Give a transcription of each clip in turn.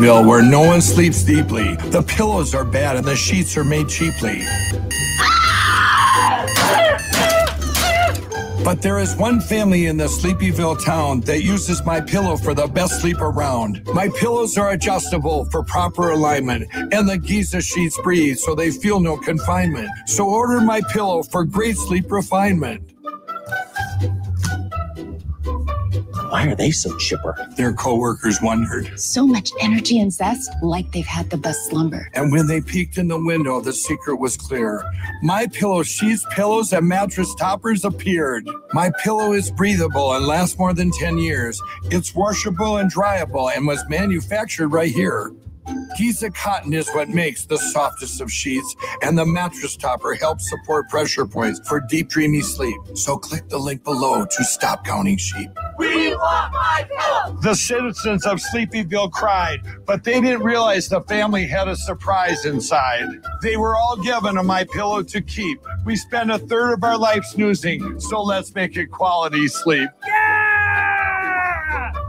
Where no one sleeps deeply. The pillows are bad and the sheets are made cheaply. But there is one family in the Sleepyville town that uses my pillow for the best sleep around. My pillows are adjustable for proper alignment, and the Giza sheets breathe so they feel no confinement. So order my pillow for great sleep refinement. Why are they so chipper? Their coworkers wondered. So much energy and zest, like they've had the best slumber. And when they peeked in the window, the secret was clear. My pillow sheets, pillows, and mattress toppers appeared. My pillow is breathable and lasts more than 10 years. It's washable and dryable and was manufactured right here. Giza cotton is what makes the softest of sheets, and the mattress topper helps support pressure points for deep, dreamy sleep. So click the link below to stop counting sheep. We want my pillow. The citizens of Sleepyville cried, but they didn't realize the family had a surprise inside. They were all given a My Pillow to keep. We spend a third of our life snoozing, so let's make it quality sleep.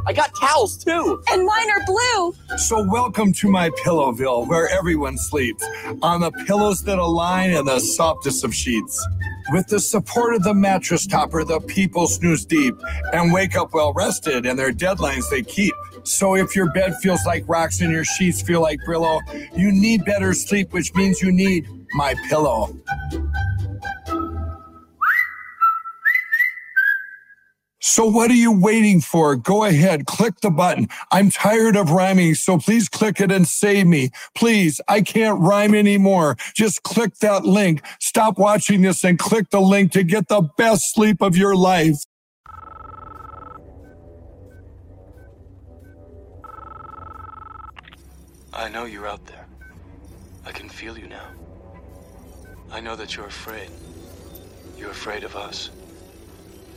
I got towels too. And mine are blue. So welcome to my Pillowville, where everyone sleeps on the pillows that align and the softest of sheets. With the support of the mattress topper, the people snooze deep and wake up well rested, and their deadlines they keep. So if your bed feels like rocks and your sheets feel like Brillo, you need better sleep, which means you need my pillow. So what are you waiting for? Go ahead, click the button. I'm tired of rhyming, so please click it and save me. Please, I can't rhyme anymore. Just click that link. Stop watching this and click the link to get the best sleep of your life. I know you're out there. I can feel you now. I know that you're afraid. You're afraid of us.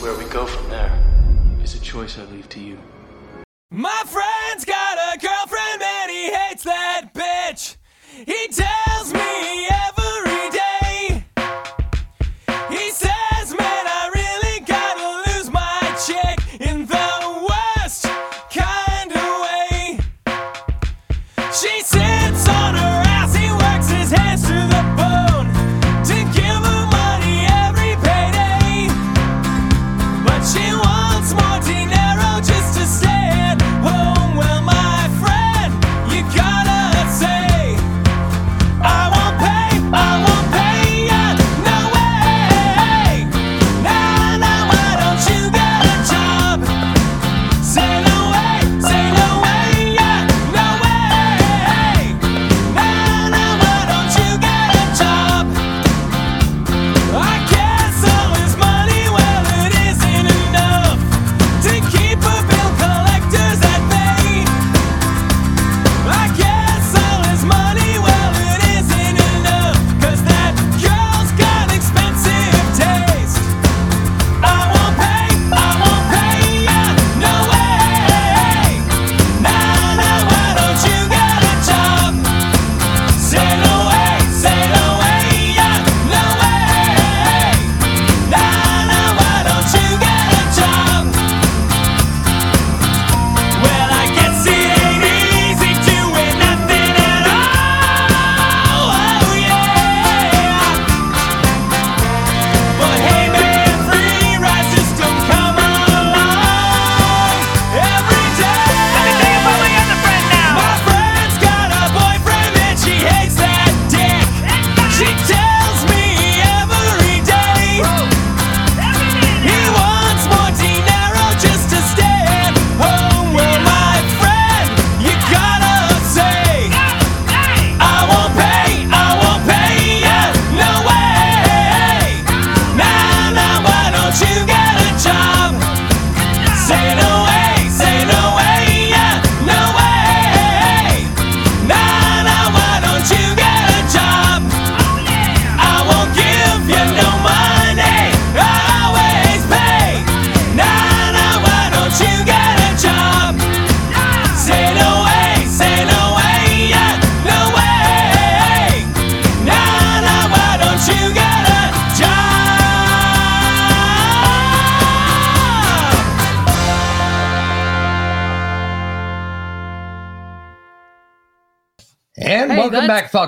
Where we go from there is a choice I leave to you. My friend's got a girlfriend and he hates that bitch. He tells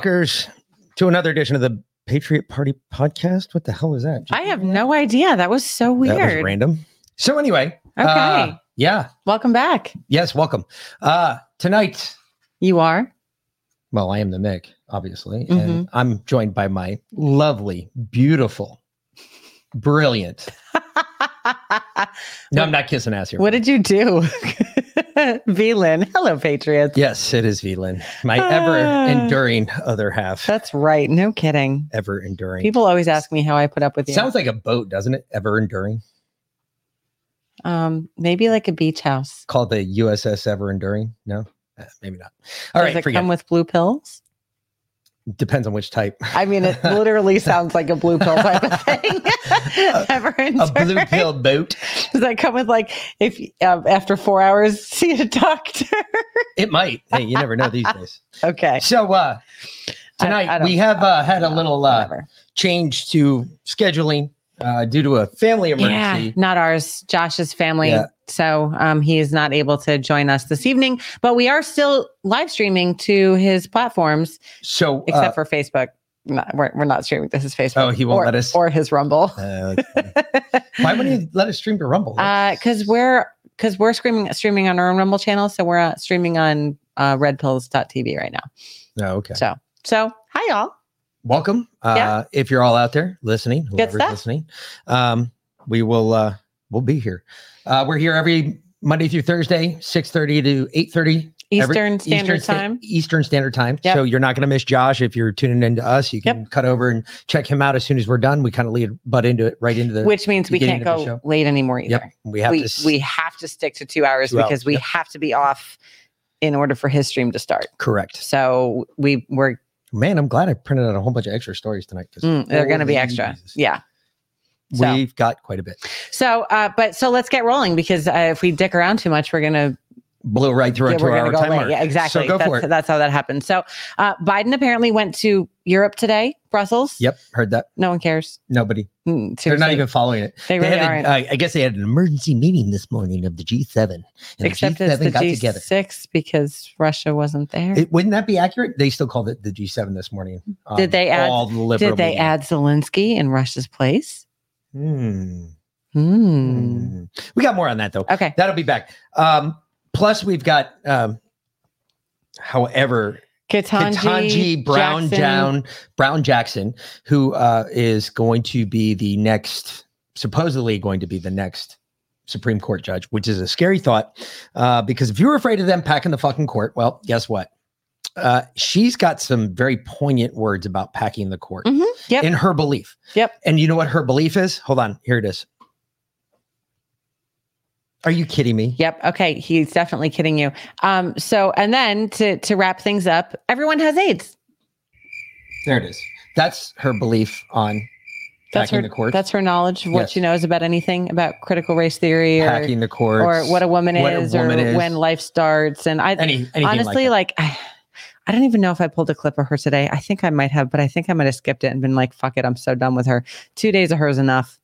welcome that's- back, fuckers, to another edition of the Patriot Party podcast. What the hell is that? I have no idea. That was so That was weird. random. So anyway, Okay. uh, yeah, Welcome back. yes, welcome. Uh, tonight, You are. well, I am the Mic, obviously, Mm-hmm. and I'm joined by my lovely, beautiful, brilliant. No, I'm not kissing ass here. What did you do? Vlynn. Hello, Patriots. Yes, it is Vlynn, my ever enduring other half. That's right. No kidding. Ever enduring. People always ask me how I put up with you. Sounds like a boat, doesn't it? Ever enduring. um, maybe like a beach house. Called the USS Ever Enduring. No, Uh, maybe not. All Does right, it forget. come with blue pills? Depends on which type. I mean, it literally sounds like a blue pill type of thing. A blue pill boot. Does that come with like if uh, after four hours see a doctor? It might. Hey, you never know these days. okay. So uh tonight I don't- we have uh, had a little uh, change to scheduling uh, due to a family emergency. Yeah, not ours. Josh's family. Yeah. So um, he is not able to join us this evening, but we are still live streaming to his platforms, So except uh, for Facebook. No, we're, we're not streaming. This is Facebook. Oh, he won't or, let us? or his Rumble. uh, why wouldn't you let us stream to Rumble? Because we're because we're streaming streaming on our own Rumble channel, so we're uh, streaming on uh, redpills.tv right now. no, okay. So so hi y'all. Welcome. Uh, Yeah. If you're all out there listening, whoever's listening, um, we will uh, we'll be here. Uh, we're here every Monday through Thursday, six thirty to eight thirty. Eastern Standard Sta- Time. Eastern Standard Time. Yep. So you're not going to miss Josh if you're tuning into us. You can Yep. cut over and check him out as soon as we're done. We kind of lead butt into it right into the. Which means we can't go late anymore either. Yep. We have we, to. we have to stick to two hours Two because hours, we have to be off in order for his stream to start. correct. So we we're Man, I'm glad I printed out a whole bunch of extra stories tonight. 'cause mm, they're going to be extra. Jesus. Yeah. So We've got quite a bit. so uh, but so let's get rolling because uh, if we dick around too much, we're gonna Blew right through yeah, into we're our gonna go time mark. Yeah, exactly. So go that's, for it. that's how that happened. So uh, Biden apparently went to Europe today, Brussels. Yep, heard that. No one cares. Nobody. Mm, They're not even following it. They really aren't. a- I I guess they had an emergency meeting this morning of the G7. And Except the it's G7 the got together. G6 because Russia wasn't there. It, wouldn't that be accurate? They still called it the G7 this morning. Did Um, they add- all the Did they add Zelensky in Russia's place? Hmm. Hmm. Hmm. We got more on that though. Okay. That'll be back. Um, plus, we've got, um, however, Ketanji Brown Jackson. Brown Brown Jackson, who uh, is going to be the next, supposedly going to be the next Supreme Court judge, which is a scary thought. Uh, because if you're afraid of them packing the fucking court, well, guess what? Uh, she's got some very poignant words about packing the court Mhm. Yep. in her belief. Yep. And you know what her belief is? Hold on, here it is. Are you kidding me? Yep. Okay. He's definitely kidding you. Um, so and then to to wrap things up, everyone has AIDS. There it is. That's her belief on That's packing her the court. that's her knowledge of what Yes. she knows about anything about critical race theory or packing the court or what a woman what a is woman or is. when life starts. And I Any, honestly like, like, I, I don't even know if I pulled a clip of her today. I think I might have, but I think I might have skipped it and been like, fuck it, I'm so done with her. Two days of her is enough.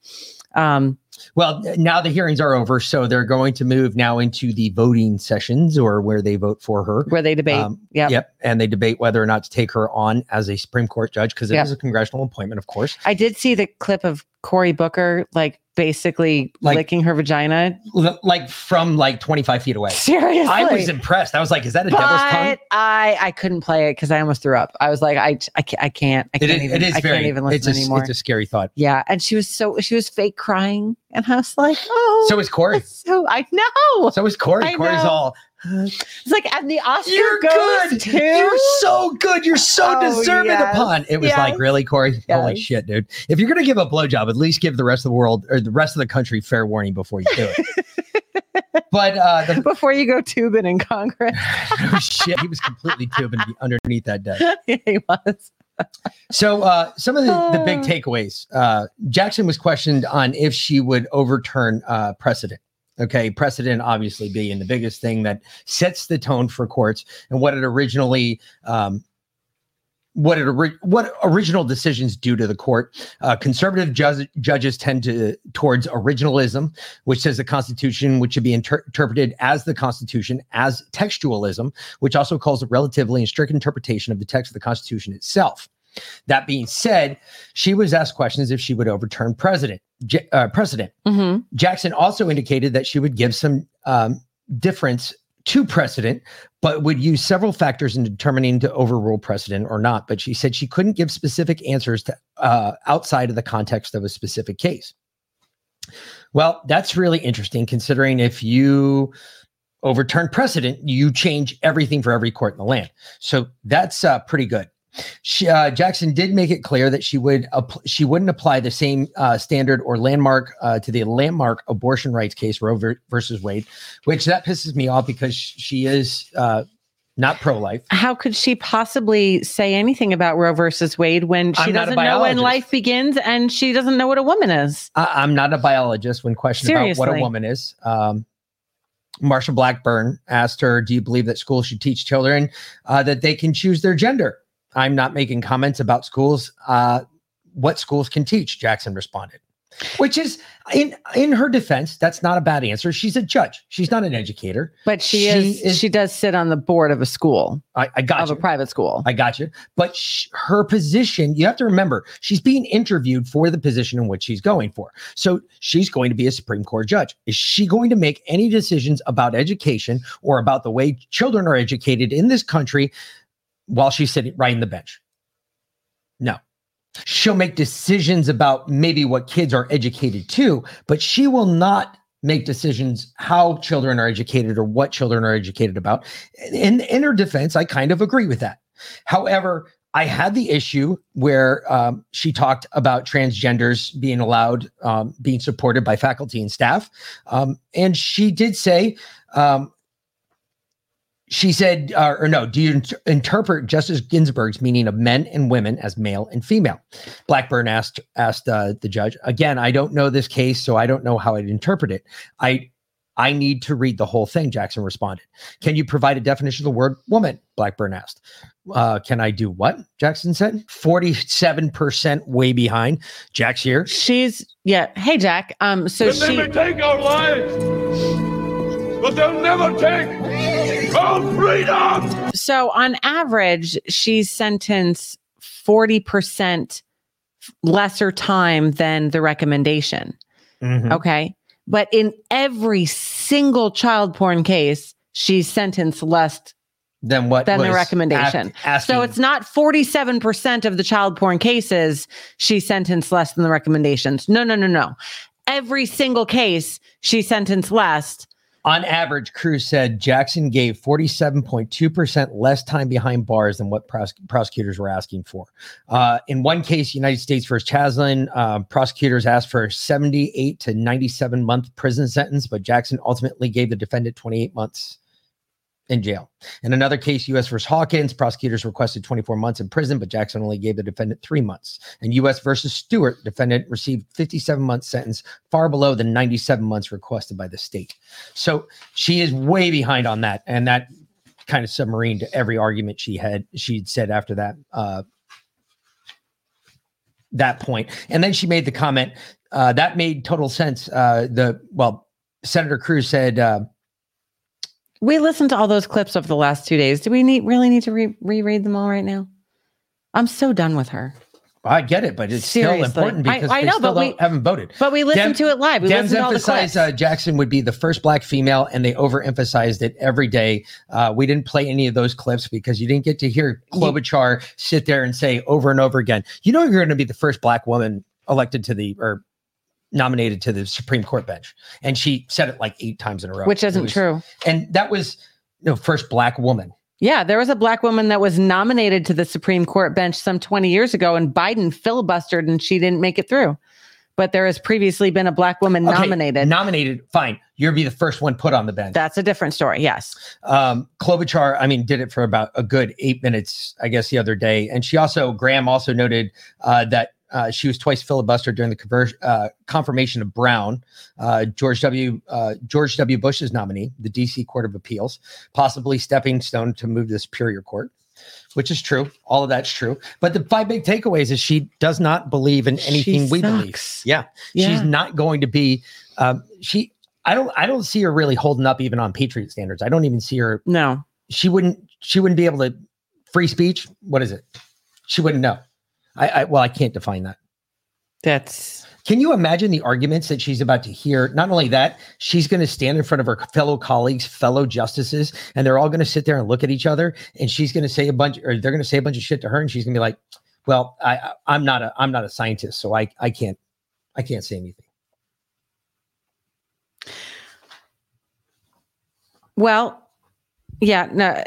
Um, well now the hearings are over so they're going to move now into the voting sessions or where they vote for her where they debate. Um, yep. yep and they debate whether or not to take her on as a supreme court judge because it is Yep. a congressional appointment of course I did see the clip of Cory Booker like basically Like- licking her vagina. L- like from like 25 feet away Seriously. i was impressed i was like is that a devil's tongue but I I couldn't play it because I almost threw up. I was like, I I can't I can't I can't is, even it is I very can't even it's, listen a, anymore. it's a scary thought yeah, and she was so she was fake crying, and I was like, oh, so is corey so I know. so is corey I corey's know. all It's like and the Oscar you're goes good to you're so good you're so Oh, deserving yes. upon it was Yes. like really corey holy shit dude if you're gonna give a blowjob at least give the rest of the world or the rest of the country fair warning before you do it but uh the before you go tubing in Congress. oh, shit, he was completely tubing underneath that desk. yeah, he was. So, uh, some of the, the big Uh. takeaways. Uh, Jackson was questioned on if she would overturn uh, precedent. Okay, precedent obviously being the biggest thing that sets the tone for courts and what it originally um, what it ori- what original decisions do to the court. Uh, conservative ju- judges tend to towards originalism, which says the Constitution, which should be inter- interpreted as the Constitution, as textualism, which also calls it relatively and strict interpretation of the text of the Constitution itself. That being said, she was asked questions if she would overturn president J- uh, precedent. hmm Jackson also indicated that she would give some um, difference to precedent, but would use several factors in determining to overrule precedent or not. But she said she couldn't give specific answers to uh, outside of the context of a specific case. Well, that's really interesting considering if you overturn precedent, you change everything for every court in the land. So that's uh, pretty good. She, uh, Jackson did make it clear that she would app- she wouldn't apply the same uh, standard or landmark uh, to the landmark abortion rights case Roe ver- versus Wade, which that pisses me off because she is uh, not pro life. How could she possibly say anything about Roe versus Wade when she I'm doesn't know when life begins and she doesn't know what a woman is? I, I'm not a biologist. When questioned about what a woman is, um, Marsha Blackburn asked her, "Do you believe that schools should teach children uh, that they can choose their gender?" I'm not making comments about schools. Uh, what schools can teach? Jackson responded, which is in in her defense. That's not a bad answer. She's a judge. She's not an educator. But she, She is, is- she does sit on the board of a school, I, I got of you. a private school. I got you. But sh- her position, you have to remember, she's being interviewed for the position in which she's going for. So she's going to be a Supreme Court judge. Is she going to make any decisions about education or about the way children are educated in this country while she's sitting right in the bench? No. She'll make decisions about maybe what kids are educated to, but she will not make decisions how children are educated or what children are educated about. In in her defense, I kind of agree with that. However, I had the issue where um, she talked about transgenders being allowed, um, being supported by faculty and staff, um, and she did say. She said, uh, or no, do you inter- interpret Justice Ginsburg's meaning of men and women as male and female? Blackburn asked asked uh, the judge. Again, I don't know this case, so I don't know how I'd interpret it. I I need to read the whole thing. Jackson responded. Can you provide a definition of the word woman? Blackburn asked. Uh, can I do what? Jackson said. Forty-seven percent way behind. Jack's here. She's yeah. Hey Jack. Um. So They she. may take our lives, but they'll never take our freedom. So on average, she's sentenced forty percent lesser time than the recommendation. Mhm. Okay. But in every single child porn case, she's sentenced less Then what? than the recommendation. ask- so it's not 47% of the child porn cases she sentenced less than the recommendations. No, no, no, no. Every single case she sentenced less. On average, Cruz said Jackson gave 47.2% less time behind bars than what pros- prosecutors were asking for. Uh, in one case, United States versus Chazin, uh, prosecutors asked for a 78 to 97 month prison sentence, but Jackson ultimately gave the defendant 28 months in jail. In another case, U.S. versus Hawkins, prosecutors requested 24 months in prison, but Jackson only gave the defendant three months. And U.S. versus Stewart, defendant received 57 month sentence, far below the 97 months requested by the state. So she is way behind on that, and that kind of submarine to every argument she had she'd said after that uh, that point. And then she made the comment uh, that made total sense. Uh, the well, Senator Cruz said. We listened to all those clips over the last two days. Do we need really need to re- reread them all right now? I'm so done with her. I get it, but it's Seriously. still important I- because I they know, still but don't, we- haven't voted. But we listened Dem- to it live. We Dems listened to all the emphasized uh, Jackson would be the first black female, and they overemphasized it every day. Uh, we didn't play any of those clips because you didn't get to hear Klobuchar sit there and say over and over again, "You know, you're going to be the first black woman elected to the or nominated to the Supreme Court bench," and she said it like eight times in a row, which isn't was- true. And that was no first black woman. Yeah, there was a black woman that was nominated to the Supreme Court bench some 20 years ago, and Biden filibustered and she didn't make it through. But there has previously been a black woman Okay, nominated. Nominated, fine. You'll be the first one put on the bench. That's a different story. Yes. um Klobuchar, I mean, did it for about a good eight minutes, I guess, the other day. And she also, Graham also noted uh, that uh, she was twice filibustered during the conver- uh, confirmation of Brown, uh, George W. Uh, George W. Bush's nominee, the D.C. Court of Appeals, possibly stepping stone to move to the Superior Court. which is true. All of that's true. But the five big takeaways is she does not believe in anything we believe. Yeah. Yeah. She's not going to be um she I don't I don't see her really holding up even on patriot standards. I don't even see her No. she wouldn't she wouldn't be able to free speech. What is it? She wouldn't know. I, I well, I can't define that. That's Can you imagine the arguments that she's about to hear? Not only that, she's going to stand in front of her fellow colleagues, fellow justices, and they're all going to sit there and look at each other. And she's going to say a bunch, or they're going to say a bunch of shit to her, and she's going to be like, "Well, I, I- I'm not a, I'm not a scientist, so I, I can't, I can't say anything." well, yeah, no.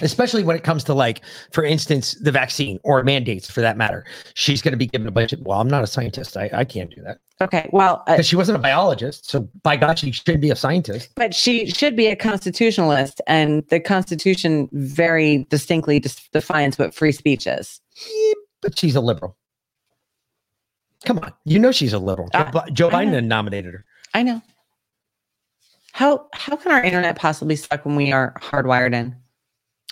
Especially when it comes to like, for instance, the vaccine or mandates, for that matter. She's going to be given a bunch of. Well, I'm not a scientist. I, I can't do that Okay, well, uh, because she wasn't a biologist. So by God, she should be a scientist. but she should be a constitutionalist, and the Constitution very distinctly dis- defines what free speech is. Yeah, but she's a liberal. Come on, you know she's a liberal. Uh, Joe Biden nominated her. I know. How how can our internet possibly suck when we are hardwired in?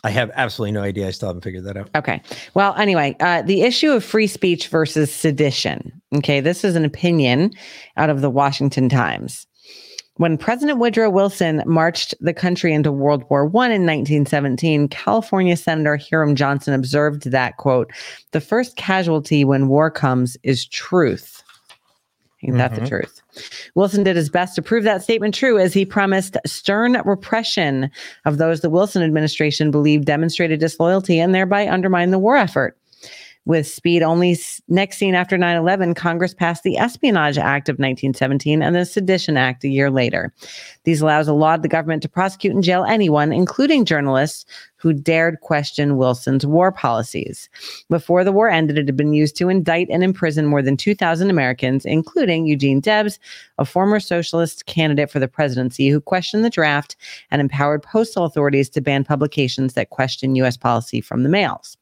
I have absolutely no idea. I still haven't figured that out. Okay. Well, anyway, uh, the issue of free speech versus sedition. Okay, this is an opinion out of the Washington Times. When President Woodrow Wilson marched the country into World War I in 1917, California Senator Hiram Johnson observed that, quote, the first casualty when war comes is truth. Ain't that the Mhm. truth? Wilson did his best to prove that statement true as he promised stern repression of those the Wilson administration believed demonstrated disloyalty and thereby undermined the war effort. With speed only next seen after 9 11, Congress passed the Espionage Act of 1917 and the Sedition Act a year later. These allows allowed the government to prosecute and jail anyone, including journalists, who dared question Wilson's war policies. Before the war ended, it had been used to indict and imprison more than 2,000 Americans, including Eugene Debs, a former socialist candidate for the presidency who questioned the draft and empowered postal authorities to ban publications that question U.S. policy from the mails.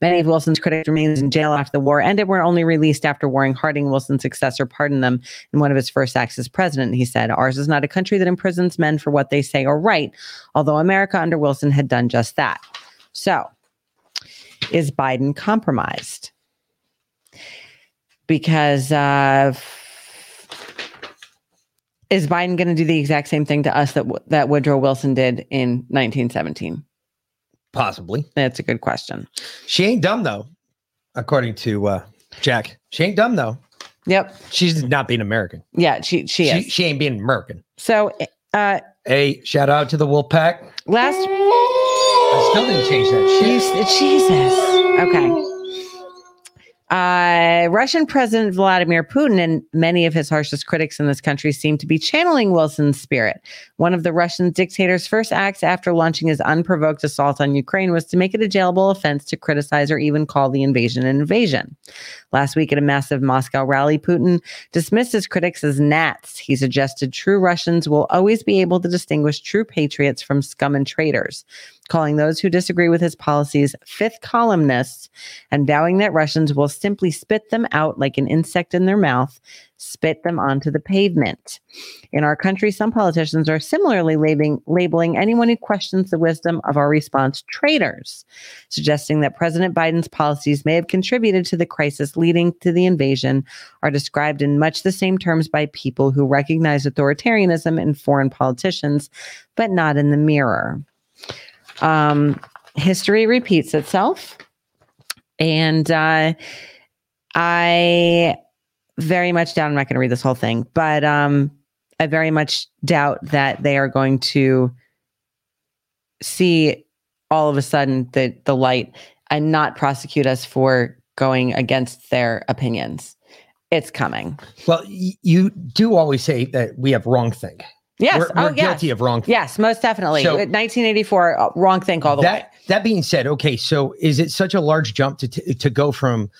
Many of Wilson's critics remained in jail after the war ended, were only released after Warren Harding, Wilson's successor, pardoned them in one of his first acts as president. He said, Ours is not a country that imprisons men for what they say or right, although America under Wilson had done just that. So, is Biden compromised? Because uh, is Biden going to do the exact same thing to us that that Woodrow Wilson did in 1917? Possibly. That's a good question. She ain't dumb though, according to uh, Jack. She ain't dumb though. Yep. She's not being American. Yeah, she she She, is. she ain't being American. so, uh, Hey, shout out to the Wolf Pack. last I still didn't change that shit. Jesus. Okay. Uh, Russian President Vladimir Putin and many of his harshest critics in this country seem to be channeling Wilson's spirit. One of the Russian dictator's first acts after launching his unprovoked assault on Ukraine was to make it a jailable offense to criticize or even call the invasion an invasion. Last week at a massive Moscow rally, Putin dismissed his critics as gnats. He suggested true Russians will always be able to distinguish true patriots from scum and traitors, calling those who disagree with his policies fifth columnists and vowing that Russians will simply spit them out like an insect in their mouth, spit them onto the pavement. In our country, some politicians are similarly labeling, labeling anyone who questions the wisdom of our response traitors, suggesting that President Biden's policies may have contributed to the crisis leading to the invasion, are described in much the same terms by people who recognize authoritarianism in foreign politicians, but not in the mirror. Um, history repeats itself. And uh, I very much doubt, I'm not going to read this whole thing, but um, I very much doubt that they are going to see all of a sudden the, the light and not prosecute us for going against their opinions. It's coming. Well, you do always say that we have wrong think. Yes. We're, oh, we're yes. guilty of wrong think. Yes, most definitely. So- 1984, uh, wrong think all the way. that that being said, okay, so is it such a large jump to to, to go from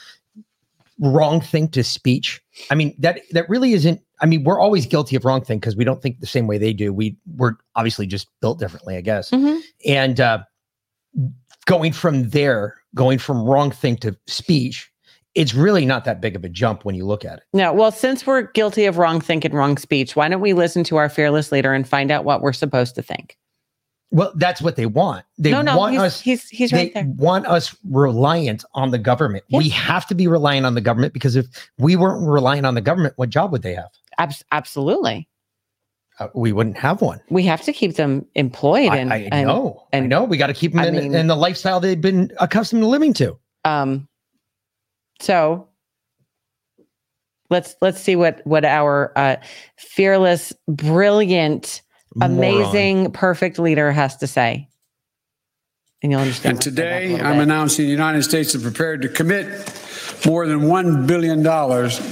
wrong think to speech? I mean, that that really isn't. I mean, we're always guilty of wrong think because we don't think the same way they do. We we're obviously just built differently, I guess. Mhm. And uh, going from there, going from wrong think to speech, it's really not that big of a jump when you look at it. No, well, since we're guilty of wrong think and wrong speech, why don't we listen to our fearless leader and find out what we're supposed to think? Well, that's what they want. They no, no, want he's, us. he's he's they right there. want us reliant on the government. We have to be reliant on the government because if we weren't reliant on the government, what job would they have? Abs- absolutely. Uh, we wouldn't have one. We have to keep them employed I, and, I and know. I and- know. We got to keep them I in, mean- in the lifestyle they've been accustomed to living to. um so let's let's see what what our uh fearless brilliant Moron. amazing perfect leader has to say and you'll understand And why I said that in a today, I'm bit. announcing the United States is prepared to commit more than $1 billion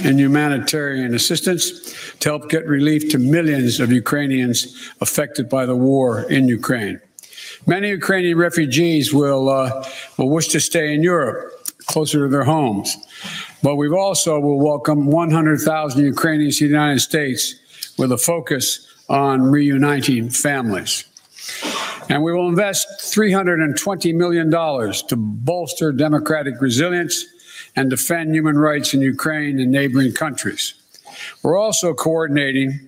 in humanitarian assistance to help get relief to millions of Ukrainians affected by the war in Ukraine. Many Ukrainian refugees will, uh, will wish to stay in Europe, closer to their homes. But we've also will welcome 100,000 Ukrainians to the United States with a focus on reuniting families. And we will invest $320 million to bolster democratic resilience and defend human rights in Ukraine and neighboring countries. We're also coordinating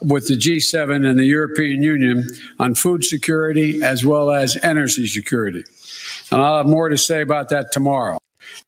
with the G7 and the European Union on food security as well as energy security. And I'll have more to say about that tomorrow.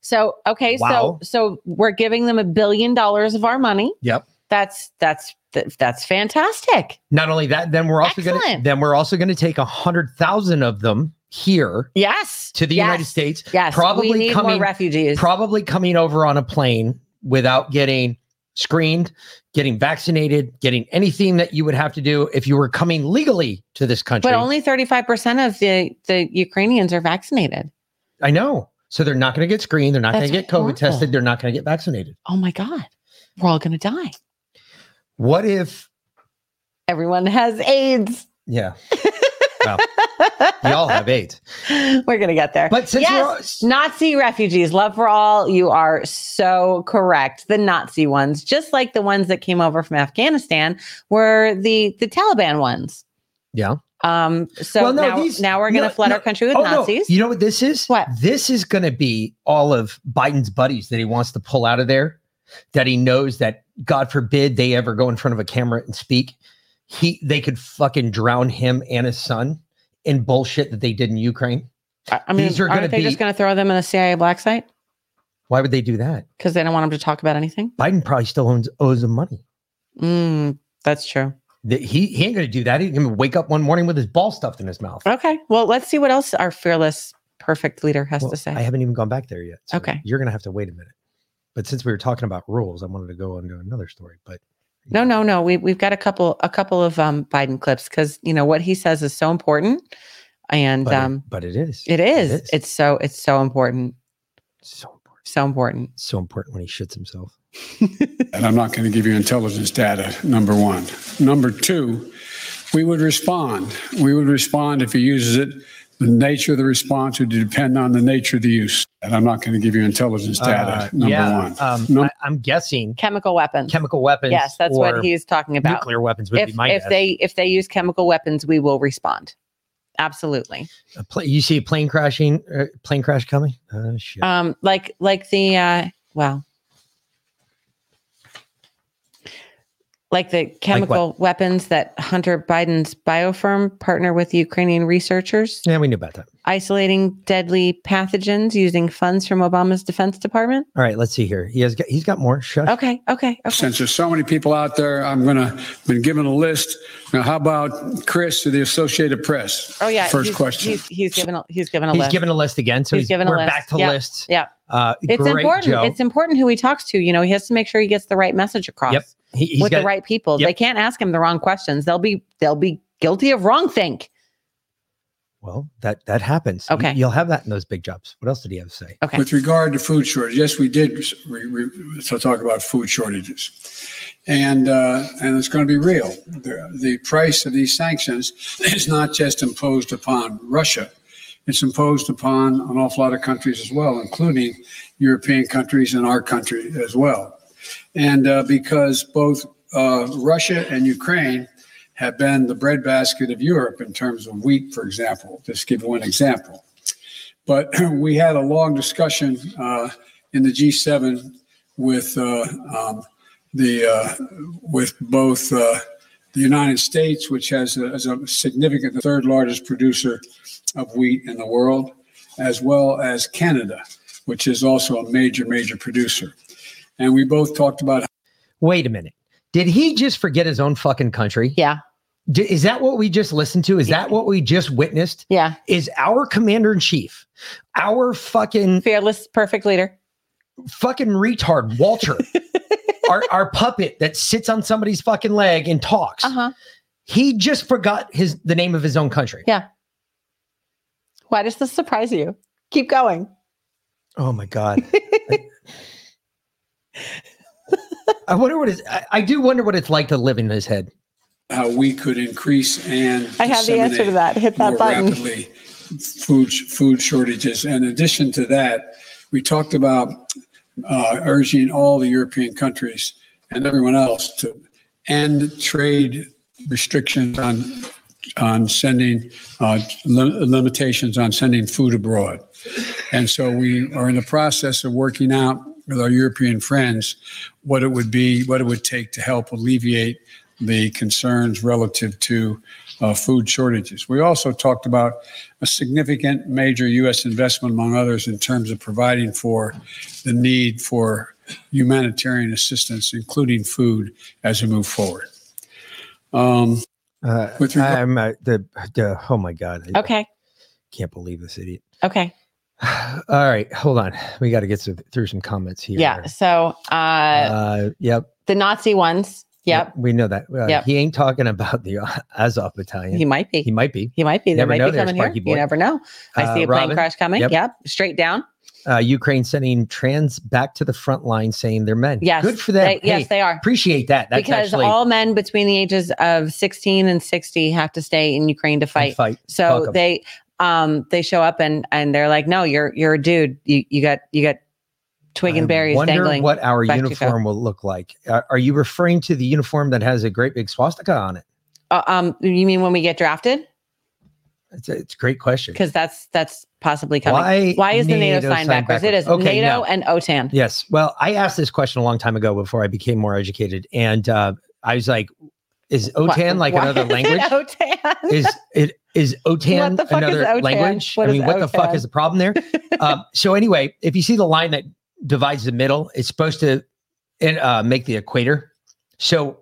So okay Wow. so so we're giving them a billion dollars of our money Yep. that's that's that's fantastic Not only that, then we're also going to then we're also going to take a hundred thousand of them here yes to the Yes. United States. yes probably coming refugees probably coming over on a plane without getting screened, getting vaccinated, getting anything that you would have to do if you were coming legally to this country. but only 35% of the the ukrainians are vaccinated I know. So they're not going to get screened. They're not going to get COVID horrible. tested. They're not going to get vaccinated. oh my god we're all going to die What if, everyone has aids yeah, well, we all have AIDS. we're going to get there But since yes, we're all, Nazi refugees, love for all. You are so correct. The Nazi ones, just like the ones that came over from Afghanistan, were the the Taliban ones. yeah. Um, so Well, no, now, these- now we're going to no, flood no. our country with Oh. Nazis. You know what this is? What? This is going to be all of Biden's buddies that he wants to pull out of there. That he knows that God forbid they ever go in front of a camera and speak. He they could fucking drown him and his son in bullshit that they did in Ukraine. I I mean, these are aren't gonna they just going to throw them in the CIA black site Why would they do that? because they don't want them to talk about anything? Biden probably still owns owes them money. Mm, that's true. That he, he ain't gonna do that. He's gonna wake up one morning with his ball stuffed in his mouth. Okay. Well, let's see what else our fearless, perfect leader has Well, to say. I haven't even gone back there yet. so Okay. You're gonna have to wait a minute. But since we were talking about rules, I wanted to go into another story. But No, no, no. We we've got a couple a couple of um Biden clips because you know what he says is so important, and but, um it, but it is. it is. It's so it's so important, so important. so important. So important when he shits himself. And I'm not going to give you intelligence data, number one. Number two, we would respond. We would respond if he uses it. The nature of the response would depend on the nature of the use. And I'm not going to give you intelligence data, Uh, number yeah, one. Um, Num- I, am guessing Chemical weapons. chemical weapons. yes, that's or what he's talking about. Nuclear weapons would If be my if guess. they if they use chemical weapons, we will respond. Absolutely. A pla- you see a plane crashing, uh, plane crash coming? Oh shit! Um, like like the uh, well, like the chemical weapons that Hunter Biden's biofirm partner with Ukrainian researchers, yeah, we knew about that. isolating deadly pathogens using funds from Obama's Defense Department. All right, let's see here. He has got, he's got more. Shush. Okay, okay, okay. Since there's so many people out there, I'm going to, been given a list. Now, how about Chris of the Associated Press? Oh yeah, First he's, question. He's, he's given a, he's given a He's list. given a list again, so He's he's, given a we're list. back to Yep. lists. yeah, Uh, it's great, important. Joe. It's important who he talks to. You know, he has to make sure he gets the right message across. Yep. He, he's with got, the right people. Yep. They can't ask him the wrong questions. They'll be they'll be guilty of wrong think. Well, that that happens. Okay. You, will have that in those big jobs. What else did he have to say? Okay. With regard to food shortage, yes, we did re- re- so talk about food shortages, and uh, and it's going to be real. The, the price of these sanctions is not just imposed upon Russia; it's imposed upon an awful lot of countries as well, including European countries and our country as well. And uh, because both uh, Russia and Ukraine have been the breadbasket of Europe in terms of wheat, for example, just give one example. But we had a long discussion uh, in the G7 with uh, um, the uh, with both uh, the United States, which has a, is a significant, the third largest producer of wheat in the world, as well as Canada, which is also a major, major producer. And we both talked about Wait a minute. Did he just forget his own fucking country? Yeah. D- is that what we just listened to? Is that what we just witnessed? Yeah. Is our commander in chief, our fucking Fearless, perfect leader. fucking retard, Walter, our, our puppet that sits on somebody's fucking leg and talks? Uh huh. He just forgot his the name of his own country. Yeah. Why does this surprise you? Keep going. Oh my god. I wonder what it's. I, I do wonder what it's like to live in his head. how we could increase and I have the answer to that. Hit that button. rapidly food food shortages. In addition to that, we talked about uh, urging all the European countries and everyone else to end trade restrictions on on sending uh, lim- limitations on sending food abroad. And so we are in the process of working out with our European friends what it would be, what it would take to help alleviate the concerns relative to uh, food shortages. We also talked about a significant major U.S. investment, among others, in terms of providing for the need for humanitarian assistance, including food, as we move forward. Um, Uh, With regard- I'm uh, the, the oh my god. I Okay. can't believe this idiot. Okay. All right, hold on. We got to get some, through some comments here. Yeah. So uh, Uh, yep. the Nazi ones. Yep. We know that. Uh, Yep. He ain't talking about the Azov battalion. He might be. He might be. He might be. They might know be coming here. Boy. You never know. I Uh, see a plane Robin? crash coming. Yep. Yep. Straight down. Uh, Ukraine sending trans back to the front line, saying they're men. Yes. Good for them. They- yes, they are. Appreciate that. That's because actually all men between the ages of 16 and 60 have to stay in Ukraine to fight. fight. So they um they show up and and they're like, no, you're you're a dude. You you got you got twig and I berries wonder dangling. what our back to your uniform will look like. Are, are you referring to the uniform that has a great big swastika on it? Uh, um, you mean when we get drafted? It's a, it's a great question. Because that's that's possibly coming. Why Why is the NATO, NATO sign sign backwards? It is? Okay, NATO no. and OTAN. Yes. Well, I asked this question a long time ago before I became more educated, and uh, I was like, "Is OTAN like Why another language? OTAN. is it is OTAN the fuck is another OTAN? language? What I mean, what the fuck is the problem there? um, so anyway, if you see the line that divides the middle, it's supposed to uh, make the equator. So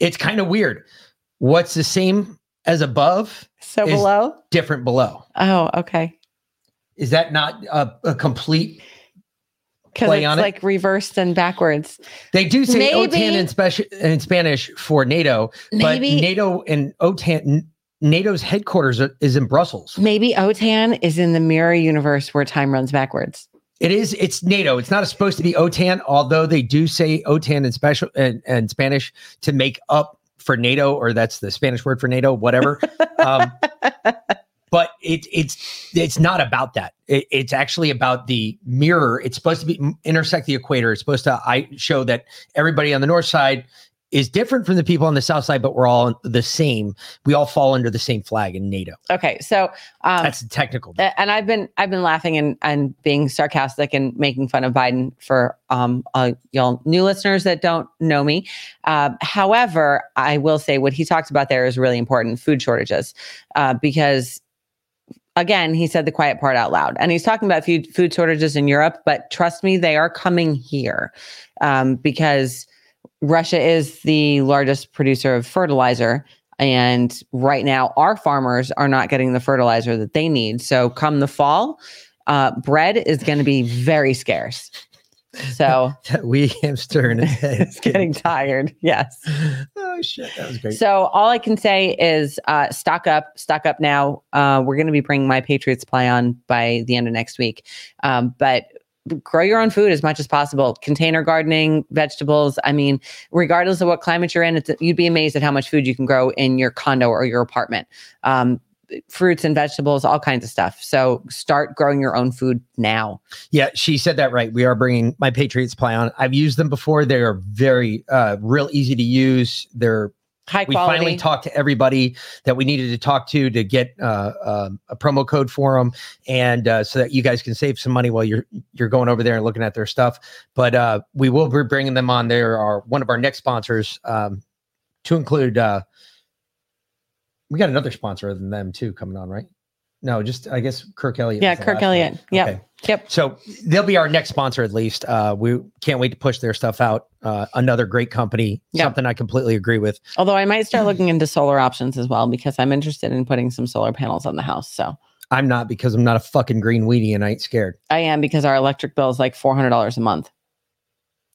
it's kind of weird. What's the same as above? So below? different below. Oh, okay. Is that not a, a complete? Because it's on it? like reversed and backwards. They do say Maybe- OTAN in, speci- in Spanish for NATO, but NATO and OTAN, NATO's headquarters are, is in Brussels. Maybe OTAN is in the mirror universe where time runs backwards. It is. It's NATO. It's not supposed to be OTAN, although they do say OTAN in special and, and Spanish to make up for NATO, or that's the Spanish word for NATO, whatever. um, it, it's it's not about that. It, it's actually about the mirror. It's supposed to be intersect the equator. It's supposed to I show that everybody on the north side is different from the people on the south side, but we're all the same. We all fall under the same flag in NATO. Okay, so um, That's technical. and I've been I've been laughing and and being sarcastic and making fun of Biden for um uh, y'all new listeners that don't know me. Um, however, I will say what he talked about there is really important: food shortages, uh, because again, he said the quiet part out loud, and he's talking about food food shortages in Europe. But trust me, they are coming here um, because Russia is the largest producer of fertilizer. And right now, our farmers are not getting the fertilizer that they need. So, come the fall, uh, bread is going to be very scarce. So, That wee hamster in his head. it's getting tired. Yes. Oh shit, that was great. So, all I can say is uh, stock up, stock up now. Uh, we're going to be bringing My Patriot Supply on by the end of next week. Um, but grow your own food as much as possible. Container gardening, vegetables. I mean, regardless of what climate you're in, it's, you'd be amazed at how much food you can grow in your condo or your apartment. Um, fruits and vegetables, all kinds of stuff. So start growing your own food now. Yeah, she said that right. We are bringing My Patriot Supply on. I've used them before. They are very, uh, real easy to use. They're High we quality. finally talked to everybody that we needed to talk to to get uh, um, a promo code for them, and uh, so that you guys can save some money while you're you're going over there and looking at their stuff. But uh, we will be bringing them on. They are one of our next sponsors. Um, to include uh we got another sponsor other than them too coming on, right? No, just I guess Kirk Elliott. Yeah, Kirk Elliott. Yep. Okay. Yep. So they'll be our next sponsor at least. Uh we can't wait to push their stuff out. Uh another great company, Yeah. something I completely agree with. Although I might start looking into solar options as well because I'm interested in putting some solar panels on the house. So I'm not because I'm not a fucking green weenie and I ain't scared. I am because our electric bill is like $400 a month.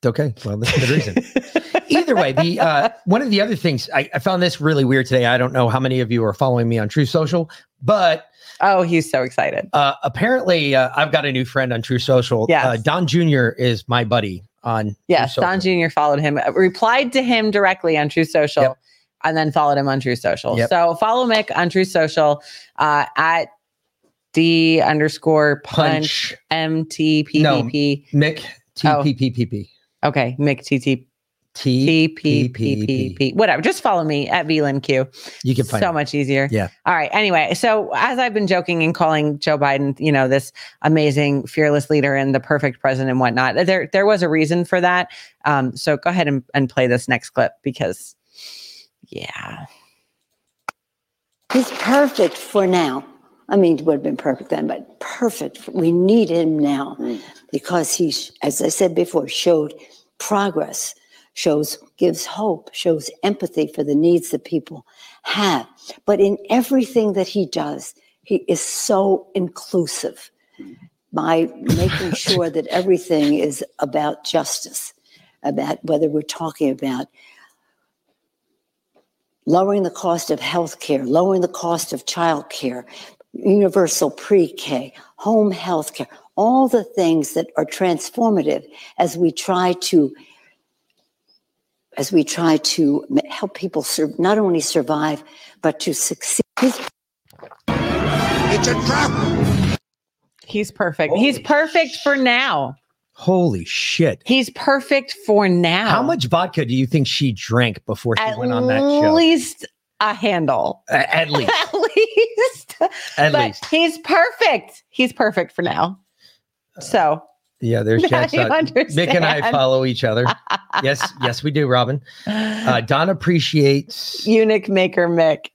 Okay. Well, that's a good reason. Either way, the uh, one of the other things I, I found this really weird today. I don't know how many of you are following me on Truth Social, but Oh, he's so excited. uh, apparently uh, I've got a new friend on Truth Social. Uh, Don Jr. is my buddy on. Yes, Don Jr. followed him, uh, replied to him directly on Truth Social, Yep. and then followed him on Truth Social. Yep. So follow Mick on Truth Social uh, at D underscore punch, Punch MTPPP. Mick Oh. TPPPP. Okay, Mick TT. TPPPP. Whatever. Just follow me at VLNQ. You can find so it. much easier. Yeah. All right. Anyway, so as I've been joking and calling Joe Biden, you know, this amazing, fearless leader and the perfect president and whatnot, there there was a reason for that. Um, so go ahead and, and play this next clip because, yeah, He's perfect for now. I mean, he would have been perfect then, but perfect. We need him now hmm. because he, as I said before, showed progress, shows, gives hope, shows empathy for the needs that people have. But in everything that he does, he is so inclusive by making sure that everything is about justice, about whether we're talking about lowering the cost of health care, lowering the cost of child care, universal pre K, home health care, all the things that are transformative as we try to. As we try to help people sur- not only survive, but to succeed. It's a trap. he's perfect. He's perfect for now. Holy shit. He's perfect for now. How much vodka do you think she drank before she At went on that show? At least a handle. A- At least. At but least. he's perfect. He's perfect for now. So Yeah, there's Jack's Mick and I follow each other. yes, yes, we do, Robin. Uh, Don appreciates eunuch maker Mick.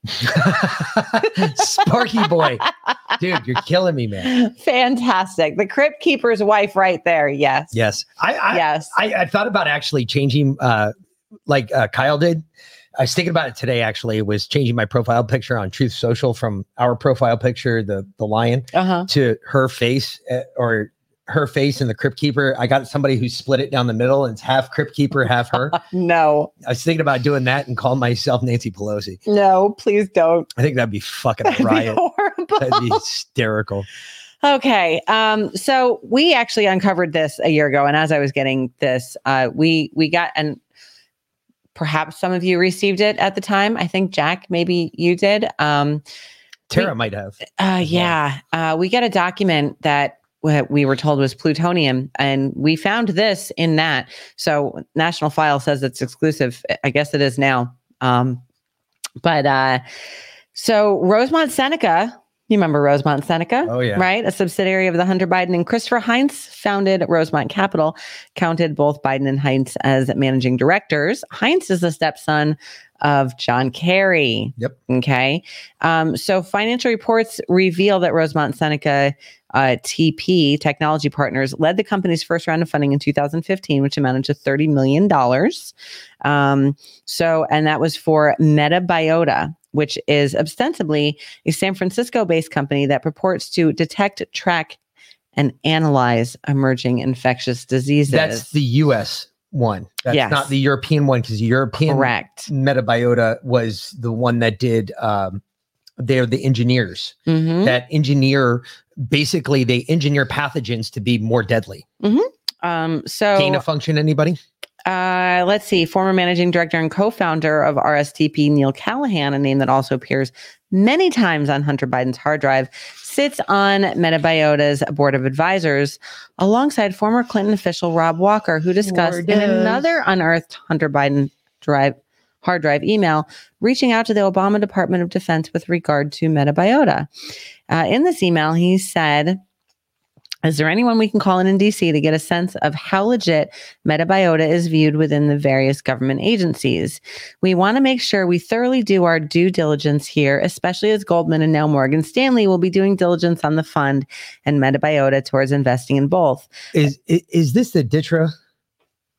Sparky Boy. Dude, you're killing me, man. Fantastic. The crypt keeper's wife right there. Yes. Yes. I I, Yes. I, I thought about actually changing uh like uh, Kyle did. I was thinking about it today actually, was changing my profile picture on Truth Social from our profile picture, the the lion, Uh-huh. to her face uh, or her face and the crypt keeper. I got somebody who split it down the middle and it's half crypt keeper, half her. No. I was thinking about doing that and call myself Nancy Pelosi. No, please don't. I think that'd be fucking That'd be riot. horrible. That'd be hysterical. Okay. Um, so we actually uncovered this a year ago, and as I was getting this, uh, we we got and perhaps some of you received it at the time. I think Jack, maybe you did. Um, Tara might have. uh, yeah, uh, we got a document that what we were told was plutonium, and we found this in that. So National File says it's exclusive. I guess it is now. Um, but uh, so Rosemont Seneca, you remember Rosemont Seneca? Oh, yeah. right. A subsidiary of the Hunter Biden and Christopher Heinz founded Rosemont Capital, counted both Biden and Heinz as managing directors. Heinz is the stepson of John Kerry. Yep. Okay. Um, so financial reports reveal that Rosemont Seneca uh, TP Technology Partners led the company's first round of funding in 2015, which amounted to $30 million. Um, so, and that was for MetaBiota, which is ostensibly a San Francisco based company that purports to detect, track, and analyze emerging infectious diseases. That's the US one. That's Yes. not the European one because European correct. Metabiota was the one that did um they're the engineers Mhm. that engineer basically they engineer pathogens to be more deadly. Um, so Gain of function, anybody? Uh, let's see. Former managing director and co-founder of RSTP, Neil Callahan, a name that also appears many times on Hunter Biden's hard drive, sits on Metabiota's board of advisors alongside former Clinton official Rob Walker, who discussed in another unearthed Hunter Biden drive hard drive email, reaching out to the Obama Department of Defense with regard to Metabiota. Uh, in this email, he said Is there anyone we can call in in DC to get a sense of how legit Metabiota is viewed within the various government agencies? We want to make sure we thoroughly do our due diligence here, especially as Goldman and now Morgan Stanley will be doing diligence on the fund and Metabiota towards investing in both. Is is, is this the Ditra?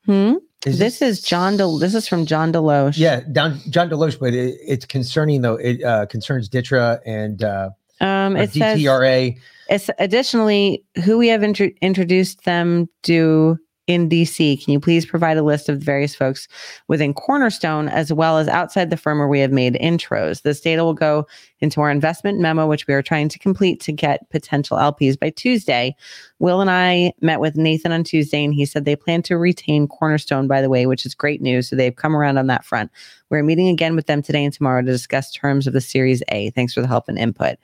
Hmm? Is this, is John. Del- this is from John Deloche. Yeah, down John Deloche, but it, it's concerning though. It uh, concerns Ditra and uh, Um, it says DTRA. Additionally who we have intro- introduced them to in DC. Can you please provide a list of the various folks within Cornerstone as well as outside the firm where we have made intros? This data will go into our investment memo, which we are trying to complete to get potential LPs by Tuesday. Will and I met with Nathan on Tuesday, and he said they plan to retain Cornerstone, by the way, which is great news. So they've come around on that front. We're meeting again with them today and tomorrow to discuss terms of the Series A. Thanks for the help and input.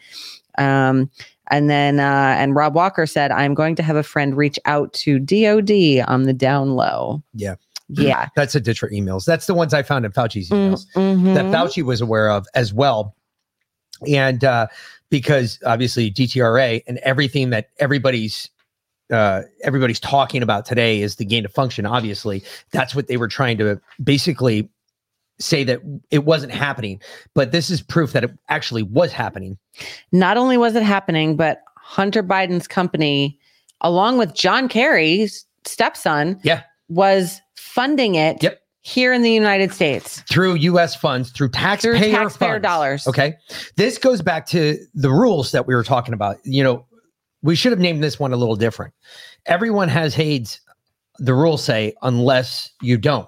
Um, and then, uh, and Rob Walker said, I'm going to have a friend reach out to DOD on the down low. Yeah. Yeah. That's the Ditra emails. That's the ones I found in Fauci's Mm, emails that mhm. Fauci was aware of as well. And uh, because obviously DTRA and everything that everybody's uh, everybody's talking about today is the gain of function. Obviously, that's what they were trying to basically say that it wasn't happening. But this is proof that it actually was happening. Not only was it happening, but Hunter Biden's company, along with John Kerry's stepson, Yeah. was funding it Yep. here in the United States. through U.S. funds, through taxpayer, taxpayer funds. dollars. Okay, this goes back to the rules that we were talking about. You know, we should have named this one a little different. Everyone has AIDS. The rules say unless you don't,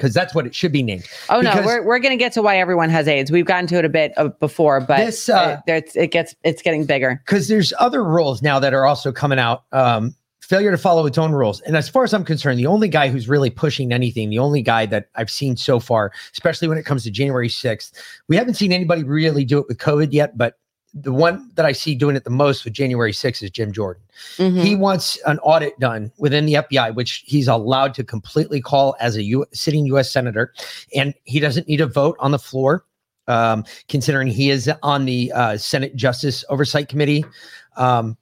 because that's what it should be named. Oh no, we're we're going to get to why everyone has AIDS. We've gotten to it a bit uh, before, but This, uh, it, it's- it gets it's getting bigger. because there's other rules now that are also coming out. Um, failure to follow its own rules. And as far as I'm concerned, the only guy who's really pushing anything, the only guy that I've seen so far, especially when it comes to January 6th, we haven't seen anybody really do it with COVID yet, but the one that I see doing it the most with January 6th is Jim Jordan. Mhm. He wants an audit done within the FBI, which he's allowed to completely call as a U- sitting U.S. senator, and he doesn't need a vote on the floor, um, considering he is on the uh, Senate Justice Oversight Committee. Um,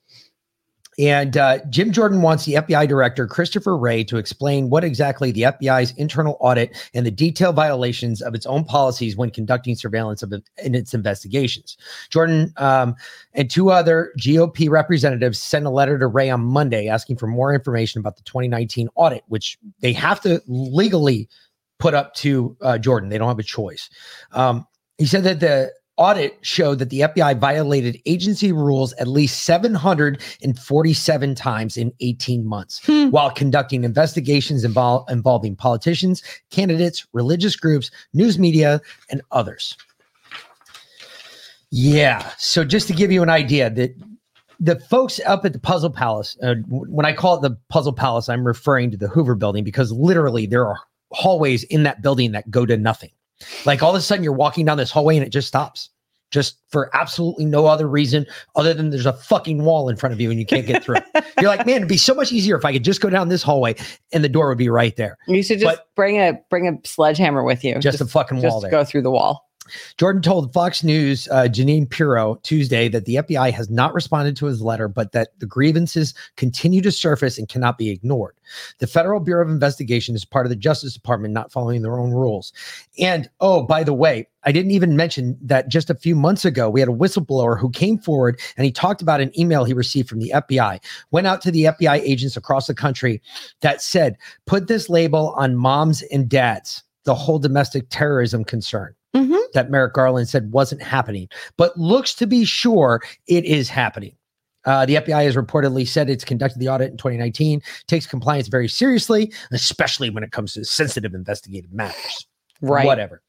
and uh, Jim Jordan wants the FBI director, Christopher Wray, to explain what exactly the FBI's internal audit and the detailed violations of its own policies when conducting surveillance of in its investigations. Jordan um, and two other GOP representatives sent a letter to Wray on Monday asking for more information about the 2019 audit, which they have to legally put up to uh, Jordan. They don't have a choice. Um, he said that the audit showed that the FBI violated agency rules at least 747 times in 18 months while conducting investigations invol- involving politicians, candidates, religious groups, news media, and others. Yeah. So just to give you an idea that the folks up at the Puzzle Palace, uh, when I call it the Puzzle Palace, I'm referring to the Hoover building because literally there are hallways in that building that go to nothing. Like all of a sudden you're walking down this hallway and it just stops. Just for absolutely no other reason other than there's a fucking wall in front of you and you can't get through. You're like, man, it'd be so much easier if I could just go down this hallway and the door would be right there. You should just bring a bring a sledgehammer with you. Just a fucking wall just there. go through the wall. Jordan told Fox News uh, Jeanine Pirro Tuesday that the FBI has not responded to his letter, but that the grievances continue to surface and cannot be ignored. The Federal Bureau of Investigation is part of the Justice Department not following their own rules. And oh, by the way, I didn't even mention that just a few months ago, we had a whistleblower who came forward and he talked about an email he received from the FBI, went out to the FBI agents across the country that said, put this label on moms and dads, the whole domestic terrorism concern that Merrick Garland said wasn't happening, but looks to be sure it is happening. Uh, the FBI has reportedly said it's conducted the audit in 2019, takes compliance very seriously, especially when it comes to sensitive investigative matters. Right. Whatever.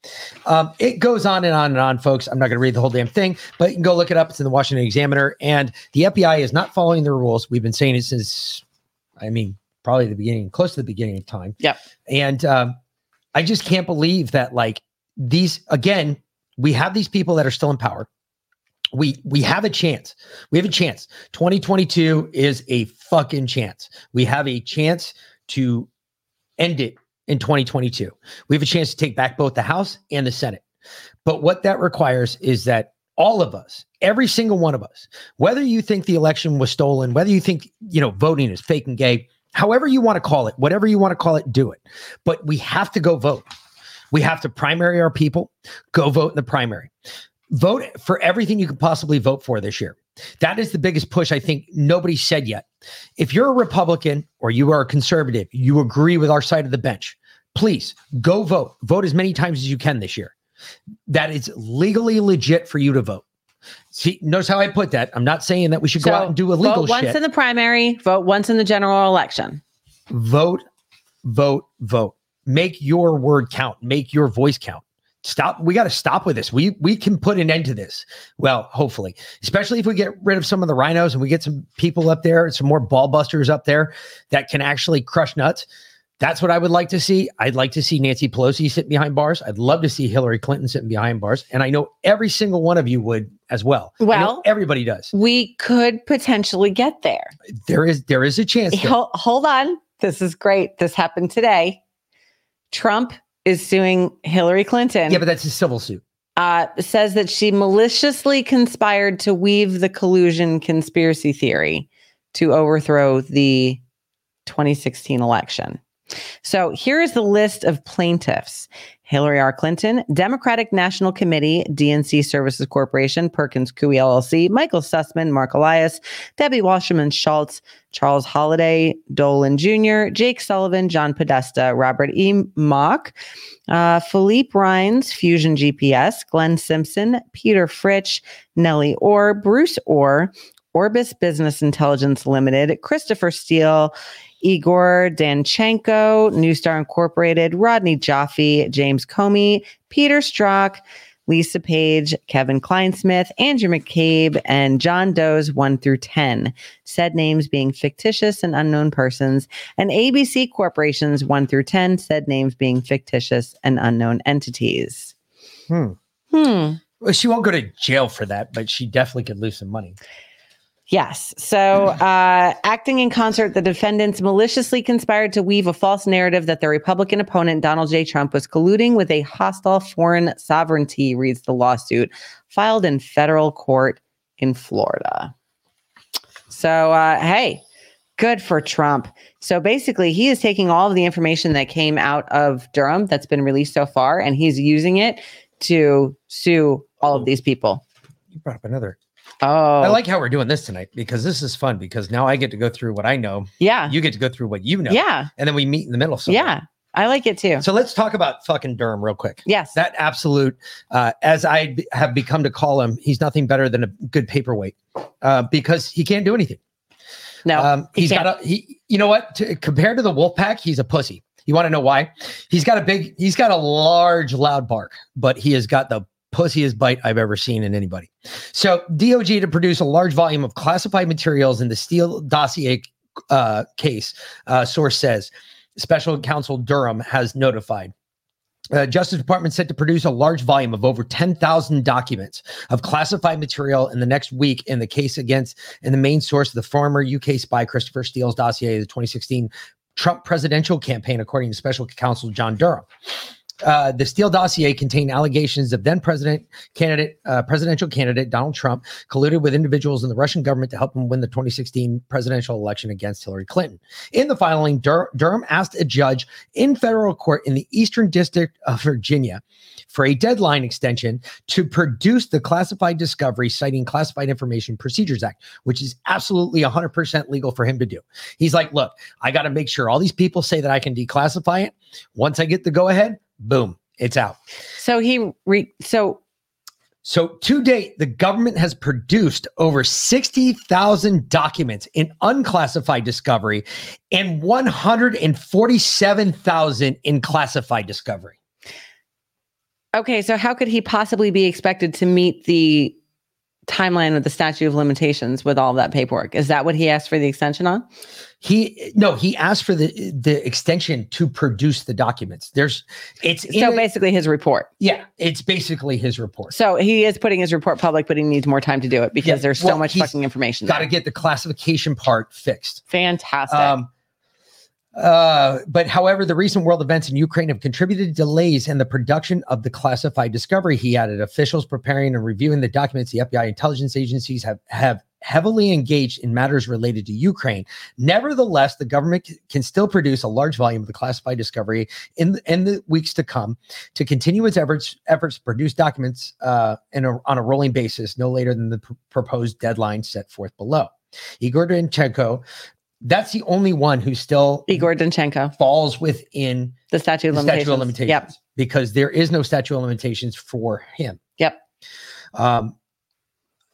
Um, it goes on and on and on, folks. I'm not going to read the whole damn thing, but you can go look it up. It's in the Washington Examiner. And the FBI is not following the rules. We've been saying it since, I mean, probably the beginning, close to the beginning of time. Yeah. And um, I just can't believe that, like, these again, we have these people that are still in power. We we have a chance. We have a chance. 2022 is a fucking chance. We have a chance to end it in 2022. We have a chance to take back both the House and the Senate. But what that requires is that all of us, every single one of us, whether you think the election was stolen, whether you think, you know, voting is fake and gay, however you want to call it, whatever you want to call it, do it. But we have to go vote. We have to primary our people, go vote in the primary. Vote for everything you could possibly vote for this year. That is the biggest push I think nobody said yet. If you're a Republican or you are a conservative, you agree with our side of the bench, please go vote. Vote as many times as you can this year. That is legally legit for you to vote. See, notice how I put that. I'm not saying that we should go out and do illegal vote once shit. in the primary, vote once in the general election. vote, vote, vote. Make your word count. Make your voice count. Stop. We got to stop with this. We we can put an end to this. Well, hopefully, especially if we get rid of some of the rhinos and we get some people up there, some more ball busters up there that can actually crush nuts. That's what I would like to see. I'd like to see Nancy Pelosi sit behind bars. I'd love to see Hillary Clinton sitting behind bars, and I know every single one of you would as well. Well- everybody does. We could potentially get there. There is there is a chance. Hold, hold on. This is great. This happened today. Trump is suing Hillary Clinton. Yeah, but that's a civil suit. uh, says that she maliciously conspired to weave the collusion conspiracy theory to overthrow the 2016 election. So here is the list of plaintiffs Hillary R. Clinton, Democratic National Committee, DNC Services Corporation, Perkins Coie LLC, Michael Sussmann, Mark Elias, Debbie Wasserman Schultz, Charles Holliday, Dolan Jr., Jake Sullivan, John Podesta, Robert E. Mook, uh, Philippe Reines, Fusion GPS, Glenn Simpson, Peter Fritsch, Nellie Ohr, Bruce Ohr, Orbis Business Intelligence Limited, Christopher Steele, Igor Danchenko, Neustar Incorporated, Rodney Joffe, James Comey, Peter Strzok, Lisa Page, Kevin Clinesmith, Andrew McCabe, and John Doe's 1 through 10, said names being fictitious and unknown persons, and ABC corporations 1 through 10, said names being fictitious and unknown entities. Hmm. Hmm. Well, she won't go to jail for that, but she definitely could lose some money. Yes. So, uh, acting in concert, the defendants maliciously conspired to weave a false narrative that their Republican opponent, Donald J. Trump, was colluding with a hostile foreign sovereignty, reads the lawsuit filed in federal court in Florida. So, uh, hey, good for Trump. So basically, he is taking all of the information that came out of Durham that's been released so far, and he's using it to sue all of these people. You brought up another. Oh, I like how we're doing this tonight because this is fun because now I get to go through what I know. Yeah. You get to go through what you know. Yeah. And then we meet in the middle. somewhere. Yeah. I like it too. So let's talk about fucking Durham real quick. Yes. That absolute, uh, as I have become to call him, he's nothing better than a good paperweight uh, because he can't do anything. No, Um, he he's got a, he, you know what? To, compared to the Wolfpack, he's a pussy. You want to know why? He's got a big, he's got a large, loud bark, but he has got the pussiest bite I've ever seen in anybody. So DOJ to produce a large volume of classified materials in the Steele dossier uh, case, uh, source says. Special counsel Durham has notified. Uh, Justice Department set to produce a large volume of over 10,000 documents of classified material in the next week in the case against in the main source of the former UK spy Christopher Steele's dossier, the 2016 Trump presidential campaign, according to special counsel John Durham. Uh, the Steele dossier contained allegations of then president candidate, uh, presidential candidate Donald Trump colluded with individuals in the Russian government to help him win the 2016 presidential election against Hillary Clinton. In the filing, Dur- Durham asked a judge in federal court in the Eastern District of Virginia for a deadline extension to produce the classified discovery citing Classified Information Procedures Act, which is absolutely 100% legal for him to do. He's like, look, I got to make sure all these people say that I can declassify it. Once I get the go ahead, boom, it's out. So he re- so So to date, the government has produced over 60,000 documents in unclassified discovery and 147,000 in classified discovery. okay, so how could he possibly be expected to meet the timeline of the statute of limitations with all that paperwork? Is that what he asked for the extension on? He no, he asked for the the extension to produce the documents. There's it's So basically his report. yeah, it's basically his report. So he is putting his report public, but he needs more time to do it because Yeah, there's so well, much fucking information. Got to get the classification part fixed. Fantastic. Um, Uh, but however, the recent world events in Ukraine have contributed to delays in the production of the classified discovery. He added officials preparing and reviewing the documents the FBI intelligence agencies have, have heavily engaged in matters related to Ukraine. Nevertheless, the government c- can still produce a large volume of the classified discovery in the, in the weeks to come to continue its efforts efforts to produce documents uh, in a, on a rolling basis, no later than the pr- proposed deadline set forth below. Igor Danchenko, that's the only one who still Igor Danchenko falls within the statute of the limitations. statute of limitations Yep. because there is no statute of limitations for him. Yep. Um,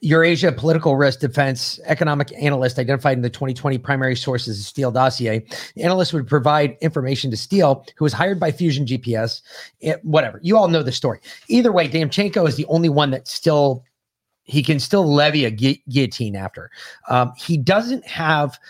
Eurasia political risk defense economic analyst identified in the 2020 primary sources of Steele dossier. The analyst would provide information to Steele, who was hired by Fusion GPS. It- whatever. You all know the story. Either way, Danchenko is the only one that still he can still levy a gui- guillotine after. Um, he doesn't have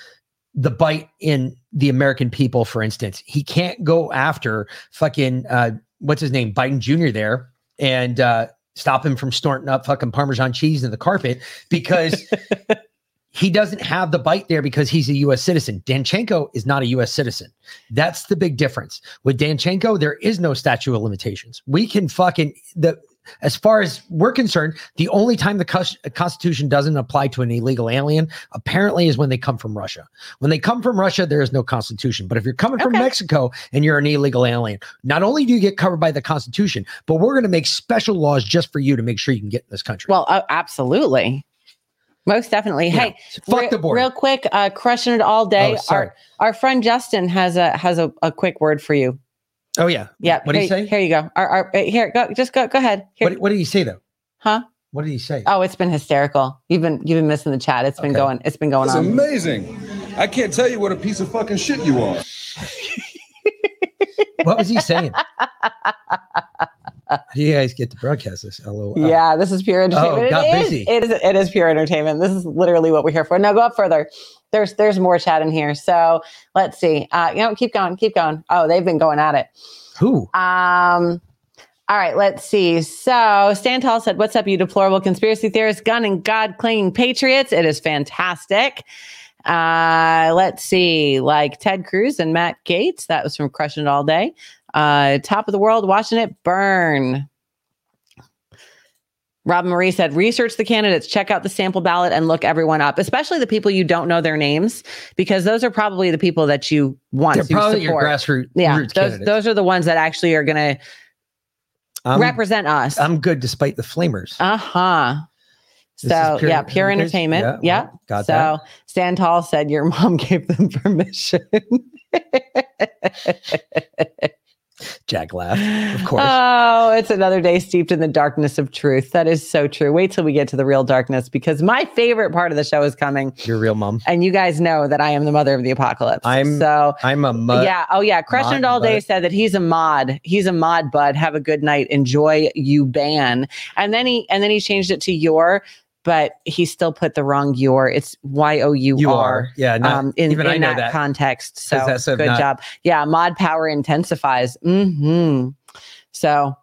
the bite in the American people, for instance. He can't go after fucking uh, what's his name, Biden Jr. there and uh, stop him from snorting up fucking Parmesan cheese in the carpet because he doesn't have the bite there because he's a U.S. citizen. Danchenko is not a U.S. citizen. That's the big difference. With Danchenko, there is no statute of limitations. We can fucking the as far as we're concerned, the only time the Constitution doesn't apply to an illegal alien apparently is when they come from Russia. When they come from Russia, there is no Constitution. But if you're coming from Mexico and you're an illegal alien, not only do you get covered by the Constitution, but we're going to make special laws just for you to make sure you can get in this country. Well, uh, absolutely. Most definitely. Yeah. Hey, Fuck re- the border. real quick, uh, crushing it all day. Oh, sorry. Our our friend Justin has a has a, a quick word for you. Oh yeah. Yeah. What did he say? Here you go. Our, our, uh, here, go. Just go. Go ahead. Here. What, what did he say though? Huh? What did he say? Oh, it's been hysterical. You've been you've been missing the chat. It's been Okay. going. It's been going on. It's on. amazing. I can't tell you what a piece of fucking shit you are. What was he saying? How do you guys get to broadcast this? Hello. uh, Yeah, this is pure entertainment. Oh, It got is- busy. It is. It is pure entertainment. This is literally what we're here for. Now go up further. There's there's more chat in here. So let's see. Uh, you know, keep going, keep going. Oh, they've been going at it. Who? Um. All right, let's see. So Stantall said, "What's up, you deplorable conspiracy theorists, gun and God clinging patriots? It is fantastic." Uh, let's see, like Ted Cruz and Matt Gaetz. That was from Crushing It All Day. Uh, top of the world, watching it burn. Robin Marie said, research the candidates, check out the sample ballot, and look everyone up, especially the people you don't know their names, because those are probably the people that you want They're to probably your support. grassroots yeah, those, candidates. those are the ones that actually are going to represent us. I'm good despite the flamers. Uh huh. So pure- yeah, pure entertainment. Yeah, Yeah. well, got so that. Stan Tall said your mom gave them permission. Jack laughed, of course. Oh, it's another day steeped in the darkness of truth. That is so true. Wait till we get to the real darkness because my favorite part of the show is coming. Your real mom. And you guys know that I am the mother of the apocalypse. I'm so I'm a mud. yeah. Oh yeah. Mod all day said that he's a mod. He's a mod bud. Have a good night. Enjoy you ban. And then he and then he changed it to your, but he still put the wrong your. It's Y O U R. Yeah, not- um, in, in that, that. context. So good not- job. Yeah, mod power intensifies. hmm So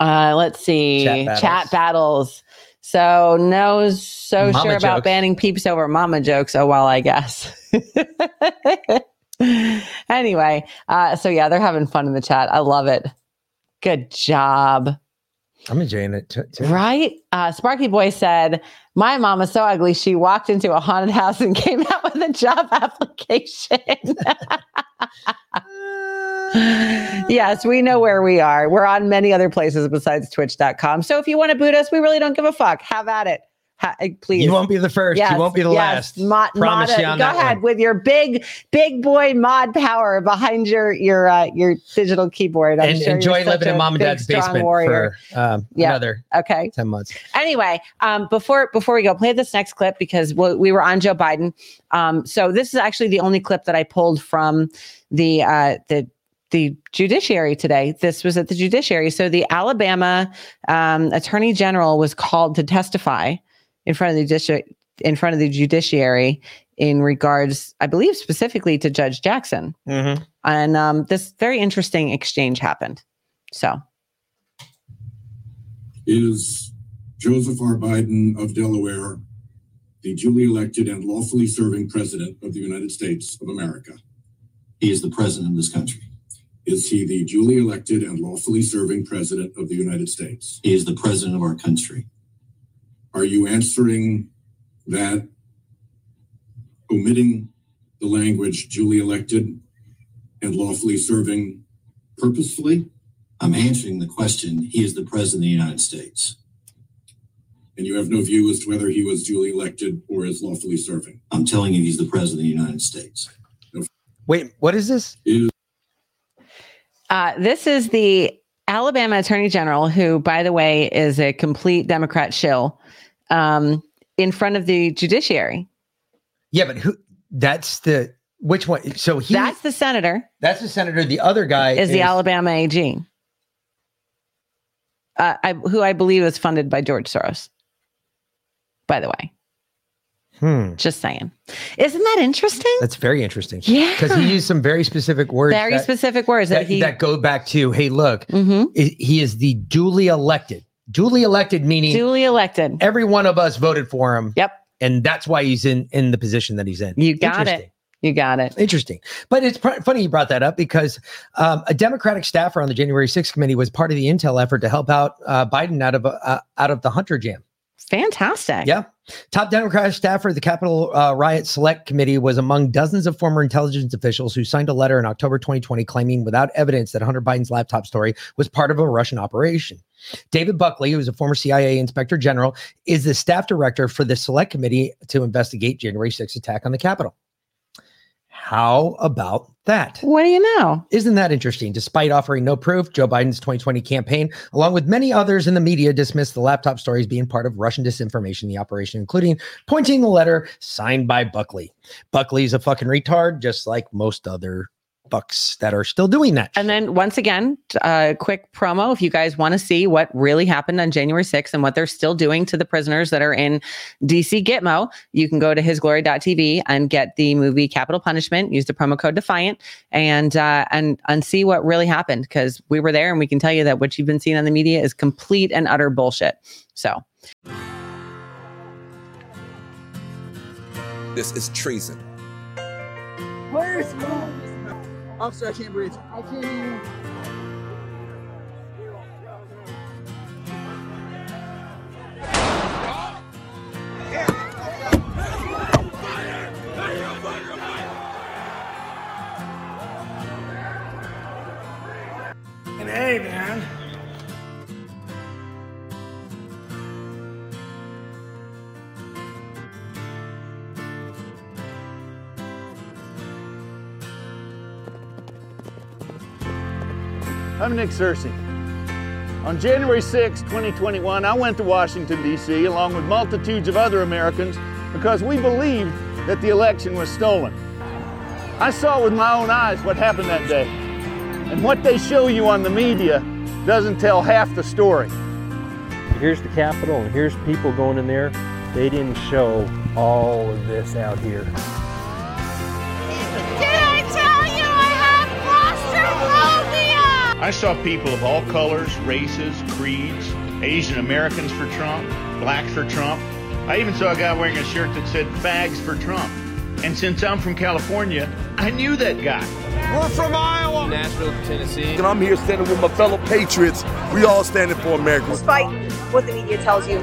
uh let's see. Chat Chat battles. battles. So no so Mama sure about banning peeps over mama jokes. Oh well, I guess. anyway, uh, so yeah, they're having fun in the chat. I love it. Good job. I'm enjoying it too. Right? Uh, Sparky Boy said, My mom is so ugly. She walked into a haunted house and came out with a job application. yes, we know where we are. We're on many other places besides twitch.com. So if you want to boot us, we really don't give a fuck. Have at it. Ha- eh, please. You won't be the first. Yes, you won't be the yes. last. Mod, Promise mod- you on go ahead one. with your big, big boy mod power behind your your uh, your digital keyboard. I'm and sure enjoy living in mom and dad's basement warrior. for um, Yeah. another Okay. 10 months. Anyway, um, before before we go, play this next clip because we, we were on Joe Biden. Um, so this is actually the only clip that I pulled from the uh, the the judiciary today. This was at the judiciary. So the Alabama um, attorney general was called to testify in front of the judici- in front of the judiciary in regards, I believe, specifically to Judge Jackson. Mm-hmm. And um, this very interesting exchange happened. So is Joseph R. Biden of Delaware, the duly elected and lawfully serving President of the United States of America. He is the president of this country. Is he the duly elected and lawfully serving president of the United States? He is the president of our country. Are you answering that omitting the language duly elected and lawfully serving purposefully? I'm answering the question. He is the president of the United States. And you have no view as to whether he was duly elected or is lawfully serving? I'm telling you, he's the president of the United States. Wait, what is this? Uh, this is the Alabama Attorney General, who, by the way, is a complete Democrat shill, um, in front of the judiciary. Yeah, but who? That's the which one? So he. That's the senator. That's the senator. The other guy is, the Alabama AG, uh, I, who I believe is funded by George Soros. By the way, Hmm. just saying. Isn't that interesting? That's very interesting. Yeah. because he used some very specific words. Very that- specific words that, that, he. that go back to hey look Mhm. he is the duly elected duly elected meaning duly elected every one of us voted for him yep and that's why he's in in the position that he's in You got it. You got it. Interesting. But it's pr- funny you brought that up because um, a Democratic staffer on the January 6th committee was part of the intel effort to help out uh, Biden out of uh, out of the Hunter jam. Fantastic. Yeah. Top Democratic staffer of the Capitol uh, Riot Select Committee was among dozens of former intelligence officials who signed a letter in October 2020 claiming without evidence that Hunter Biden's laptop story was part of a Russian operation. David Buckley, who is a former CIA inspector general, is the staff director for the Select Committee to investigate January 6th attack on the Capitol. How about that? What do you know? Isn't that interesting? Despite offering no proof, Joe Biden's 2020 campaign, along with many others in the media, dismissed the laptop stories being part of Russian disinformation in the operation, including pointing the letter signed by Buckley. Buckley's a fucking retard, just like most other fucks that are still doing that. And then once again, a quick promo if you guys want to see what really happened on January 6th and what they're still doing to the prisoners that are in DC Gitmo, you can go to hisglory.tv and get the movie Capitol Punishment, use the promo code Defiant, and uh, and and see what really happened because we were there and we can tell you that what you've been seeing on the media is complete and utter bullshit. So This is treason. Where's Officer, I can't breathe. I can't hear. And hey, man. I'm Nick Searcy. On January 6, 2021, I went to Washington, D.C., along with multitudes of other Americans because we believed that the election was stolen. I saw with my own eyes what happened that day. And what they show you on the media doesn't tell half the story. Here's the Capitol, and here's people going in there. They didn't show all of this out here. I saw people of all colors, races, creeds, Asian Americans for Trump, blacks for Trump. I even saw a guy wearing a shirt that said fags for Trump. And since I'm from California, I knew that guy. We're from Iowa. Nashville, Tennessee. And I'm here standing with my fellow patriots. We all standing for America. Despite what the media tells you,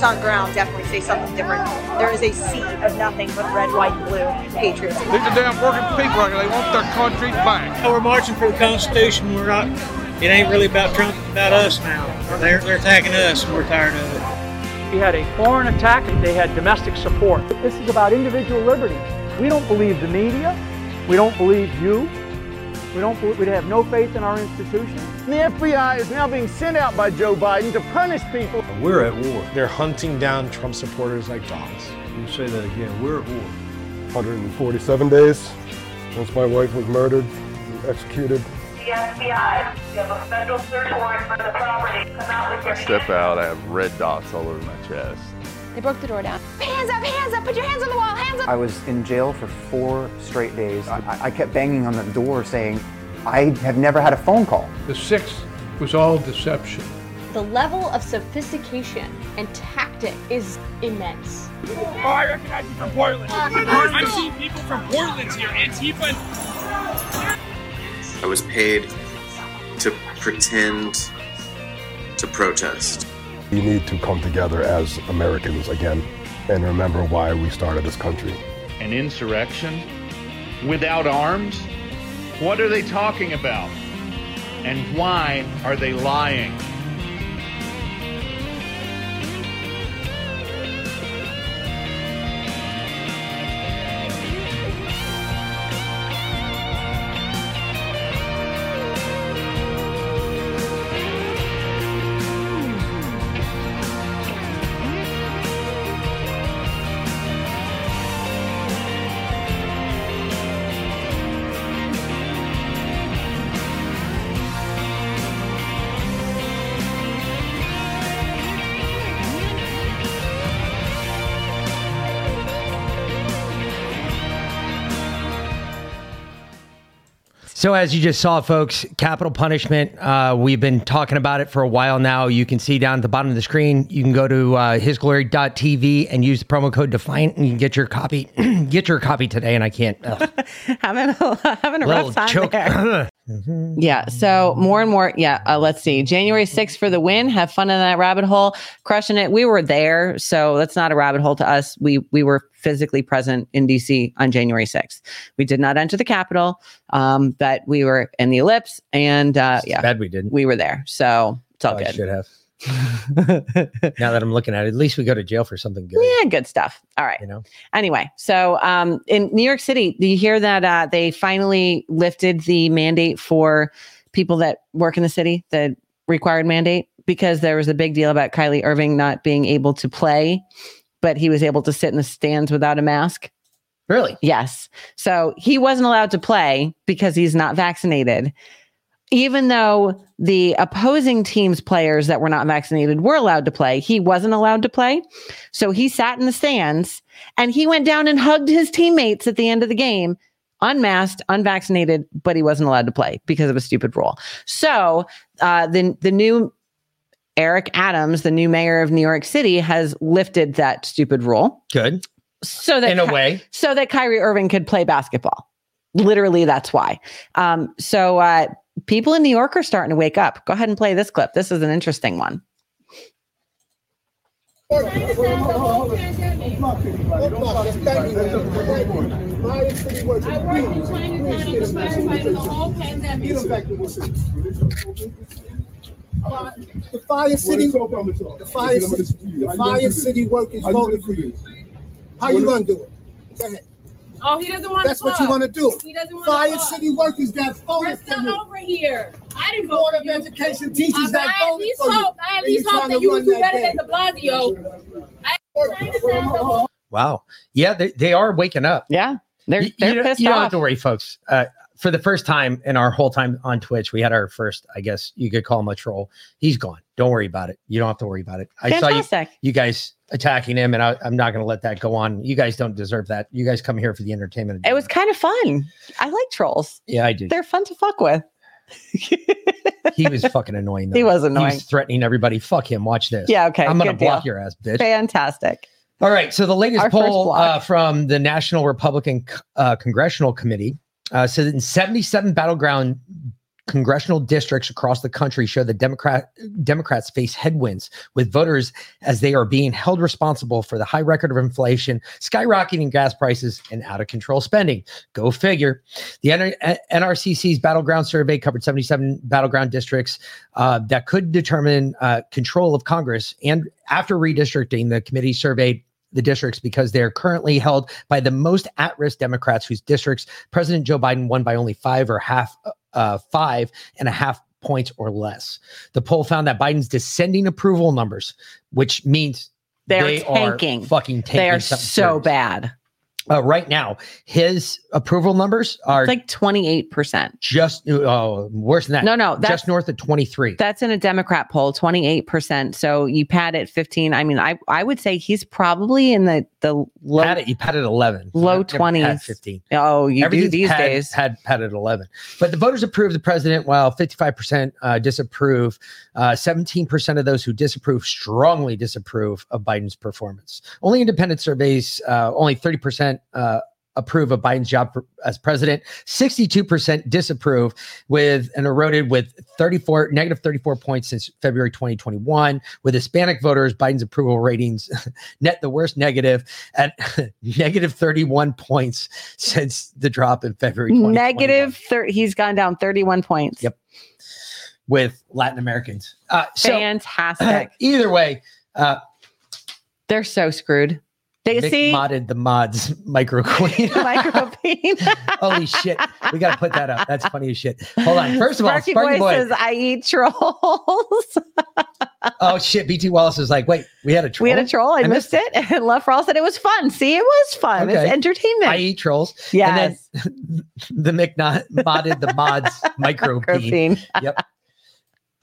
boots on ground definitely say something different. There is a sea of nothing but red, white, and blue patriots. These are damn working people out here. They want their country back. We're marching for the Constitution. We're not. It ain't really about Trump. It's about us now. They're they're attacking us, and we're tired of it. We had a foreign attack, and they had domestic support. This is about individual liberties. We don't believe the media. We don't believe you. We don't. We have no faith in our institutions. The FBI is now being sent out by Joe Biden to punish people. We're at war. They're hunting down Trump supporters like dogs. You say that again. We're at war. 147 days once my wife was murdered and executed. The FBI, you have a federal search warrant for the property. Come out with your I step out, I have red dots all over my chest. They broke the door down. Hands up, hands up, put your hands on the wall, hands up. I was in jail for four straight days. I, I kept banging on the door saying, I have never had a phone call. The sixth was all deception. The level of sophistication and tactic is immense. Oh, I recognize you from Portland. Uh, I've seen people from Portland here. Antifa. I was paid to pretend to protest. We need to come together as Americans again and remember why we started this country. An insurrection? Without arms? What are they talking about? And why are they lying? So, as you just saw, folks, capital punishment. Uh, we've been talking about it for a while now. You can see down at the bottom of the screen. You can go to uh, hisglory.tv and use the promo code Defiant, and you can get your copy. get your copy today. And I can't. having a, having a Little rough time choke. there. Yeah. So more and more. Yeah. Uh, let's see. January 6th for the win. Have fun in that rabbit hole, crushing it. We were there, so that's not a rabbit hole to us. We we were physically present in DC on January 6th. We did not enter the Capitol, um, but we were in the ellipse, and uh, yeah, bad we didn't. We were there, so it's all I good. should have. now that I'm looking at it, at least we go to jail for something good. Yeah, good stuff. All right. You know. Anyway, so um, in New York City, do you hear that uh, they finally lifted the mandate for people that work in the city, the required mandate, because there was a big deal about Kyrie Irving not being able to play, but he was able to sit in the stands without a mask. Really? Yes. So he wasn't allowed to play because he's not vaccinated. Even though the opposing team's players that were not vaccinated were allowed to play, he wasn't allowed to play. So he sat in the stands and he went down and hugged his teammates at the end of the game, unmasked, unvaccinated, but he wasn't allowed to play because of a stupid rule. So uh, the the new Eric Adams, the new mayor of New York City, has lifted that stupid rule. Good. So that In a Ky- way. so that Kyrie Irving could play basketball. Literally, that's why. Um, so uh, people in New York are starting to wake up. Go ahead and play this clip. This is an interesting one. The Fire City, the Fire, the Fire City workers voted for you. How you gonna do it? Go ahead. Oh, he doesn't want That's to what you wanna do. He doesn't want Fire to. City workers got voted We're for still you. over here. I didn't vote Board for of you. Education teachers I, that I at voted least for you. hope. I at And you least hope trying that to you would run do that better game. than De Blasio. I, Wow. Yeah, they, they are waking up. Yeah. They're you, they're you don't- pissed you don't off. have to worry, folks. Uh, for the first time in our whole time on Twitch, we had our first, I guess you could call him a troll. He's gone. Don't worry about it. You don't have to worry about it. I saw you, Fantastic. you guys attacking him, and I, I'm not going to let that go on. You guys don't deserve that. You guys come here for the entertainment. It was kind of fun. I like trolls. Yeah, I do. They're fun to fuck with. He was fucking annoying. Though. He was annoying. He was threatening everybody. Fuck him. Watch this. Yeah, okay, I'm going to block deal. your ass, bitch. Fantastic. All right. So the latest Our poll uh, from the National Republican uh, Congressional Committee uh, said that in 77 battleground congressional districts across the country show that Democrat Democrats face headwinds with voters as they are being held responsible for the high record of inflation, skyrocketing gas prices, and out of control spending. Go figure. The NRCC's battleground survey covered 77 battleground districts uh, that could determine uh, control of Congress. And after redistricting, the committee surveyed the districts because they're currently held by the most at-risk Democrats whose districts President Joe Biden won by only five or half, uh, five and a half points or less. The poll found that Biden's descending approval numbers, which means They're they tanking. are fucking tanking. They are so serious. bad. Uh, right now, his approval numbers are It's like 28%. just oh, worse than that. No, no, that's- just north of 23. That's in a Democrat poll, 28%. So you pat it 15. I mean, I, I would say he's probably in the, the low, Pat it, you pat it 11. low I've never had 20s. 15. Oh, you do these had, days. Had pat at 11. But the voters approved the president while 55% uh, disapprove. Uh, 17% of those who disapprove strongly disapprove of Biden's performance. Only independent surveys, uh, only 30% uh, approve of Biden's job for, as president, 62% disapprove, with an eroded with 34 negative 34 points since February 2021. With Hispanic voters, Biden's approval ratings net the worst negative at negative 31 points since the drop in February 30, he's gone down 31 points. Yep. With Latin Americans. Uh, so, Fantastic. either way, uh, They're so screwed. They Mick see modded the mods micro queen. micropene. Holy shit. We got to put that up. That's funny as shit. Hold on. First of all, Sparky, Sparky Boy, says I eat trolls. oh shit. BT Wallace is like, wait, we had a troll. we had a troll. I, missed it. And Love for All said it was fun. See, it was fun. It's entertainment. I eat trolls. Yes. And then the McNot modded the mods micro queen. Yep.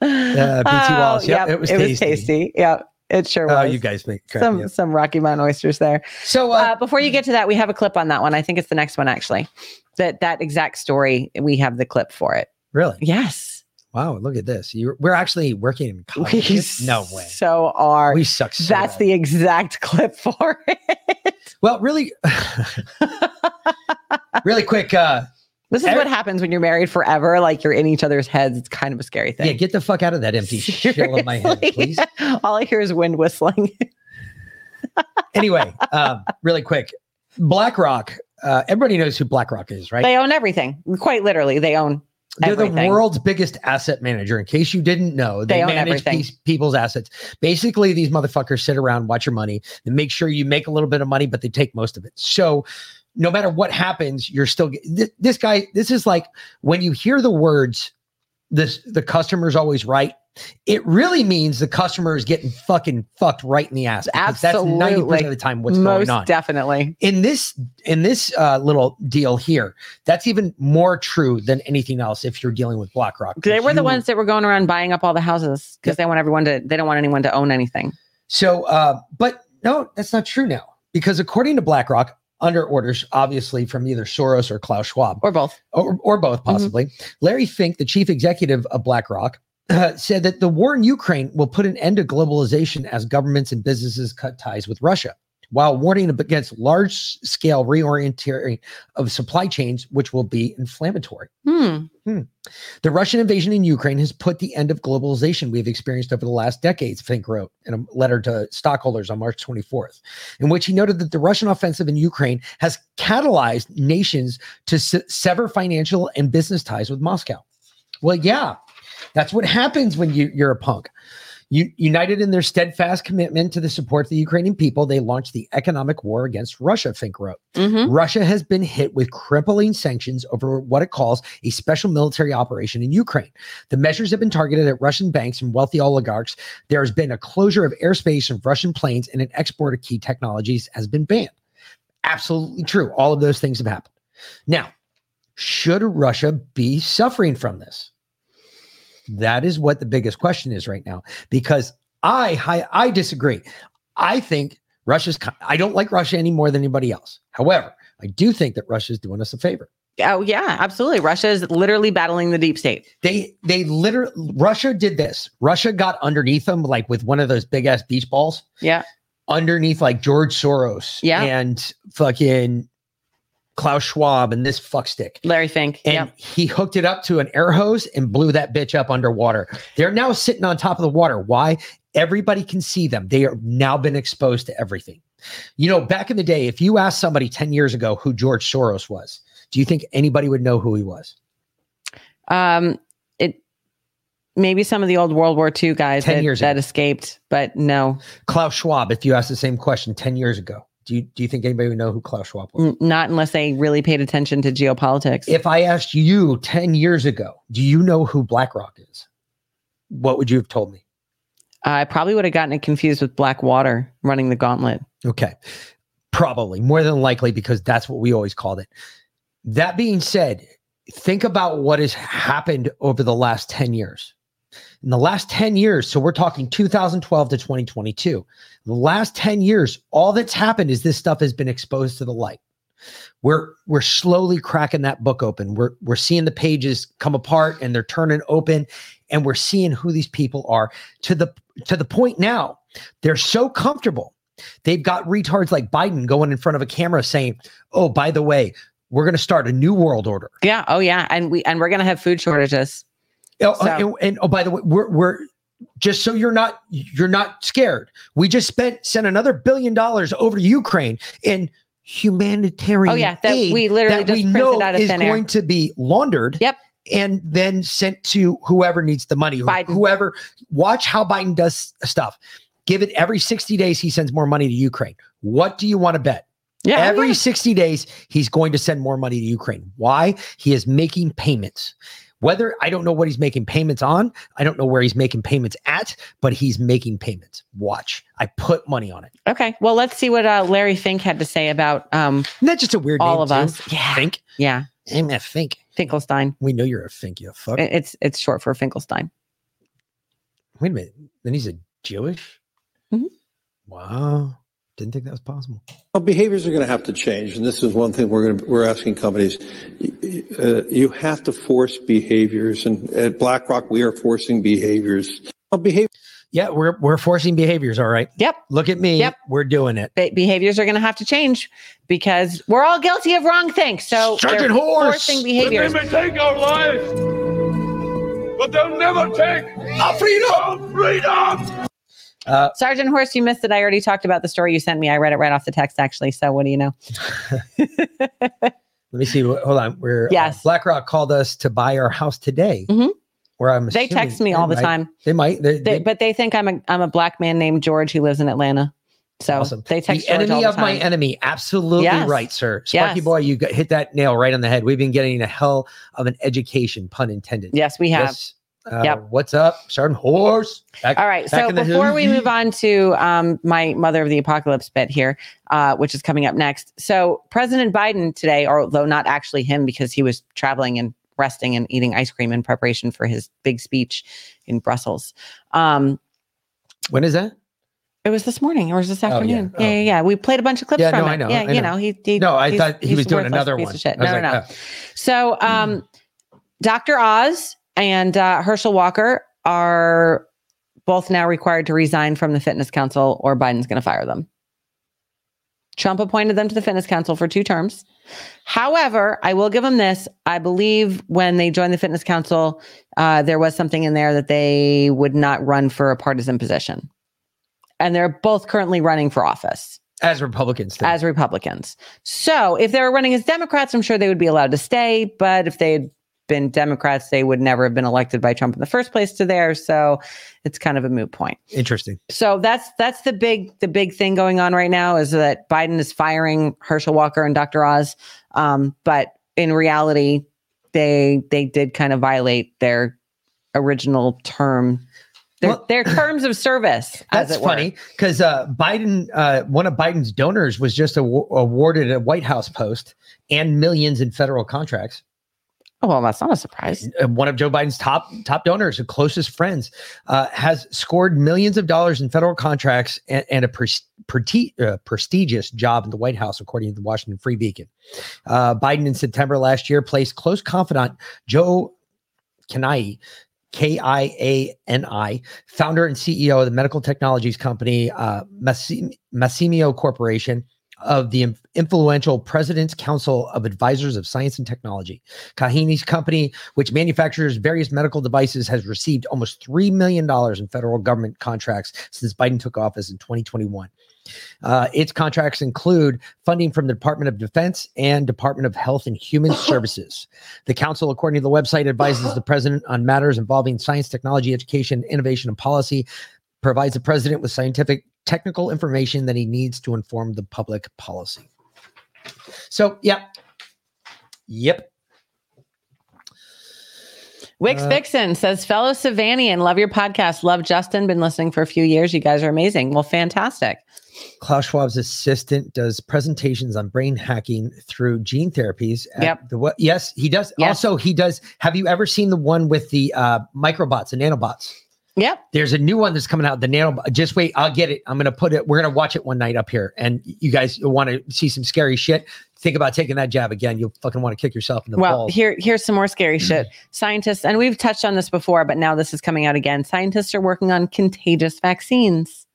Uh, BT Wallace. Yep. Oh, it was it tasty. was tasty. Yeah, it sure was. Oh, you guys make crap. some yep. some Rocky Mountain oysters there. So uh, before you get to that, we have a clip on that one. I think it's the next one actually. That that exact story. We have the clip for it. Really? Yes. Wow. Look at this. You're, we're actually working in college. no way. So are We suck so That's the exact clip for it. Well, really, really quick. Uh, This is what happens when you're married forever. Like you're in each other's heads. It's kind of a scary thing. yeah, get the fuck out of that empty shell of my head, Seriously. please. All I hear is wind whistling. anyway, um, really quick. BlackRock. Uh, everybody knows who BlackRock is, right? They own everything. Quite literally, they own They're everything. the world's biggest asset manager. In case you didn't know, they, They own manage these people's assets. Basically, these motherfuckers sit around, watch your money, and make sure you make a little bit of money, but they take most of it. So, no matter what happens, you're still th- this guy. This is like when you hear the words, "this the customer's always right." It really means the customer is getting fucking fucked right in the ass. because That's ninety Absolutely. percent of the time what's Most going on definitely. in this in this uh, little deal here that's even more true than anything else if you're dealing with blackrock They were the ones that were going around buying up all the houses because they want everyone to. They don't want anyone to own anything. so uh, but no that's not true now because according to blackrock under orders obviously from either soros or klaus schwab. Or both. Or, or both possibly. Larry fink the chief executive of blackrock uh, said that the war in ukraine will put an end to globalization as governments and businesses cut ties with russia while warning against large scale reorienting of supply chains which will be inflammatory Hmm. The Russian invasion in Ukraine has put the end of globalization we've experienced over the last decades, Fink wrote in a letter to stockholders on March 24th, in which he noted that the Russian offensive in Ukraine has catalyzed nations to se- sever financial and business ties with Moscow. Well, yeah, that's what happens when you, you're a punk. U- united in their steadfast commitment to the support of the Ukrainian people, they launched the economic war against Russia, Fink wrote. Mm-hmm. Russia has been hit with crippling sanctions over what it calls a special military operation in Ukraine. The measures have been targeted at Russian banks and wealthy oligarchs. There has been a closure of airspace of Russian planes, and an export of key technologies has been banned. Absolutely true. All of those things have happened. Now, should Russia be suffering from this? That is what the biggest question is right now, because I I, I disagree. I think Russia's. I don't like Russia any more than anybody else. However, I do think that Russia's doing us a favor. Oh yeah, absolutely. Russia is literally battling the deep state. They they literally Russia did this. Russia got underneath them like with one of those big ass beach balls. Yeah. Underneath like George Soros. Yeah. And fucking Klaus Schwab and this fuckstick. Larry Fink. And yeah. he hooked it up to an air hose and blew that bitch up underwater. They're now sitting on top of the water. Why? Everybody can see them. They are now been exposed to everything. You know, back in the day, if you asked somebody 10 years ago who George Soros was, do you think anybody would know who he was? Um, it maybe some of the old World War II guys 10 that, years that ago. escaped, but no, Klaus Schwab, if you asked the same question 10 years ago, do you, do you think anybody would know who Klaus Schwab was? not unless they really paid attention to geopolitics. If I asked you 10 years ago, do you know who BlackRock is? What would you have told me? I probably would have gotten it confused with Blackwater running the gauntlet. Okay. Probably more than likely because that's what we always called it. That being said, think about what has happened over the last 10 years. In the last 10 years, so we're talking 2012 to 2022. The last 10 years, all that's happened is this stuff has been exposed to the light. We're we're slowly cracking that book open. We're we're seeing the pages come apart and they're turning open and we're seeing who these people are to the to the point now they're so comfortable They've got retards like Biden going in front of a camera saying, "Oh, by the way, we're going to start a new world order." Yeah. Oh, yeah. And we and we're gonna have food shortages. Oh, uh, So- and, and- oh, by the way, we're we're just so you're not you're not scared. We just spent sent another billion dollars over to Ukraine in humanitarian. Oh, yeah, that aid we literally that we know is thin air. going to be laundered. Yep. And then sent to whoever needs the money. wh- Whoever watch how Biden does stuff. Give it every 60 days, he sends more money to Ukraine. What do you want to bet? Yeah, Every yeah. 60 days, he's going to send more money to Ukraine. Why? He is making payments. Whether I don't know what he's making payments on, I don't know where he's making payments at, but he's making payments. Watch. I put money on it. Okay. Well, let's see what uh, Larry Fink had to say about um That's just a weird all name, of too. us. Yeah. Fink. Yeah. I'm a Fink. Finkelstein. We know you're a Fink, you fuck. It's it's short for Finkelstein. Wait a minute. Then he's a Jewish? Mhm. Wow. Didn't think that was possible. Well, behaviors are going to have to change, and this is one thing we're going to, we're asking companies. Uh, you have to force behaviors, and at BlackRock we are forcing behaviors. Well, behavior. Yeah, we're we're forcing behaviors, all right. Yep. Look at me. Yep. We're doing it. Be- behaviors are going to have to change because we're all guilty of wrong things. So Sergeant they're Horse! forcing behaviors. They may take our lives, but they'll never take our freedom! Our freedom! Uh, Sergeant Horse, you missed it. I already talked about the story you sent me. I read it right off the text, actually. So what do you know? Let me see. Hold on. We're Yes. uh, BlackRock called us to buy our house today. Mhm. Where I'm They text me all the time. They might. They, They, but they think I'm a I'm a black man named George who lives in Atlanta. So awesome. they text the enemy all of the my enemy. Absolutely Yes. right, sir. Sparky Yes. boy, you got, hit that nail right on the head. We've been getting a hell of an education, pun intended. Yes, we have. Yes. Uh, Yep. What's up, Sergeant Horse? Back- All right. So before we move on to um, my mother of the apocalypse bit here, uh, which is coming up next. So President Biden today, although not actually him because he was traveling and resting and eating ice cream in preparation for his big speech in Brussels. Um, when is that? It was this morning or was this Oh, yeah. afternoon? Oh. yeah. yeah, yeah, We played a bunch of clips Yeah, from no, it. I know, Yeah, I you know. know, he, he No, I thought he was doing another piece one. of shit. I was No, no, no. oh. So, um, Dr. Oz and uh, Herschel Walker are both now required to resign from the Fitness Council, or Biden's going to fire them. Trump appointed them to the Fitness Council for two terms. However, I will give them this. I believe when they joined the Fitness Council, uh, there was something in there that they would not run for a partisan position. And they're both currently running for office as Republicans. as Republicans. So if they were running as Democrats, I'm sure they would be allowed to stay. But if they had been Democrats, they would never have been elected by Trump in the first place to there. So it's kind of a moot point. Interesting. So that's that's the big the big thing going on right now is that Biden is firing Herschel Walker and Dr. Oz. Um, but in reality, they they did kind of violate their original term, their, their terms of service. as That's it funny because uh, Biden, uh, one of Biden's donors, was just awa- awarded a White House post and millions in federal contracts. Oh, well, that's not a surprise. Uh, One of Joe Biden's top top donors, and closest friends, uh, has scored millions of dollars in federal contracts and, and a preti- uh, prestigious job in the White House, according to the Washington Free Beacon. Uh, Biden in September last year placed close confidant Joe Kiani, K I A N I, founder and CEO of the medical technologies company uh, Corporation, of the influential President's Council of Advisors of Science and Technology. Kiani's company, which manufactures various medical devices, has received almost $3 million in federal government contracts since Biden took office in 2021. Uh, its contracts include funding from the Department of Defense and Department of Health and Human Services. The council, according to the website, advises the president on matters involving science, technology, education, innovation, and policy, provides the president with scientific, technical information that he needs to inform the public policy. So, yep. Yep. Wix Uh, Vixen says, fellow Savanian, love your podcast. Love Justin. Been listening for a few years. You guys are amazing. Well, fantastic. Klaus Schwab's assistant does presentations on brain hacking through gene therapies. at Yep. The? Yes, he does. Yes. Also, he does. Have you ever seen the one with the uh, microbots and nanobots? Yep. There's a new one that's coming out. The nano. Just wait, I'll get it. I'm gonna put it. We're gonna watch it one night up here, and you guys want to see some scary shit. Think about taking that jab again. You'll fucking want to kick yourself in the well, balls. here here's some more scary shit. Scientists, and we've touched on this before, but now this is coming out again. Scientists are working on contagious vaccines.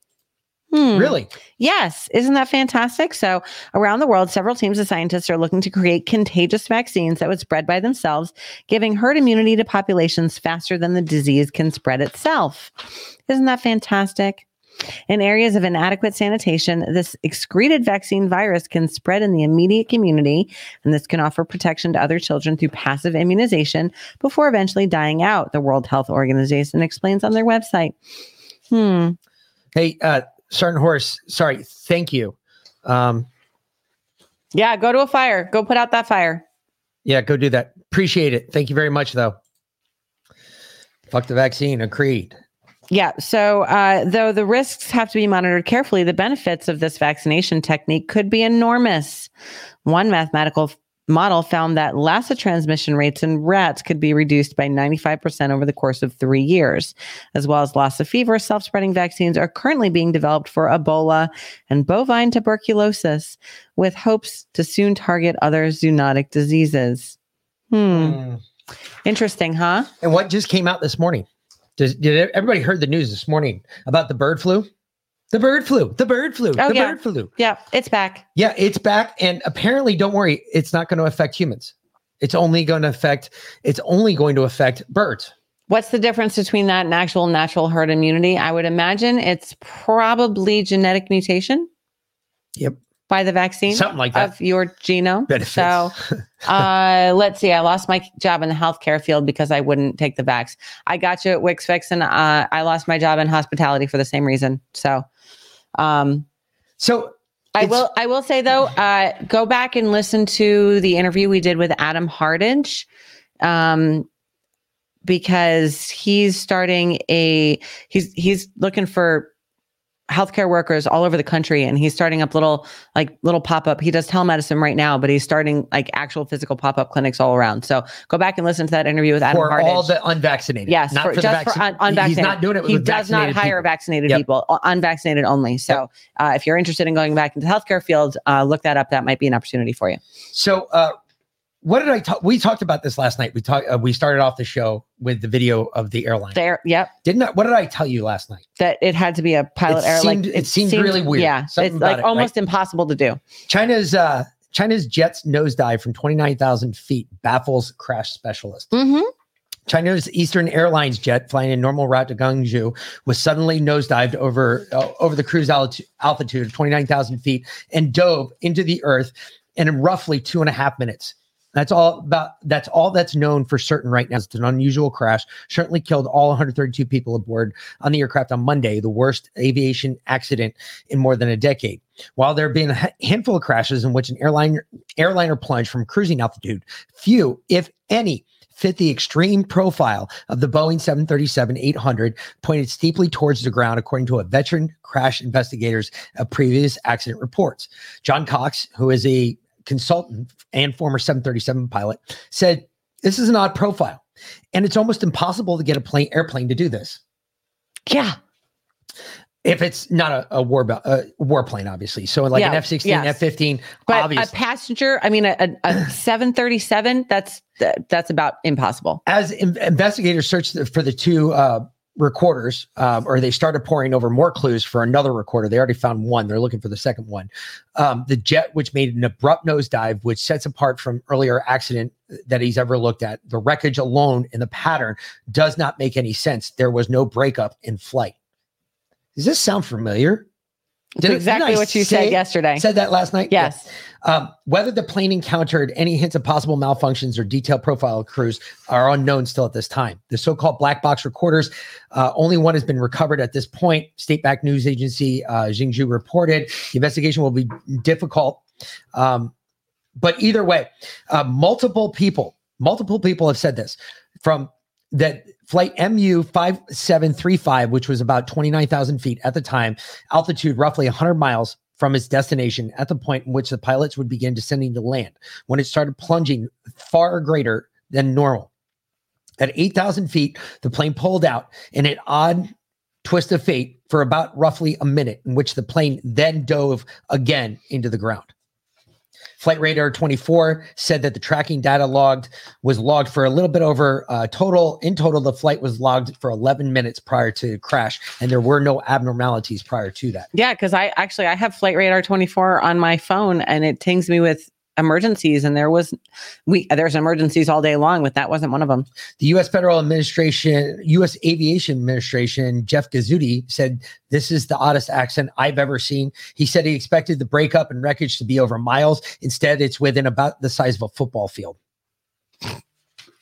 Hmm. Really? Yes. Isn't that fantastic? So, around the world, several teams of scientists are looking to create contagious vaccines that would spread by themselves, giving herd immunity to populations faster than the disease can spread itself. Isn't that fantastic? In areas of inadequate sanitation, this excreted vaccine virus can spread in the immediate community, and this can offer protection to other children through passive immunization before eventually dying out, the World Health Organization explains on their website. Hmm. Hey, uh, Sergeant Horse, sorry, thank you. Um, Yeah, go to a fire. Go put out that fire. yeah, go do that. Appreciate it. Thank you very much, though. Fuck the vaccine, agreed. Yeah. So, uh, though the risks have to be monitored carefully, the benefits of this vaccination technique could be enormous. One mathematical model found that Lassa transmission rates in rats could be reduced by 95% over the course of three years, as well as Lassa fever. Self spreading vaccines are currently being developed for Ebola and bovine tuberculosis, with hopes to soon target other zoonotic diseases. Hmm. Interesting, huh? And what just came out this morning? Does, did everybody heard the news this morning about the bird flu? The bird flu. The bird flu. Oh, the yeah. bird flu. Yeah, it's back. Yeah, it's back, and apparently, don't worry, it's not going to affect humans. It's only going to affect. It's only going to affect birds. What's the difference between that and actual natural herd immunity? I would imagine it's probably genetic mutation Yep. by the vaccine, Something like that. of your genome. Benefits. So, uh, let's see. I lost my job in the healthcare field because I wouldn't take the vax. I got you at Wix Fix, and uh, I lost my job in hospitality for the same reason. So, um, so I will. I will say though, uh, go back and listen to the interview we did with Adam Hardage, um, because he's starting a. He's he's looking for healthcare workers all over the country, and he's starting up little like little pop up. He does telemedicine right now, but he's starting like actual physical pop up clinics all around. So go back and listen to that interview with Adam for Hardage. all the unvaccinated. Yes, not for, for, the just for un- unvaccinated. He's not doing it. He does not hire people. vaccinated Yep. people, unvaccinated only. So, uh, if you're interested in going back into the healthcare field, uh, look that up. That might be an opportunity for you. So, uh, what did I talk? We talked about this last night. We talked. Uh, we started off the show with the video of the airline. There, yep. Didn't I? What did I tell you last night? That it had to be a pilot It error. like it seemed really weird. Yeah, Something it's like it, almost right? impossible to do. China's uh, China's jets nosedive from twenty nine thousand feet baffles crash specialist. Mm-hmm. China's Eastern Airlines jet flying a normal route to Guangzhou was suddenly nosedived over uh, over the cruise alti- altitude of 29,000 feet and dove into the earth in roughly two and a half minutes. That's all about. That's all that's known for certain right now. It's an unusual crash. Certainly killed all 132 people aboard on the aircraft on Monday, the worst aviation accident in more than a decade. While there have been a handful of crashes in which an airline airliner plunged from cruising altitude, few, if any, fit the extreme profile of the Boeing 737 800 pointed steeply towards the ground, according to a veteran crash investigators of previous accident reports. John Cox, who is a consultant and former 737 pilot, said this is an odd profile, and it's almost impossible to get a plane airplane to do this. Yeah. If it's not a, a war a warplane, obviously. So like an F 16, yes. F 15, But obviously. a passenger, I mean, a, a, a 737, that's that, that's about impossible. as in- investigators searched the- for the two uh, recorders, um, or they started pouring over more clues for another recorder. They already found one. They're looking for the second one. Um, the jet, which made an abrupt nosedive, which sets apart from earlier accident that he's ever looked at. The wreckage alone and the pattern does not make any sense. There was no breakup in flight. Does this sound familiar? It's Didn't- exactly what you said yesterday. Said that last night? Yes. Yeah. Um, whether the plane encountered any hints of possible malfunctions or detailed profile of crews are unknown still at this time. The so-called black box recorders, uh, only one has been recovered at this point. State-backed news agency uh, reported the investigation will be difficult. Um, but either way, uh, multiple people, multiple people have said this from that flight MU 5735, which was about 29,000 feet at the time, altitude roughly 100 miles from its destination at the point in which the pilots would begin descending to land when it started plunging far greater than normal. At 8,000 feet, the plane pulled out in an odd twist of fate for about roughly a minute, in which the plane then dove again into the ground. Flight Radar 24 said that the tracking data logged was logged for a little bit over uh, total. In total, the flight was logged for 11 minutes prior to crash, and there were no abnormalities prior to that. Yeah, because I actually I have Flight Radar 24 on my phone and it tings me with emergencies and there was we there's emergencies all day long but that wasn't one of them The U.S. Federal Administration, U.S. Aviation Administration, Jeff Guzzetti said this is the oddest accident I've ever seen. He said he expected the breakup and wreckage to be over miles. Instead, it's within about the size of a football field.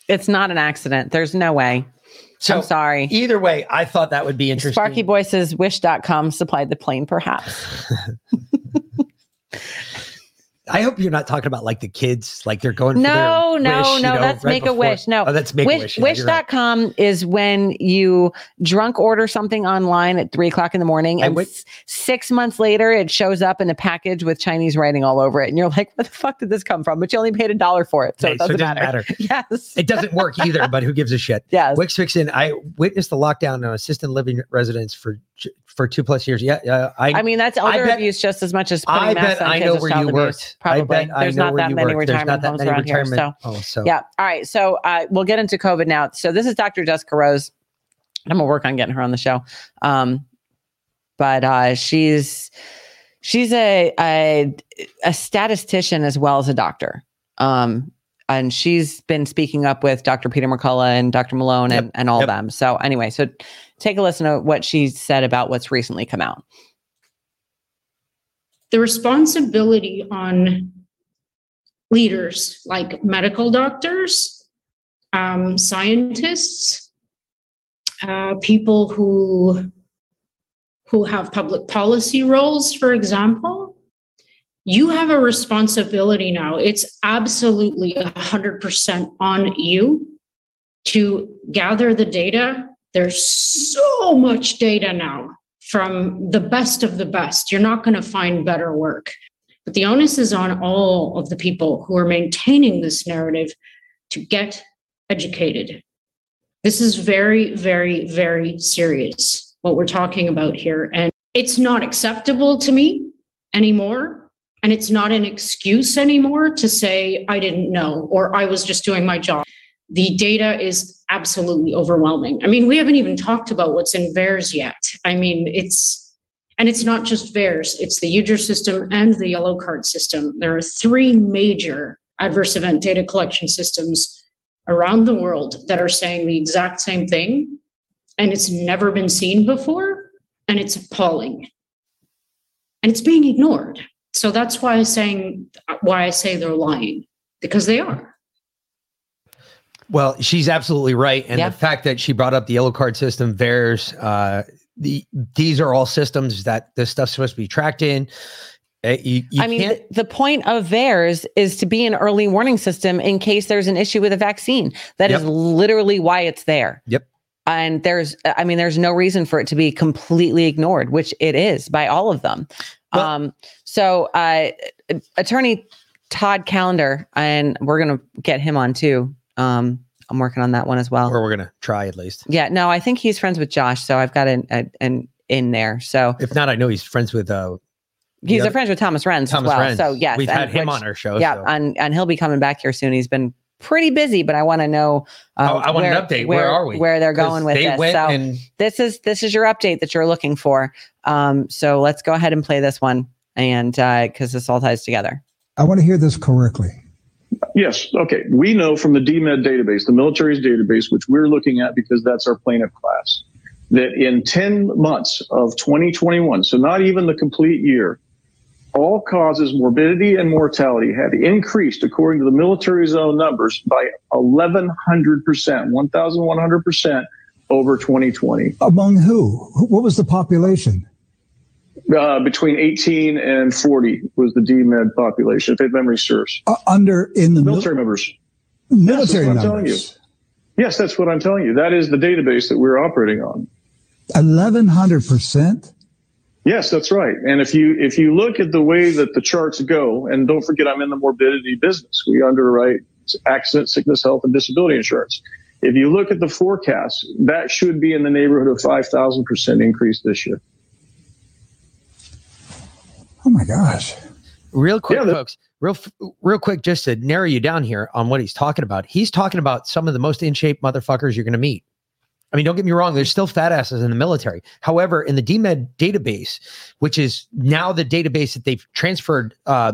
it's not an accident there's no way So i'm sorry Either way, I thought that would be interesting. sparky boy says wish.com supplied the plane perhaps I hope you're not talking about like the kids, like they're going. for no no wish, you no know, that's right make a wish no oh, that's make a wish wish. Yeah, you're right. is when you drunk order something online at three o'clock in the morning and s- six months later it shows up in a package with chinese writing all over it and you're like where the fuck did this come from but you only paid a dollar for it so Hey, it doesn't, matter. yes It doesn't work either, but who gives a shit? Yes. Wix Fixin. I witnessed the lockdown in assisted living residence for for two plus years. Yeah, yeah. I, I mean, that's elder bet- abuse just as much as putting I bet I know where you abuse. worked. I Probably. bet There's not that many worked. Retirement homes around here. So, oh, so- yeah. All right. So uh, we'll get into COVID now. So this is Dr. Jessica Rose. I'm gonna work on getting her on the show. Um, but uh, she's she's a, a a statistician as well as a doctor. Um, and she's been speaking up with Dr. Peter McCullough and Dr. Malone and, and all Yep. them. So anyway, so take a listen to what she said about what's recently come out. the responsibility on leaders like medical doctors, um, scientists, uh, people who who have public policy roles, for example. You have a responsibility now. It's absolutely 100% on you to gather the data. There's so much data now from the best of the best. You're not going to find better work. But the onus is on all of the people who are maintaining this narrative to get educated. This is very, very, very serious, what we're talking about here. And it's not acceptable to me anymore. And it's not an excuse anymore to say, I didn't know, or I was just doing my job. The data is absolutely overwhelming. I mean, we haven't even talked about what's in VAERS yet. I mean, it's, and it's not just VAERS, it's the UDR system and the yellow card system. There are three major adverse event data collection systems around the world that are saying the exact same thing. And it's never been seen before. And it's appalling. And it's being ignored. So that's why I'm saying, why I say they're lying, because they are. Well, she's absolutely right, and Yeah. the fact that she brought up the yellow card system, VAERS, uh, the these are all systems that this stuff's supposed to be tracked in. Uh, you, you I mean, th- the point of theirs is to be an early warning system in case there's an issue with a vaccine. That is Yep. literally why it's there. Yep. And there's, I mean, there's no reason for it to be completely ignored, which it is by all of them. um, so, uh, attorney Todd Callender, and we're going to get him on too. Um, I'm working on that one as well. or we're gonna try at least. Yeah, no, I think he's friends with Josh, so I've got an, a, an in there. So If not, I know he's friends with uh, he's other- a friend with Thomas Renz Thomas as well. Renz. So yes, We've and had him which- on our show, Yeah, so. and and he'll be coming back here soon. He's been pretty busy, but I want to know. uh, Oh, I want an update. Where are we? Where they're going with they this? went so and- this is this is your update that you're looking for. Um, so let's go ahead and play this one, and because this all ties together. I want to hear this correctly. Yes. Okay. We know from the DMED database, the military's database, which we're looking at because that's our plaintiff class, that in 10 months of 2021, so not even the complete year, all causes, morbidity and mortality have increased according to the military's own numbers by 1,100%, 1,100% over 2020. Among who? What was the population? Uh, between 18 and 40 was the DMED population, if memory serves. Uh, under in the mil- Military members. military Yes, that's what I'm telling you. Yes, that's what I'm telling you. That is the database that we're operating on. Eleven hundred percent. Yes, that's right. And if you if you look at the way that the charts go, and don't forget I'm in the morbidity business. We underwrite accident, sickness, health, and disability insurance. If you look at the forecast, that should be in the neighborhood of five thousand percent increase this year. Oh my gosh. Real quick, folks. real real quick, just to narrow you down here on what he's talking about. He's talking about some of the most in shape motherfuckers you're going to meet. I mean, don't get me wrong. There's still fat asses in the military. However, in the DMED database, which is now the database that they've transferred, uh,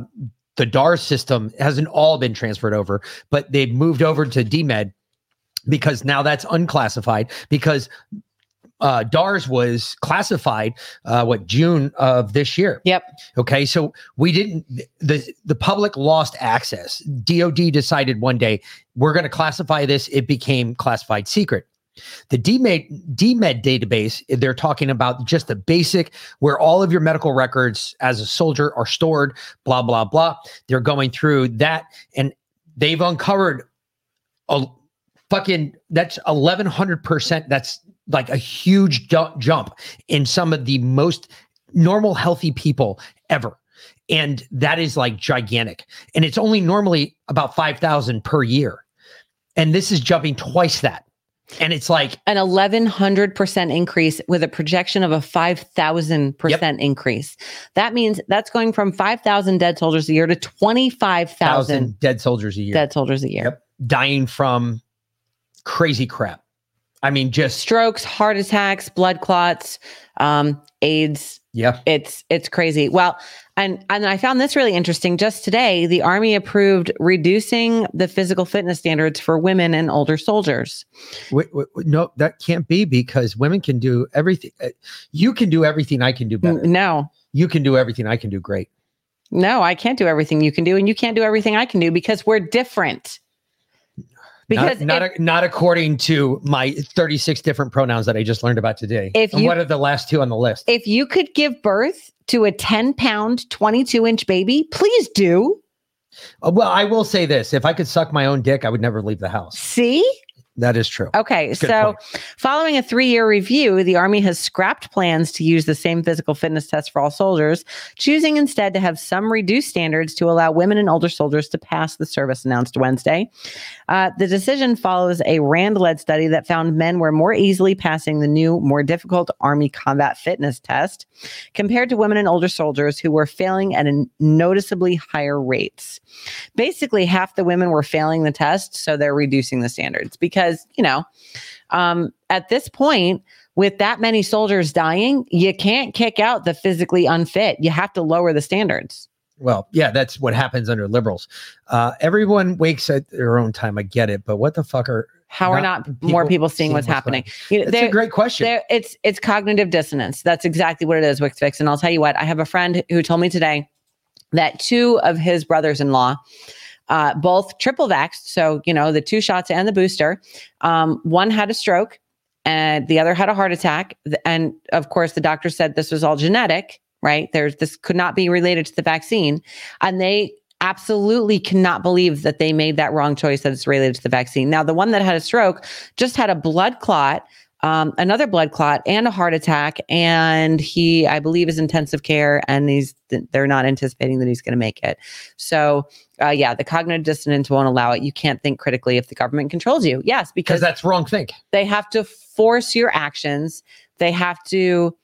the DARS system hasn't all been transferred over, but they've moved over to DMED because now that's unclassified because uh, DARS was classified uh, what June of this year. Yep. Okay, so we didn't the the public lost access. DoD decided one day we're going to classify this. It became classified secret. The DMED, DMED database, they're talking about just the basic where all of your medical records as a soldier are stored, blah, blah, blah. They're going through that and they've uncovered a fucking that's 1100%. That's like a huge ju- jump in some of the most normal, healthy people ever. And that is like gigantic. And it's only normally about 5,000 per year. And this is jumping twice that. And it's like an 1100% increase with a projection of a 5000% increase. That means that's going from 5,000 dead soldiers a year to 25,000 thousand dead soldiers a year. dead soldiers a year. Yep. Dying from crazy crap. I mean, just strokes, heart attacks, blood clots, um, AIDS. Yeah. It's it's crazy. Well, and and I found this really interesting. Just today, the Army approved reducing the physical fitness standards for women and older soldiers. Wait, wait, wait, no, that can't be because women can do everything. uh, You can do everything I can do better. No. You can do everything I can do great. No, I can't do everything you can do, and you can't do everything I can do because we're different. Because not not, not according to my 36 different pronouns that I just learned about today. If and you- what are the last two on the list? If you could give birth to a 10 pound, 22 inch baby, please do. Uh, well, I will say this: if I could suck my own dick, I would never leave the house. See? That is true. Okay, Good so point. following a three year review, the Army has scrapped plans to use the same physical fitness test for all soldiers, choosing instead to have some reduced standards to allow women and older soldiers to pass the service, announced Wednesday. Uh, the decision follows a RAND led study that found men were more easily passing the new, more difficult Army combat fitness test compared to women and older soldiers who were failing at a noticeably higher rates. Basically, half the women were failing the test, so they're reducing the standards because, you know, um, at this point, with that many soldiers dying, you can't kick out the physically unfit. You have to lower the standards. Well, yeah, that's what happens under liberals. Uh, everyone wakes at their own time. I get it, but what the fuck are How are not more people seeing what's happening? You know, That's a great question. it's it's cognitive dissonance. That's exactly what it is, Wix Fix. And I'll tell you what, I have a friend who told me today that two of his brothers-in-law, uh, both triple vaxxed, so you know the two shots and the booster. Um, one had a stroke, and the other had a heart attack. And of course, the doctor said this was all genetic. Right? There's this could not be related to the vaccine, and they absolutely cannot believe that they made that wrong choice that it's related to the vaccine. Now, the one that had a stroke just had a blood clot, um, another blood clot, and a heart attack. And he, I believe, is intensive care, and he's they're not anticipating that he's going to make it. So, uh, yeah, the cognitive dissonance won't allow it. You can't think critically if the government controls you. Yes, because because that's wrong think. they have to force your actions. They have to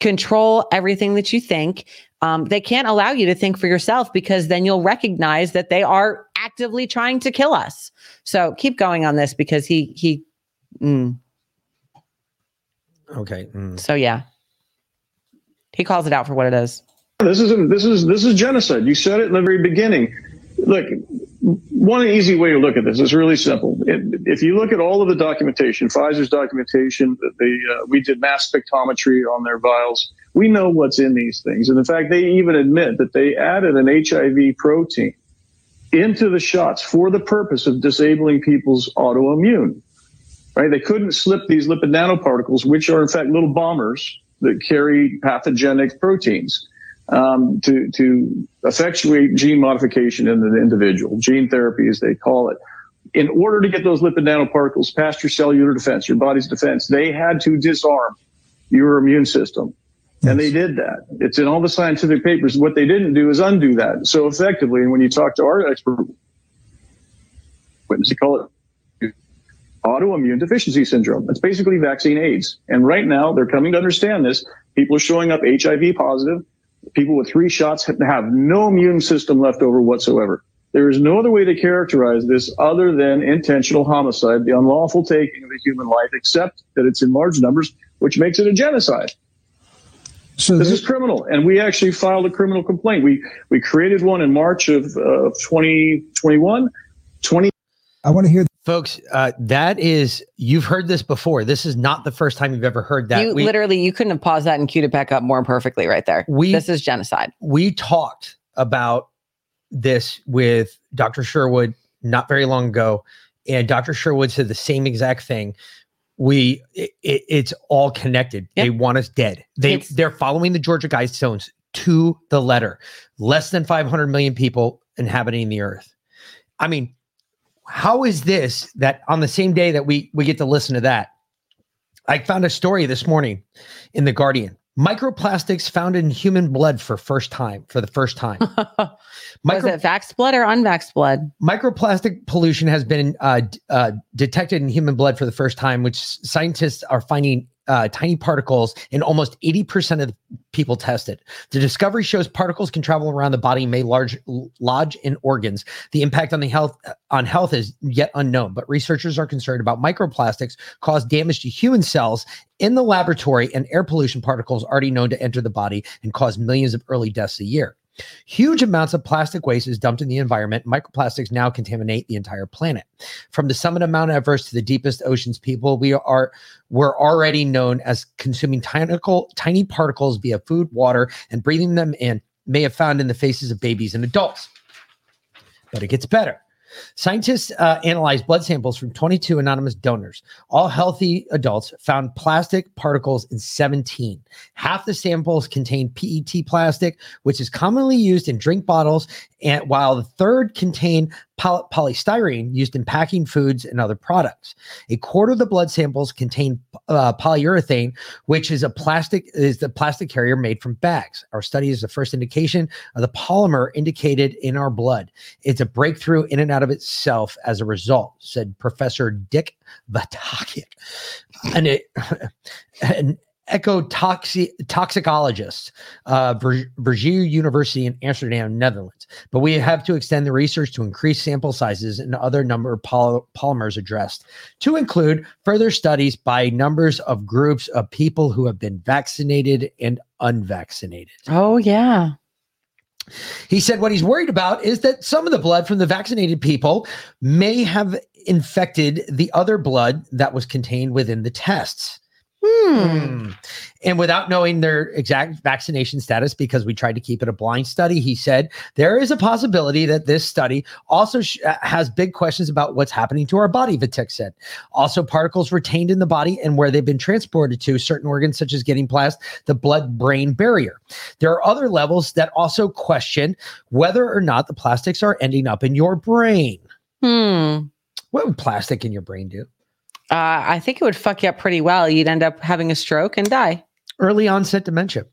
control everything that you think. Um, they can't allow you to think for yourself because then you'll recognize that they are actively trying to kill us. So keep going on this because he he. mm. Okay. mm. So yeah, he calls it out for what it is. This is this is this is genocide. You said it in the very beginning. Look, one easy way to look at this is really simple. If you look at all of the documentation, Pfizer's documentation, the uh, we did mass spectrometry on their vials. We know what's in these things, and in fact, they even admit that they added an HIV protein into the shots for the purpose of disabling people's autoimmune. Right? They couldn't slip these lipid nanoparticles, which are in fact little bombers that carry pathogenic proteins um, to to effectuate gene modification in the individual, gene therapy as they call it. In order to get those lipid nanoparticles past your cellular defense, your body's defense, they had to disarm your immune system. And they did that. It's in all the scientific papers. What they didn't do is undo that. So effectively, and when you talk to our expert witness, you call it autoimmune deficiency syndrome. It's basically vaccine AIDS. And right now, they're coming to understand this. People are showing up HIV positive. People with three shots have no immune system left over whatsoever. There is no other way to characterize this other than intentional homicide, the unlawful taking of a human life, except that it's in large numbers, which makes it a genocide. So this, is criminal, and we actually filed a criminal complaint. We we created one in March of uh, 2021. 20. I want to hear. Folks, uh, that is you've heard this before. This is not the first time you've ever heard that. you We- literally you couldn't have paused that and queued it back up more perfectly right there. We- this is genocide. we talked about this with Dr. Sherwood not very long ago, and Dr. Sherwood said the same exact thing. We it, it- it's all connected. They want us dead. They It's- they're following the Georgia Guidestones to the letter. Less than 500 million people inhabiting the earth. I mean, how is this that on the same day that we we get to listen to that? I found a story this morning in the Guardian. Microplastics found in human blood for first time for the first time. Was it vaxxed blood or unvaxxed blood? Microplastic pollution has been uh, uh, detected in human blood for the first time, which scientists are finding uh, tiny particles in almost 80% of people tested. The discovery shows particles can travel around the body and may large, lodge in organs. The impact on the health on health is yet unknown, but researchers are concerned about microplastics cause damage to human cells in the laboratory and air pollution particles already known to enter the body and cause millions of early deaths a year. Huge amounts of plastic waste is dumped in the environment. Microplastics now contaminate the entire planet. From the summit of Mount Everest to the deepest oceans, people we are we're already known as consuming tiny, tiny particles via food, water, and breathing them in may have found in the faces of babies and adults. But it gets better. Scientists uh, analyzed blood samples from 22 anonymous donors. All healthy adults found plastic particles in 17. Half the samples contained PET plastic, which is commonly used in drink bottles, and while the third contained poly- polystyrene used in packing foods and other products. A quarter of the blood samples contain uh, polyurethane, which is a plastic is the plastic carrier made from bags. Our study is the first indication of the polymer indicated in our blood. It's a breakthrough in and out of itself as a result, said Professor Dick Vatakic, an, an ecotoxicologist, uh, Ver- University in Amsterdam, Netherlands. But we have to extend the research to increase sample sizes and other number of poly- polymers addressed, to include further studies by numbers of groups of people who have been vaccinated and unvaccinated. Oh yeah. He said what he's worried about is that some of the blood from the vaccinated people may have infected the other blood that was contained within the tests. Hmm. And without knowing their exact vaccination status, because we tried to keep it a blind study, he said there is a possibility that this study also sh- uh, has big questions about what's happening to our body, Vitek said. Also, particles retained in the body and where they've been transported to certain organs, such as getting past the blood brain barrier. There are other levels that also question whether or not the plastics are ending up in your brain. Hmm. What would plastic in your brain do? Uh, I think it would fuck you up pretty well. You'd end up having a stroke and die. Early onset dementia.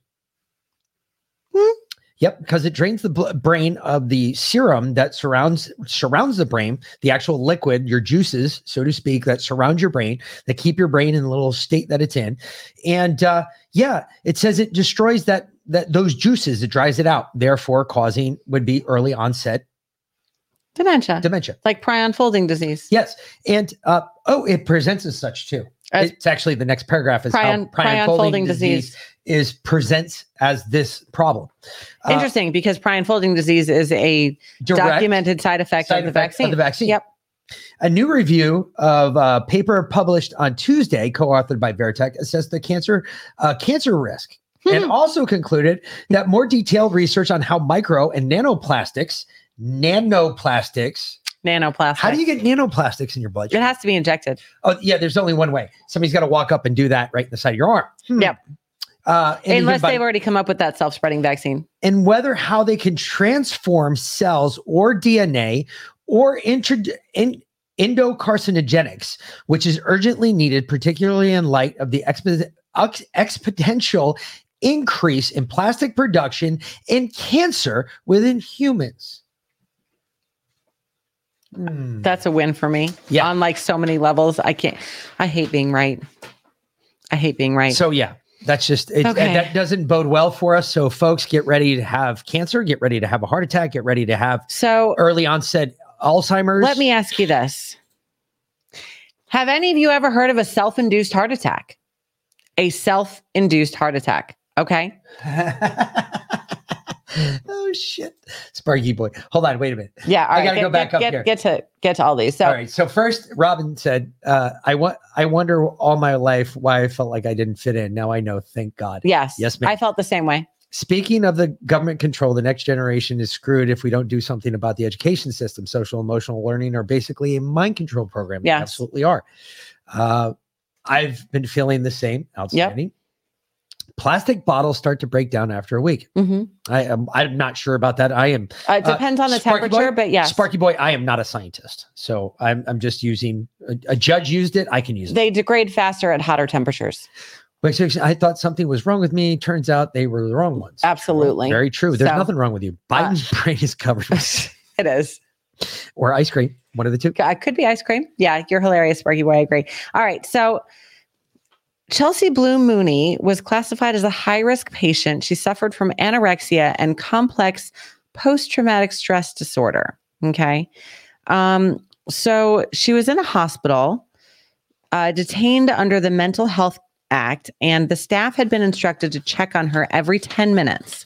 Hmm. Yep, because it drains the bl- brain of the serum that surrounds surrounds the brain, the actual liquid, your juices, so to speak, that surround your brain, that keep your brain in the little state that it's in. And uh, yeah, it says it destroys that that those juices, it dries it out, therefore causing would be early onset Dementia. dementia. Like prion folding disease. Yes, and uh, oh, it presents as such too. As- it's actually the next paragraph is Prion- how prion folding disease. is presents as this problem. Uh, Interesting because prion folding disease is a documented side effect side of the effect vaccine. Of the vaccine. Yep. A new review of a paper published on Tuesday, co-authored by Veritech, assessed the cancer uh, cancer risk and also concluded that more detailed research on how micro and nanoplastics, nanoplastics, Nanoplastics. how do you get nanoplastics in your blood? It has to be injected. Oh, yeah. There's only one way. Somebody's got to walk up and do that right in the side of your arm. Hmm. Yep. Uh, Unless they've already come up with that self-spreading vaccine. and whether how they can transform cells or DNA or intro- in, endocarcinogenics, which is urgently needed, particularly in light of the expo- ex- exponential increase in plastic production and cancer within humans. Hmm. That's a win for me. Yeah. On like so many levels. I can't I hate being right. I hate being right. So yeah, That's just it, Okay. that doesn't bode well for us. So, folks, get ready to have cancer, get ready to have a heart attack, get ready to have so early onset Alzheimer's. Let me ask you this. Have any of you ever heard of a self-induced heart attack? A self-induced heart attack. Okay. oh shit, Sparky boy. Hold on, wait a minute. Yeah. I right, gotta get, go back get, up get, here. Get to get to all these. So all right. So first, Robin said, uh, "I want. I wonder all my life why I felt like I didn't fit in. Now I know. Thank God. yes, Yes, ma'am. I felt the same way. Speaking of the government control, the next generation is screwed if we don't do something about the education system. Social emotional learning are basically a mind control program. They Yes. absolutely are. Uh, I've been feeling the same. Outstanding. Plastic bottles start to break down after a week. hmm I am. I'm not sure about that. I am. Uh, it depends on the Sparky temperature, Boy- but yeah, Sparky boy, I am not a scientist, so I'm. I'm just using. A, a judge used it. I can use it. They degrade faster at hotter temperatures. I thought something was wrong with me. Turns out they were the wrong ones. Absolutely. Very true. There's So- nothing wrong with you. Biden's brain is covered with It is. or ice cream. One of the two. Uh, could be ice cream. Yeah, you're hilarious, Sparky Boy. I agree. All right. So Chelsea Blue Mooney was classified as a high risk patient. She suffered from anorexia and complex post traumatic stress disorder. Okay. Um, so she was in a hospital, uh, detained under the Mental Health Act, and the staff had been instructed to check on her every 10 minutes.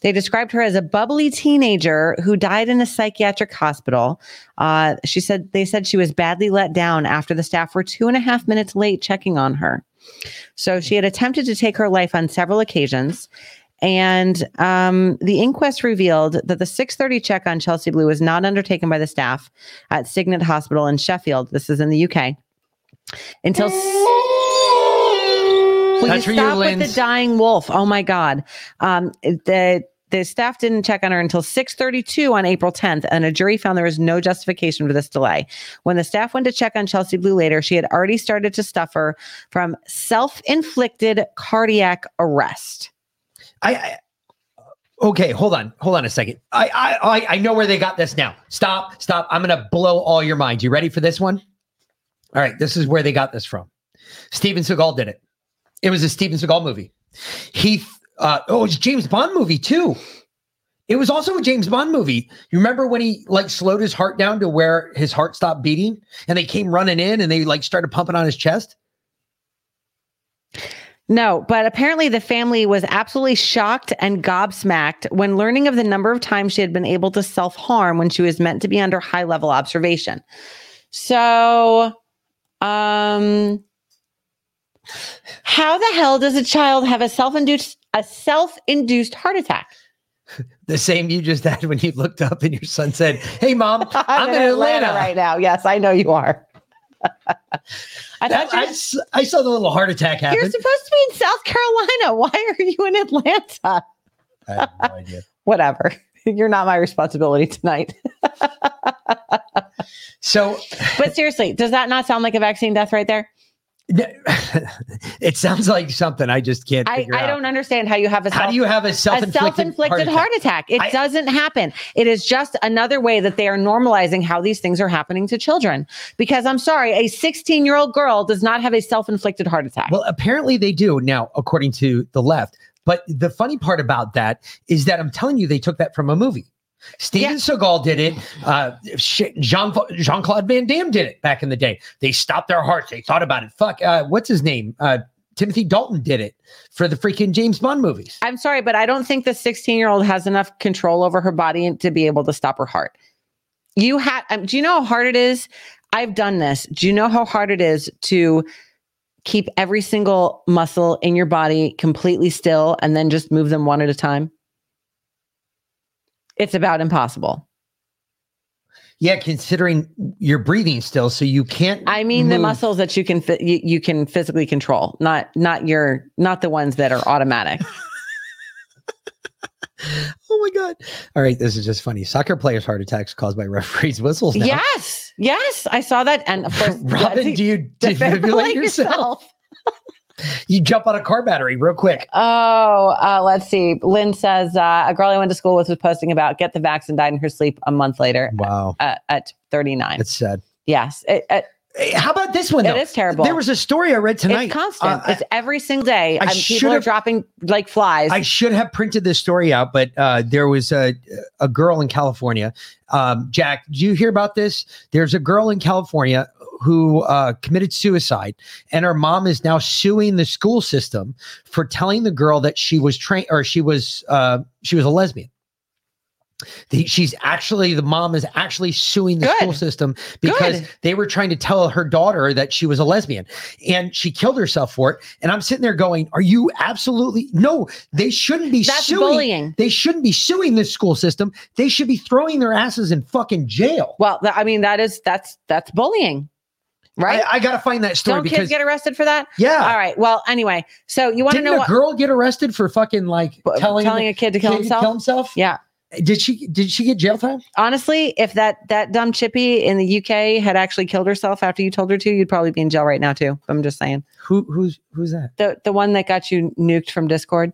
They described her as a bubbly teenager who died in a psychiatric hospital. Uh, she said they said she was badly let down after the staff were two and a half minutes late checking on her. So she had attempted to take her life on several occasions. And um, the inquest revealed that the 6:30 check on Chelsea Blue was not undertaken by the staff at Cygnet Hospital in Sheffield. This is in the UK. Until Will That's you, stop with the dying wolf? Oh my God. Um, the the staff didn't check on her until 6:32 on April 10th, and a jury found there was no justification for this delay. When the staff went to check on Chelsea Blue later, she had already started to suffer from self-inflicted cardiac arrest. I, I okay. Hold on. Hold on a second. I, I I I know where they got this now. Stop. Stop. I'm gonna blow all your minds. You ready for this one? All right. This is where they got this from. Steven Seagal did it. It was a Steven Seagal movie. He uh, oh, it's James Bond movie too. It was also a James Bond movie. You remember when he like slowed his heart down to where his heart stopped beating, and they came running in and they like started pumping on his chest. No, but apparently the family was absolutely shocked and gobsmacked when learning of the number of times she had been able to self harm when she was meant to be under high level observation. So, um, how the hell does a child have a self induced a self induced heart attack? The same you just had when you looked up and your son said, "Hey, mom, I'm, in Atlanta." right now. Yes, I know you are. I That- I, I saw the little heart attack happen. you're supposed to be in South Carolina. Why are you in Atlanta? I have no idea. Whatever. You're not my responsibility tonight. So But seriously, does that not sound like a vaccine death right there? it sounds like something I just can't I, I don't understand how you have a How self- do you have a self-inflicted, self-inflicted heart attack? It I- doesn't happen. It is just another way that they are normalizing how these things are happening to children. Because I'm sorry, a 16 year old girl does not have a self-inflicted heart attack. Well, apparently they do now, according to the left. But the funny part about that is that I'm telling you, they took that from a movie. Steven Seagal did it. Uh, Jean Jean Claude Van Damme did it back in the day. They stopped their hearts. They thought about it. Fuck, uh, what's his name? Uh, Timothy Dalton did it for the freaking James Bond movies. I'm sorry, but I don't think the 16 year old has enough control over her body to be able to stop her heart. You had, um, do you know how hard it is? I've done this. Do you know how hard it is to keep every single muscle in your body completely still and then just move them one at a time? It's about impossible. Yeah, considering you're breathing still, so you can't. I mean the muscles that you can you, you can physically control, not not your not the ones that are automatic. Oh my god! All right, this is just funny. Soccer players' heart attacks caused by referees' whistles. Now. Yes, yes, I saw that, and of course, Robin, do you defibrillate yourself? You jump on a car battery real quick. Oh, uh, let's see. Lynn says uh, a girl I went to school with was posting about get the vaccine, died in her sleep a month later. Wow, uh, at 39. It's sad. yes, it, it- How about this one? It though? is terrible. There was a story I read tonight. It's constant. Uh, it's every single day. I should people are have- dropping like flies. I should have printed this story out, but uh, there was a a girl in California. Um, Jack, did you hear about this? There's a girl in California who uh, committed suicide, and her mom is now suing the school system for telling the girl that she was trained or she was uh, she was a lesbian. The, she's actually the mom is actually suing the school system because Good. they were trying to tell her daughter that she was a lesbian and she killed herself for it. And I'm sitting there going, Are you absolutely no? They shouldn't be That's suing. bullying. They shouldn't be suing this school system. They should be throwing their asses in fucking jail. well, I mean, that is that's that's bullying, right? I, I gotta find that story Don't because kids get arrested for that? Yeah. All right. Well, anyway, so you want to know a what girl get arrested for fucking like telling telling a kid to kill himself? kill himself? Yeah. Did she did she get jail time? Honestly, if that that dumb chippy in the UK had actually killed herself after you told her to, you'd probably be in jail right now too. I'm just saying. Who who's who's that? The the one that got you nuked from Discord.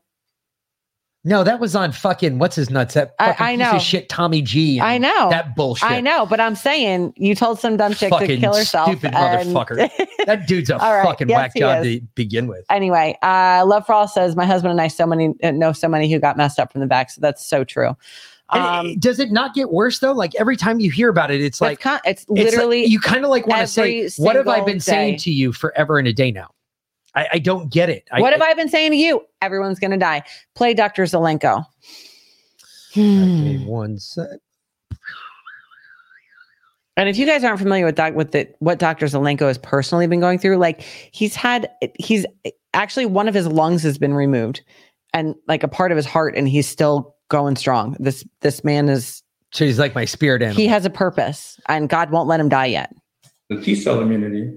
No, that was on fucking what's his nuts? That I- fucking I piece know. of shit Tommy G. I know that bullshit. I know, but I'm saying you told some dumb chick to kill herself. stupid and- motherfucker. that dude's a right, fucking yes, whack job is. to begin with. anyway, uh, Love for All says my husband and I so many uh, know so many who got messed up from the back. So that's so true. Um, it- does it not get worse though? Like every time you hear about it, it's like con- it's like- literally you kind of like want to say, "What have I been saying to you forever and a day now?" I, I don't get it. I, what have I been saying to you? Everyone's gonna die. Play Dr. Zelenko. Okay, one sec. And if you guys aren't familiar with doc, with the, what Dr. Zelenko has personally been going through, like he's had, he's actually one of his lungs has been removed, and like a part of his heart, and he's still going strong. This this man is. So he's like my spirit animal. He has a purpose, and God won't let him die yet. the T cell immunity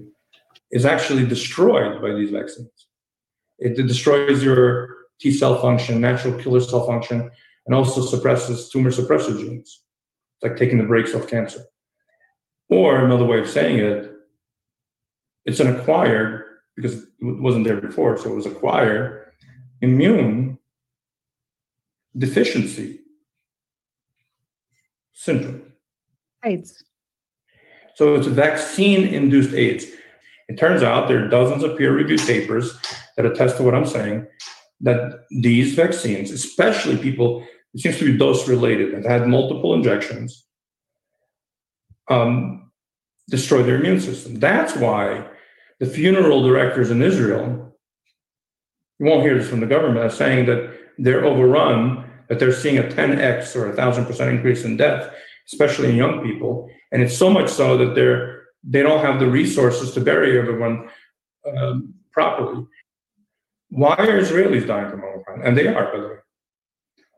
is actually destroyed by these vaccines. It destroys your T cell function, natural killer cell function, and also suppresses tumor suppressor genes. It's like taking the brakes off cancer. Or another way of saying it, it's an acquired, because it wasn't there before, so it was acquired immune deficiency syndrome. AIDS. So it's a vaccine induced AIDS. It turns out there are dozens of peer reviewed papers that attest to what I'm saying that these vaccines, especially people, it seems to be dose related and had multiple injections, um, destroy their immune system. That's why the funeral directors in Israel, you won't hear this from the government, are saying that they're overrun, that they're seeing a 10x or a thousand percent increase in death, especially in young people. And it's so much so that they're they don't have the resources to bury everyone um, properly. Why are Israelis dying from Omicron? And they are, by the way.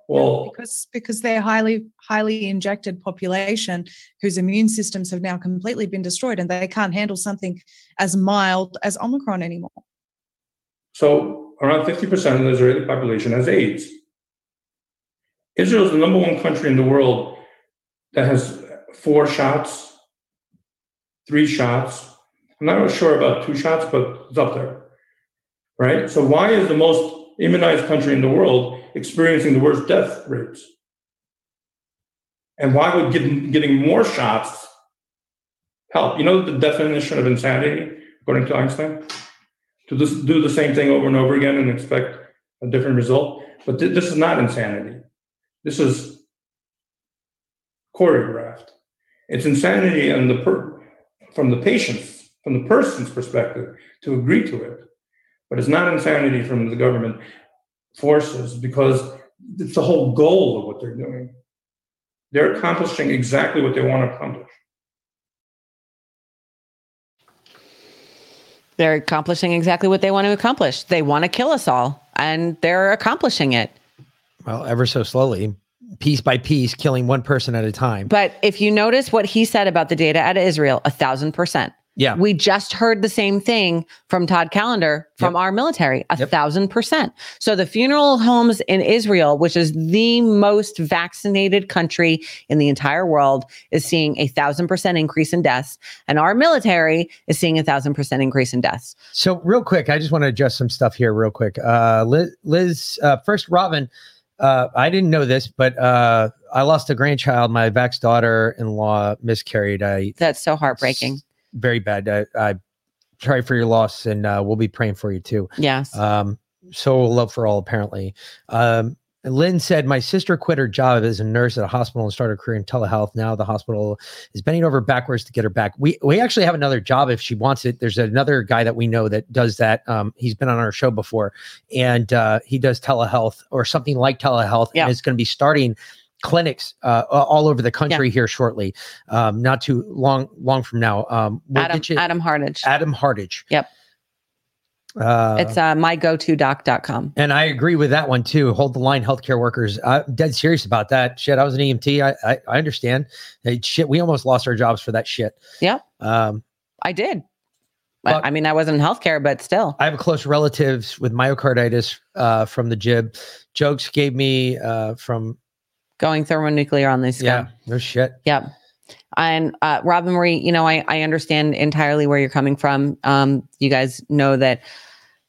Well, because because they're highly highly injected population whose immune systems have now completely been destroyed and they can't handle something as mild as omicron anymore so around 50% of the Israeli population has AIDS. Israel is the number one country in the world that has four shots, three shots. I'm not sure about two shots, but it's up there. Right? So, why is the most immunized country in the world experiencing the worst death rates? And why would getting, getting more shots help? You know the definition of insanity, according to Einstein? To do the same thing over and over again and expect a different result. But th- this is not insanity. This is choreographed. It's insanity and the per- from the patient's, from the person's perspective to agree to it. But it's not insanity from the government forces because it's the whole goal of what they're doing. They're accomplishing exactly what they want to accomplish. They're accomplishing exactly what they want to accomplish. They want to kill us all, and they're accomplishing it. Well, ever so slowly, piece by piece, killing one person at a time. But if you notice what he said about the data out of Israel, a thousand percent. Yeah. We just heard the same thing from Todd Callender from our military, a thousand percent. So the funeral homes in Israel, which is the most vaccinated country in the entire world, is seeing a thousand percent increase in deaths. And our military is seeing a thousand percent increase in deaths. So, real quick, I just want to adjust some stuff here, real quick. Uh, Liz, Liz uh, first, Robin, uh, I didn't know this, but uh, I lost a grandchild. My Vax daughter in law miscarried. I That's so heartbreaking. very bad. I, I sorry for your loss, and uh, we'll be praying for you too. Yes. Um, so love for all, apparently. Um, and Lynn said, My sister quit her job as a nurse at a hospital and started a career in telehealth. Now the hospital is bending over backwards to get her back. We we actually have another job if she wants it. There's another guy that we know that does that. Um, he's been on our show before, and uh, he does telehealth or something like telehealth, Yeah. and it's going to be starting clinics uh, all over the country here shortly. Um, not too long long from now. Um, we'll Adam you- Adam Hardage. Adam Hardage. Yep. Uh, it's uh, mygotodoc.com. and I agree with that one too. Hold the line, healthcare workers. I'm dead serious about that shit. I was an EMT. I I, I understand. Hey, shit, we almost lost our jobs for that shit. Yeah, Um, I did. I, I mean, I wasn't in healthcare, but still. I have a close relatives with myocarditis uh, from the jib. Jokes gave me uh, from going thermonuclear on this. yeah, no shit. Yep. And uh, Robin Marie, you know, I, I understand entirely where you're coming from. Um, you guys know that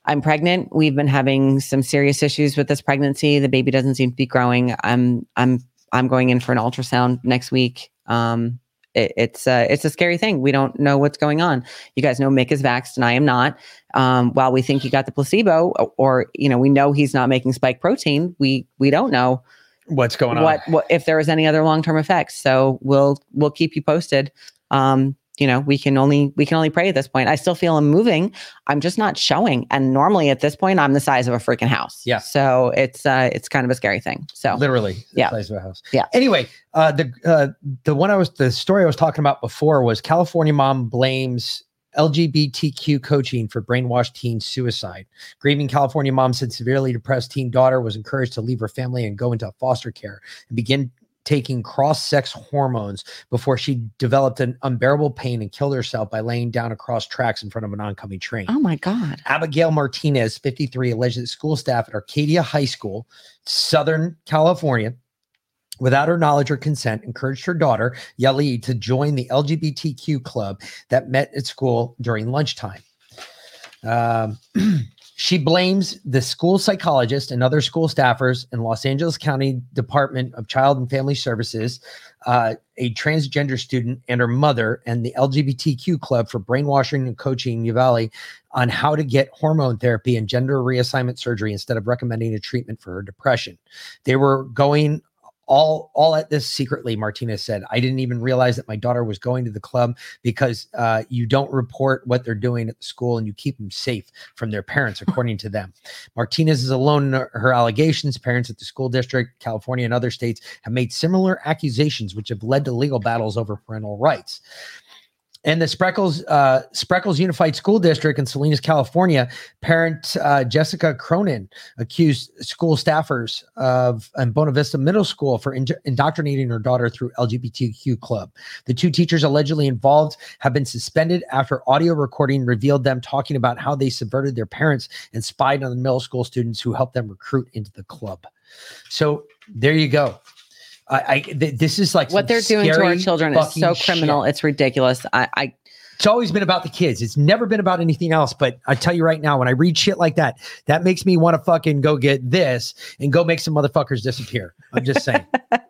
I'm pregnant. We've been having some serious issues with this pregnancy. The baby doesn't seem to be growing. I'm I'm I'm going in for an ultrasound next week. Um, it, it's uh, it's a scary thing. We don't know what's going on. You guys know Mick is vaxxed and I am not. Um, while we think he got the placebo, or, or you know, we know he's not making spike protein. We we don't know what's going on. what what if there was any other long-term effects. So we'll we'll keep you posted. Um you know we can only we can only pray at this point. I still feel i'm moving. I'm just not showing. And normally at this point i'm the size of a freaking house. Yeah. so it's uh it's kind of a scary thing. So literally the yeah. size of a house. yeah. Anyway, uh, the uh, the one I was the story I was talking about before was California mom blames LGBTQ coaching for brainwashed teen suicide. Grieving California mom said severely depressed teen daughter was encouraged to leave her family and go into foster care and begin taking cross-sex hormones before she developed an unbearable pain and killed herself by laying down across tracks in front of an oncoming train. oh my god Abigail Martinez, 53, alleged that school staff at Arcadia High School, Southern California, without her knowledge or consent, encouraged her daughter, Yaeli, to join the LGBTQ club that met at school during lunchtime. Um, she blames the school psychologist and other school staffers in Los Angeles County Department of Child and Family Services, uh, a transgender student, and her mother, and the LGBTQ club for brainwashing and coaching Uvalli on how to get hormone therapy and gender reassignment surgery instead of recommending a treatment for her depression. They were going all all at this secretly martinez said i didn't even realize that my daughter was going to the club because uh, you don't report what they're doing at the school and you keep them safe from their parents according to them. Martinez is alone in her- her allegations. Parents at the school district california and other states have made similar accusations which have led to legal battles over parental rights and the Spreckels uh, Spreckels Unified School District in Salinas, California, parent uh, Jessica Cronin accused school staffers of and Buena Vista Middle School for in- indoctrinating her daughter through LGBTQ club. The two teachers allegedly involved have been suspended after audio recording revealed them talking about how they subverted their parents and spied on the middle school students who helped them recruit into the club. So there you go. I, I th- this is like what they're doing to our children is so shit. criminal it's ridiculous i i It's always been about the kids. It's never been about anything else. But I tell you right now, when I read shit like that, that makes me want to fucking go get this and go make some motherfuckers disappear. I'm just saying.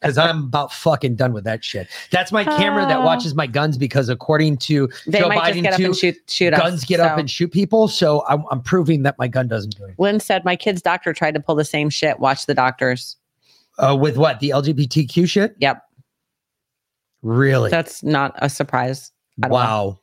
Because I'm about fucking done with that shit. That's my camera that Ah. watches my guns because according to They Joe Biden, too, shoot- shoot us, guns get up and shoot people. So I'm, I'm proving that my gun doesn't do it. lynn said my kid's doctor tried to pull the same shit watch the doctors Uh, with what? The LGBTQ shit? Yep. Really? that's not a surprise at all. wow.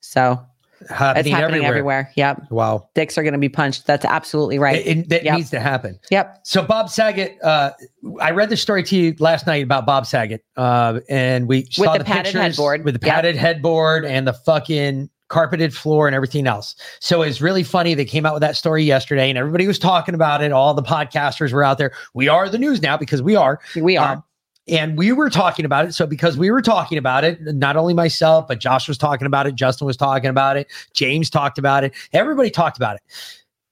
so Happening it's happening everywhere. everywhere. Yep. Wow. Dicks are going to be punched. That's absolutely right. It, that Yep. needs to happen. Yep. So Bob Saget, uh, I read the story to you last night about Bob Saget, uh, and we saw the padded pictures headboard. with the Yep. padded headboard and the fucking carpeted floor and everything else. So it's really funny. They came out with that story yesterday, and everybody was talking about it. All the podcasters were out there. We are the news now because we are. We are. Um, and we were talking about it. So because we were talking about it, not only myself, but Josh was talking about it, Justin was talking about it, James talked about it, everybody talked about it.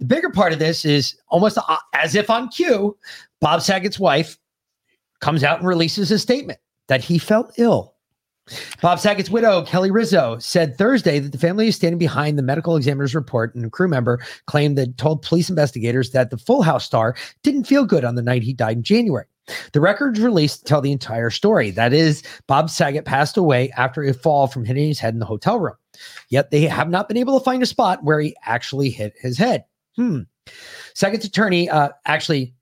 The bigger part of this is almost uh, as if on cue, Bob Saget's wife comes out and releases a statement that he felt ill. Bob Saget's widow, Kelly Rizzo, said Thursday that the family is standing behind the medical examiner's report, and a crew member claimed that told police investigators that the Full House star didn't feel good on the night he died in January. The records released tell the entire story. That is, Bob Saget passed away after a fall from hitting his head in the hotel room. Yet they have not been able to find a spot where he actually hit his head. Hmm. Saget's attorney, uh, actually,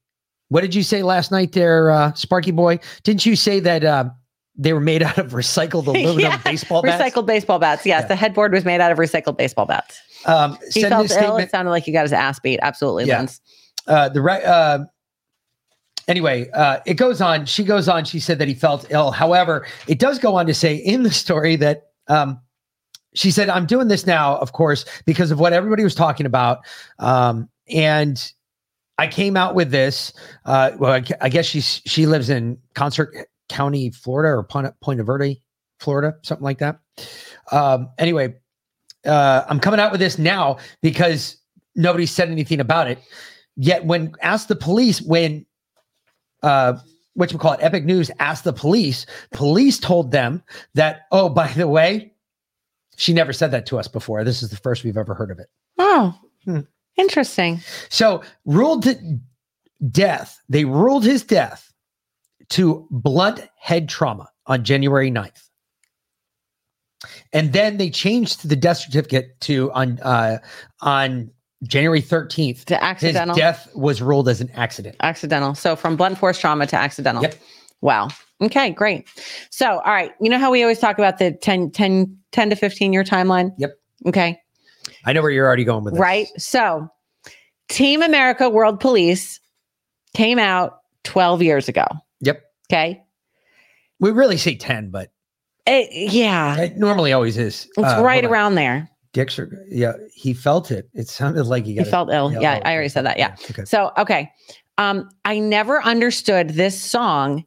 what did you say last night there, uh, Sparky Boy? Didn't you say that uh, they were made out of recycled aluminum Yeah, baseball bats? Recycled baseball bats. Yes, the headboard was made out of recycled baseball bats. Um, He felt ill. statement- It sounded like he got his ass beat. Absolutely, Yeah. Linz. uh, the right. Uh, anyway, uh, it goes on. She goes on. She said that he felt ill. However, it does go on to say in the story that um, she said, "I'm doing this now, of course, because of what everybody was talking about." Um, and I came out with this. Uh, well, I, I guess she's she lives in Concert County, Florida, or Point of Verde, Florida, something like that. Um, anyway, uh, I'm coming out with this now because nobody said anything about it. Yet, when asked the police, when uh, what you call it, Epoch News asked the police, police told them that, oh, by the way, she never said that to us before. This is the first we've ever heard of it. Oh, Hmm. interesting. So ruled to death. They ruled his death to blunt head trauma on January 9th. And then they changed the death certificate to on uh, on January 13th. To accidental? His death was ruled as an accident. Accidental. So from blunt force trauma to accidental. Yep. Wow. Okay, great. So, all right. You know how we always talk about the 10, 10, 10 to 15 year timeline? Yep. Okay. I know where you're already going with this. Right. So, Team America World Police came out 12 years ago. Yep. Okay. We really say 10, but It, yeah. it normally always is. It's Uh, right hold on. around there. Dixer, yeah, he felt it. It sounded like he He felt ill. Yeah, oh, I already said that. Yeah. okay. So, okay. Um, I never understood this song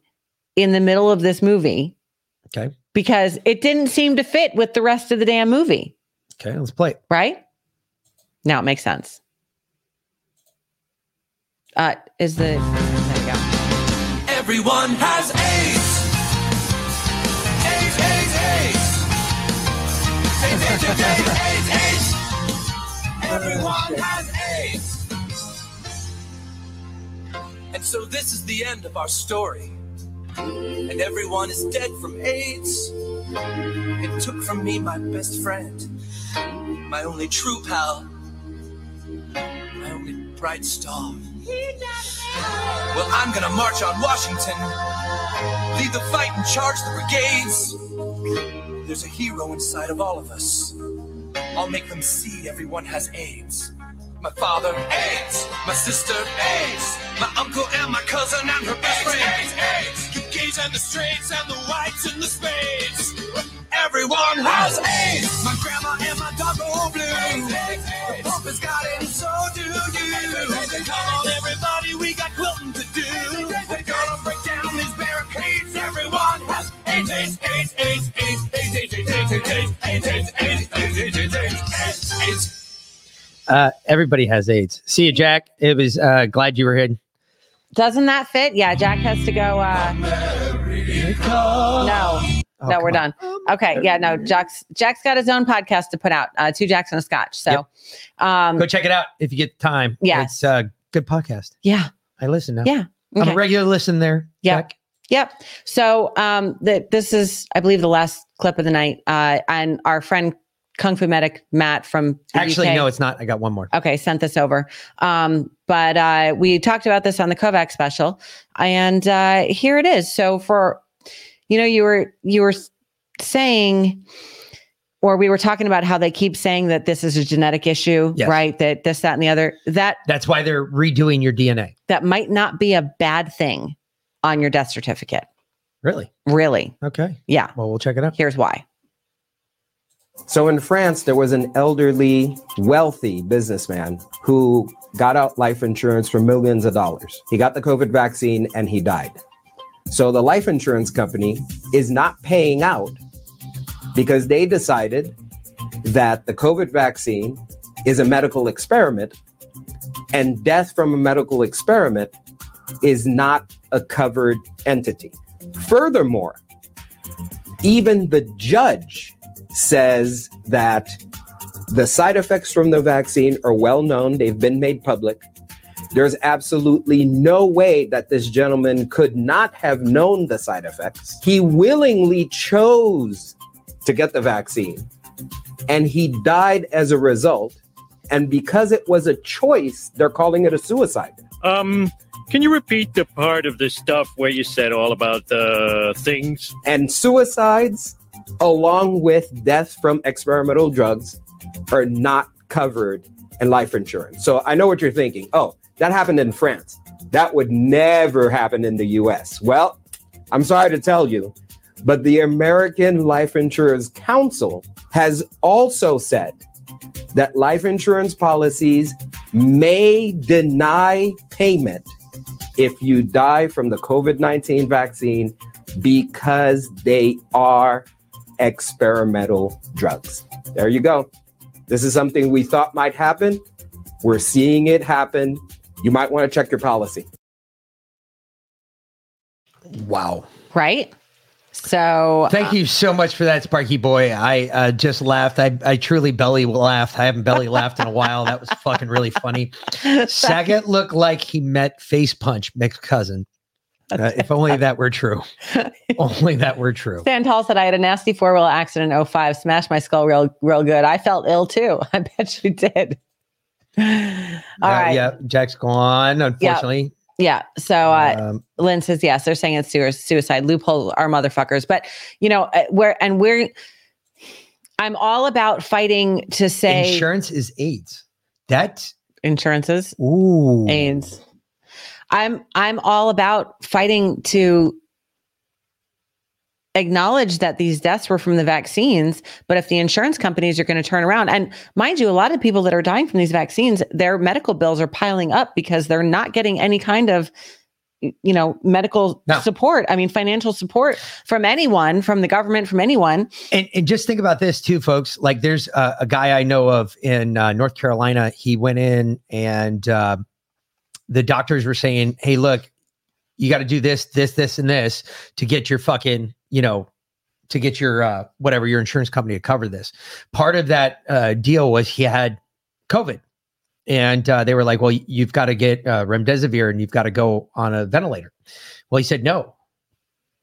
in the middle of this movie Okay. because it didn't seem to fit with the rest of the damn movie. Okay, let's play it. Right? Now it makes sense. Uh, is the there you go. Everyone has AIDS. AIDS, AIDS, AIDS. AIDS, AIDS, AIDS, AIDS, AIDS, AIDS. Everyone has AIDS. And so this is the end of our story. And everyone is dead from AIDS. It took from me my best friend, my only true pal, my only bright star. Well, I'm gonna march on Washington, lead the fight and charge the brigades. There's a hero inside of all of us. I'll make them see everyone has AIDS. My father, AIDS. My sister, AIDS. My uncle and my cousin and her best friend, AIDS, AIDS. You gays and the straights and the whites and the spades. Everyone has AIDS. My grandma and my dog go blue. The Pope has got it, and so do you. Come on, everybody, we got quilting to do. We're gonna break down these barricades. Everyone has AIDS, AIDS, AIDS, AIDS, AIDS, AIDS, AIDS, AIDS, AIDS, AIDS, AIDS, AIDS, AIDS, AIDS, AIDS, AIDS, AIDS, AIDS. Uh, everybody has AIDS. See you, Jack. It was uh, glad you were here. Doesn't that fit? Yeah, Jack has to go. Uh, no, Oh, no, we're done. Okay, yeah, no, Jack's Jack's got his own podcast to put out. Uh, two Jacks and a Scotch. So, um, Go check it out if you get time. Yeah. it's a good podcast. yeah, I listen now. yeah, I'm a regular listener there. Yeah. Jack. Yep. So um the, this is I believe the last clip of the night. Uh and our friend Kung Fu Medic Matt from the Actually, UK no, it's not. I got one more. Okay, sent this over. Um, but uh, we talked about this on the Kovac special, and uh, here it is. So for, you know, you were you were saying, or we were talking about how they keep saying that this is a genetic issue, Yes. right? That this, that, and the other. That That's why they're redoing your DNA. that might not be a bad thing on your death certificate. Really? Really? Okay. Yeah. Well, we'll check it out. Here's why. So in France, there was an elderly, wealthy businessman who got out life insurance for millions of dollars. He got the COVID vaccine and he died. So the life insurance company is not paying out because they decided that the COVID vaccine is a medical experiment and death from a medical experiment is not a covered entity. Furthermore, even the judge says that the side effects from the vaccine are well known, they've been made public. There's absolutely no way that this gentleman could not have known the side effects. He willingly chose to get the vaccine and he died as a result. And because it was a choice, they're calling it a suicide. Um, can you repeat the part of the stuff where you said all about the things? And suicides, along with deaths from experimental drugs, are not covered in life insurance. So I know what you're thinking. Oh, that happened in France. That would never happen in the US. Well, I'm sorry to tell you, but the American Life Insurance Council has also said that life insurance policies may deny payment if you die from the COVID 19 vaccine because they are experimental drugs. There you go. This is something we thought might happen. We're seeing it happen. You might want to check your policy. Wow. Right? So Thank you so much for that, Sparky Boy. I uh, just laughed. I, I truly belly laughed. I haven't belly laughed in a while. That was fucking really funny. Saget looked like he met Face Punch, mixed cousin. Uh, if only that were true. only that were true. Santal said I had a nasty four wheel accident in 05, smashed my skull real real good. I felt ill too. I bet you did. All Uh, right. Yeah, Jack's gone, unfortunately. Yeah. So uh, Um, Lynn says yes. They're saying it's suicide. loophole are motherfuckers. But you know uh, where and we're. I'm all about fighting to say Insurance is AIDS. That insurances. Ooh. AIDS. I'm I'm all about fighting to acknowledge that these deaths were from the vaccines but if the insurance companies are going to turn around and mind you a lot of people that are dying from these vaccines their medical bills are piling up because they're not getting any kind of you know medical support i mean financial support from anyone from the government from anyone And, and just think about this too, folks. Like, there's a, a guy I know of in uh, North Carolina. He went in and uh, the doctors were saying, "Hey, look, you got to do this, this, this, and this to get your fucking, you know, to get your uh, whatever your insurance company to cover this." Part of that uh, deal was he had COVID, and uh, they were like, "Well, you've got to get uh, remdesivir and you've got to go on a ventilator." Well, he said no.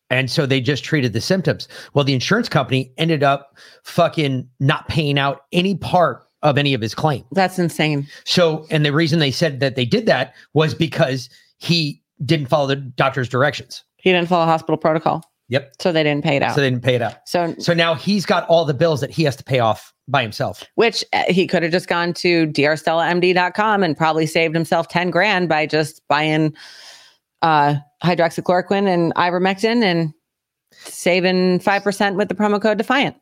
And so they just treated the symptoms. Well, the insurance company ended up fucking not paying out any part of any of his claim. That's insane. So, and the reason they said that they did that was because he didn't follow the doctor's directions. he didn't follow hospital protocol Yep. so they didn't pay it out So they didn't pay it out. So, so now he's got all the bills that he has to pay off by himself. which uh, he could have just gone to drstellamd.com and probably saved himself 10 grand by just buying uh, hydroxychloroquine and ivermectin and saving 5% with the promo code defiant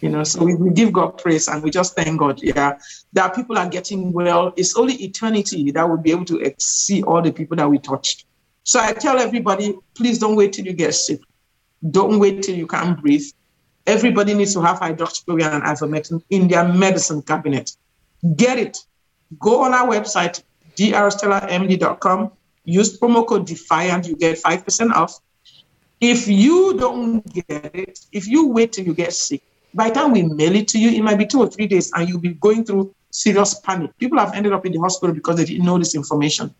You know, so we, we give God praise and we just thank God. Yeah, that people are getting well. It's only eternity that will be able to see all the people that we touched. So I tell everybody, please don't wait till you get sick. Don't wait till you can't breathe. Everybody needs to have hydroxychloroquine and ivermectin in their medicine cabinet. Get it. Go on our website, drstellamd.com. Use promo code DEFIANT. You get 5% off. If you don't get it, if you wait till you get sick, by the time we mail it to you, it might be two or three days and you'll be going through serious panic. People have ended up in the hospital because they didn't know this information.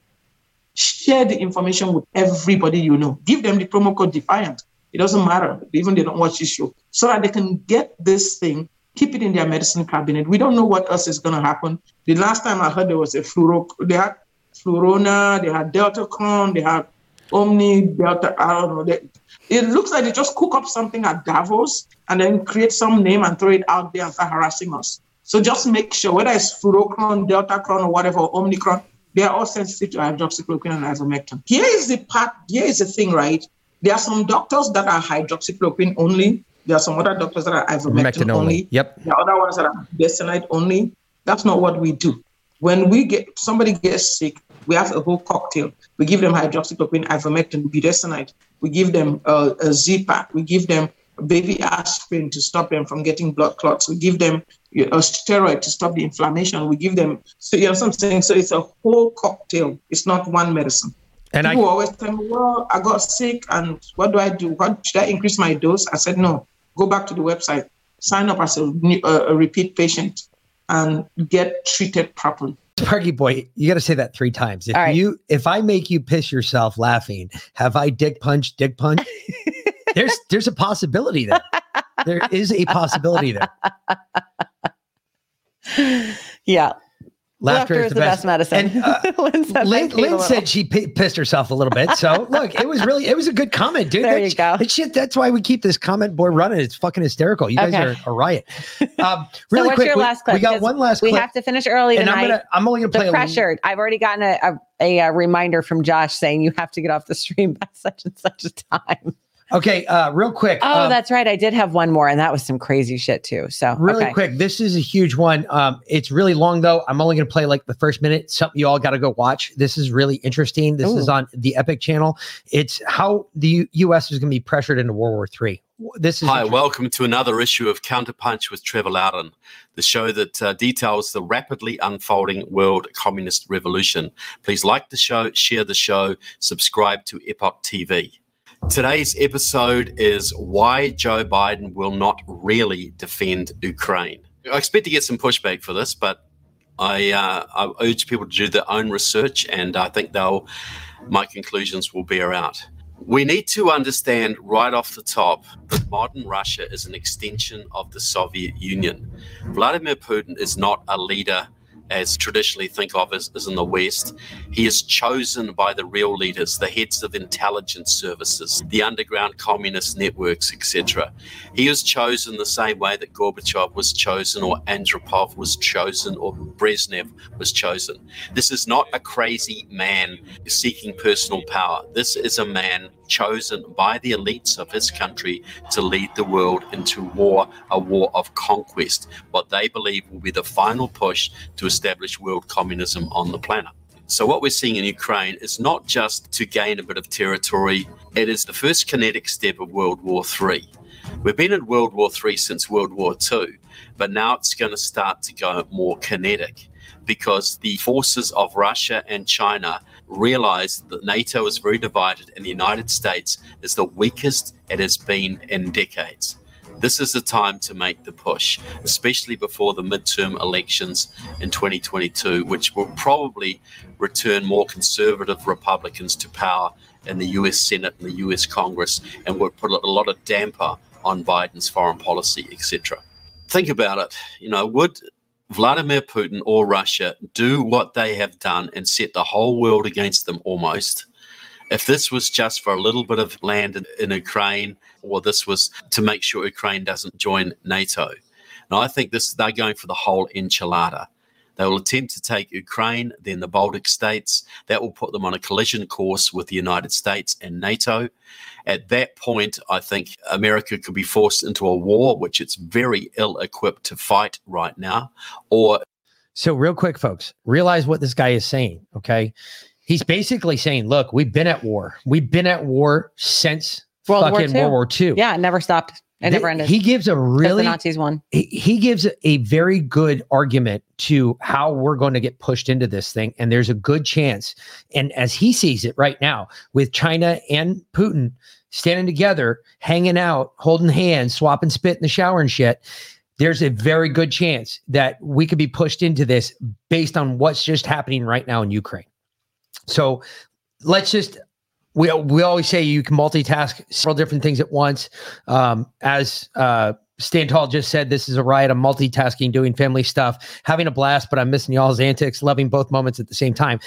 Share the information with everybody you know. Give them the promo code Defiant. It doesn't matter, even they don't watch this show, so that they can get this thing, keep it in their medicine cabinet. We don't know what else is going to happen. The last time I heard there was a fluoro, they had Flurona, they had delta Deltacron, they had Omni, Delta, I don't know. They, it looks like they just cook up something at Davos and then create some name and throw it out there and start harassing us. So just make sure whether it's Fluorocron, Deltacron, or whatever, or Omnicron, they are all sensitive to hydroxychloroquine and ivermectin. Here is the part, here is the thing, right? There are some doctors that are hydroxychloroquine only. There are some other doctors that are ivermectin only. only. Yep. There are other ones that are budesonide only. That's not what we do. When we get somebody gets sick, we have a whole cocktail. We give them hydroxychloroquine, ivermectin, budesonide. We give them uh, a Z-Pack. We give them baby aspirin to stop them from getting blood clots. We give them a steroid to stop the inflammation. We give them, so you know what I'm saying? So it's a whole cocktail. It's not one medicine. And I- People always tell me, well, I got sick and what do I do? What should I increase my dose? I said, no, go back to the website, sign up as a, a, a repeat patient and get treated properly. Sparky boy, you got to say that three times. If All right. you, if I make you piss yourself laughing, have I dick punch, dick punch? there's, there's a possibility there. There is a possibility there. Yeah. Laughter, is the best, medicine. And, uh, Lynn said, Lynn, Lynn said she p- pissed herself a little bit. So look, it was really, it was a good comment, dude. There That you go. that shit, that's why we keep this comment board running. It's fucking hysterical. You guys are a riot. Um, So really what's quick, your we, last clip? we got one last We clip. have to finish early and tonight. I'm gonna, I'm only gonna play the pressured. I've already gotten a, a, a, reminder from Josh saying you have to get off the stream by such and such a time. Okay, uh, real quick. Oh, um, that's right. I did have one more, and that was some crazy shit too. So Really okay. quick, this is a huge one. Um, it's really long though. I'm only going to play like the first minute. Something you all got to go watch. This is really interesting. This is on the Epoch channel. It's how the U- U.S. is going to be pressured into World War III. This is Hi, welcome to another issue of Counterpunch with Trevor Loudon, the show that uh, details the rapidly unfolding world communist revolution. Please like the show, share the show, subscribe to Epoch TV. Today's episode is why Joe Biden will not really defend Ukraine. I expect to get some pushback for this, but I, uh, I urge people to do their own research, and I think they'll my conclusions will bear out. We need to understand right off the top that modern Russia is an extension of the Soviet Union. Vladimir Putin is not a leader as traditionally think of as, as in the West. He is chosen by the real leaders, the heads of intelligence services, the underground communist networks, etc. He is chosen the same way that Gorbachev was chosen, or Andropov was chosen, or Brezhnev was chosen. This is not a crazy man seeking personal power. This is a man chosen by the elites of his country to lead the world into war, a war of conquest, what they believe will be the final push to establish world communism on the planet. So, what we're seeing in Ukraine is not just to gain a bit of territory, it is the first kinetic step of World War III. We've been in World War III since World War II, but now it's going to start to go more kinetic because the forces of Russia and China realize that NATO is very divided and the United States is the weakest it has been in decades. This is the time to make the push, especially before the midterm elections in 2022, which will probably return more conservative Republicans to power in the US Senate and the US Congress and will put a lot of damper on Biden's foreign policy, etc. Think about it. You know, would Vladimir Putin or Russia do what they have done and set the whole world against them almost? If this was just for a little bit of land in, in Ukraine, or this was to make sure Ukraine doesn't join NATO, now I think this they're going for the whole enchilada. They will attempt to take Ukraine, then the Baltic states. That will put them on a collision course with the United States and NATO. At that point, I think America could be forced into a war, which it's very ill equipped to fight right now, or So, real quick, folks, realize what this guy is saying. Okay. He's basically saying, look, we've been at war. We've been at war since World War fucking II. World War II. Yeah, it never stopped. It never ended. He gives a really the Nazis won. he, he gives a very good argument to how we're going to get pushed into this thing and there's a good chance and as he sees it right now with china and putin standing together hanging out holding hands swapping spit in the shower and shit there's a very good chance that we could be pushed into this based on what's just happening right now in ukraine so let's just we we always say you can multitask several different things at once. Um, as uh, Stan Tall just said, this is a riot. I'm multitasking, doing family stuff, having a blast, but I'm missing y'all's antics, loving both moments at the same time.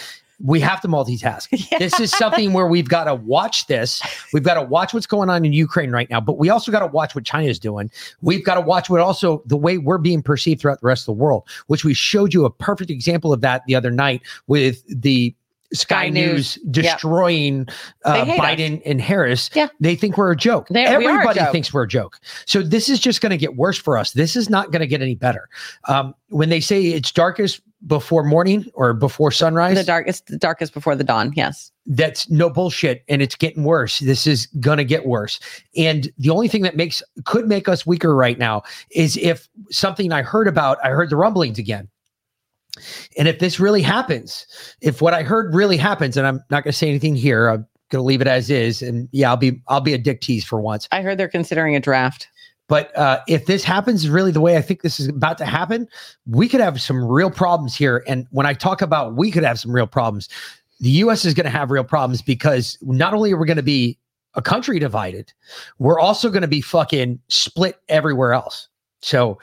We have to multitask. This is something where we've got to watch this. We've got to watch what's going on in Ukraine right now, but we also got to watch what China is doing. We've got to watch what also the way we're being perceived throughout the rest of the world, which we showed you a perfect example of that the other night with the Sky, Sky News, News. Yep. destroying uh, hate us. Biden and Harris. Yeah. They think we're a joke. They- we are a Everybody joke. thinks we're a joke. So this is just going to get worse for us. This is not going to get any better. Um, when they say it's darkest before morning or before sunrise, The darkest, the darkest before the dawn. Yes. that's no bullshit and it's getting worse this is gonna get worse and the only thing that makes could make us weaker right now is if something i heard about i heard the rumblings again and if this really happens if what i heard really happens and i'm not gonna say anything here i'm gonna leave it as is and yeah i'll be i'll be a dick tease for once I heard they're considering a draft. But uh, if this happens really the way I think this is about to happen, we could have some real problems here. And when I talk about we could have some real problems, the U.S. is going to have real problems because not only are we going to be a country divided, we're also going to be fucking split everywhere else. So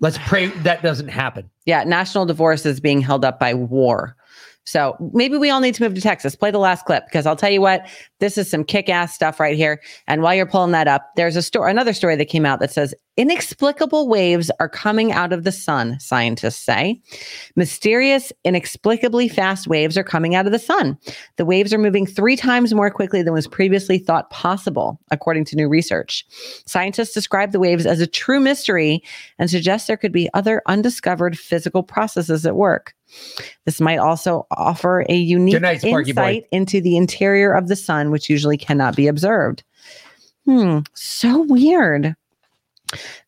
let's pray that doesn't happen. Yeah, national divorce is being held up by war. So maybe we all need to move to Texas. Play the last clip because I'll tell you what, this is some kick-ass stuff right here. And while you're pulling that up, there's a story, another story that came out that says inexplicable waves are coming out of the sun. Scientists say mysterious, inexplicably fast waves are coming out of the sun. The waves are moving three times more quickly than was previously thought possible, according to new research. Scientists describe the waves as a true mystery and suggest there could be other undiscovered physical processes at work. This might also offer a unique night, insight into the interior of the sun, which usually cannot be observed. Hmm, so weird.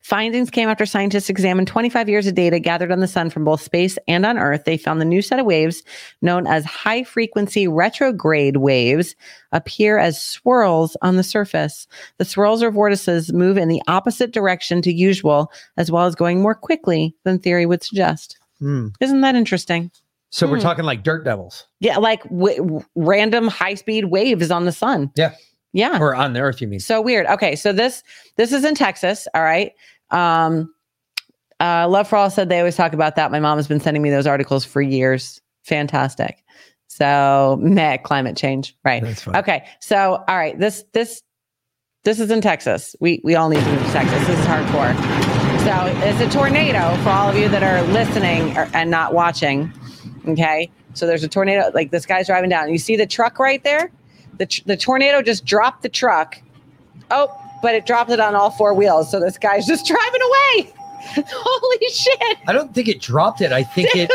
Findings came after scientists examined 25 years of data gathered on the sun from both space and on Earth. They found the new set of waves, known as high frequency retrograde waves, appear as swirls on the surface. The swirls or vortices move in the opposite direction to usual, as well as going more quickly than theory would suggest. Hmm. Isn't that interesting? So we're Hmm. talking like dirt devils. Yeah, like w- random high speed waves on the sun. Yeah. Yeah. Or on the earth, you mean? So weird. Okay, so this this is in Texas. All right. Um, uh, Love for All said they always talk about that. My mom has been sending me those articles for years. Fantastic. So meh, climate change. Right. Okay. So all right. This this this is in Texas. We we all need to move to Texas. This is hardcore. So it's a tornado for all of you that are listening or, and not watching. Okay. So there's a tornado. Like this guy's driving down. You see the truck right there? The the tornado just dropped the truck. Oh, but it dropped it on all four wheels. So this guy's just driving away. Holy shit. I don't think it dropped it. I think it.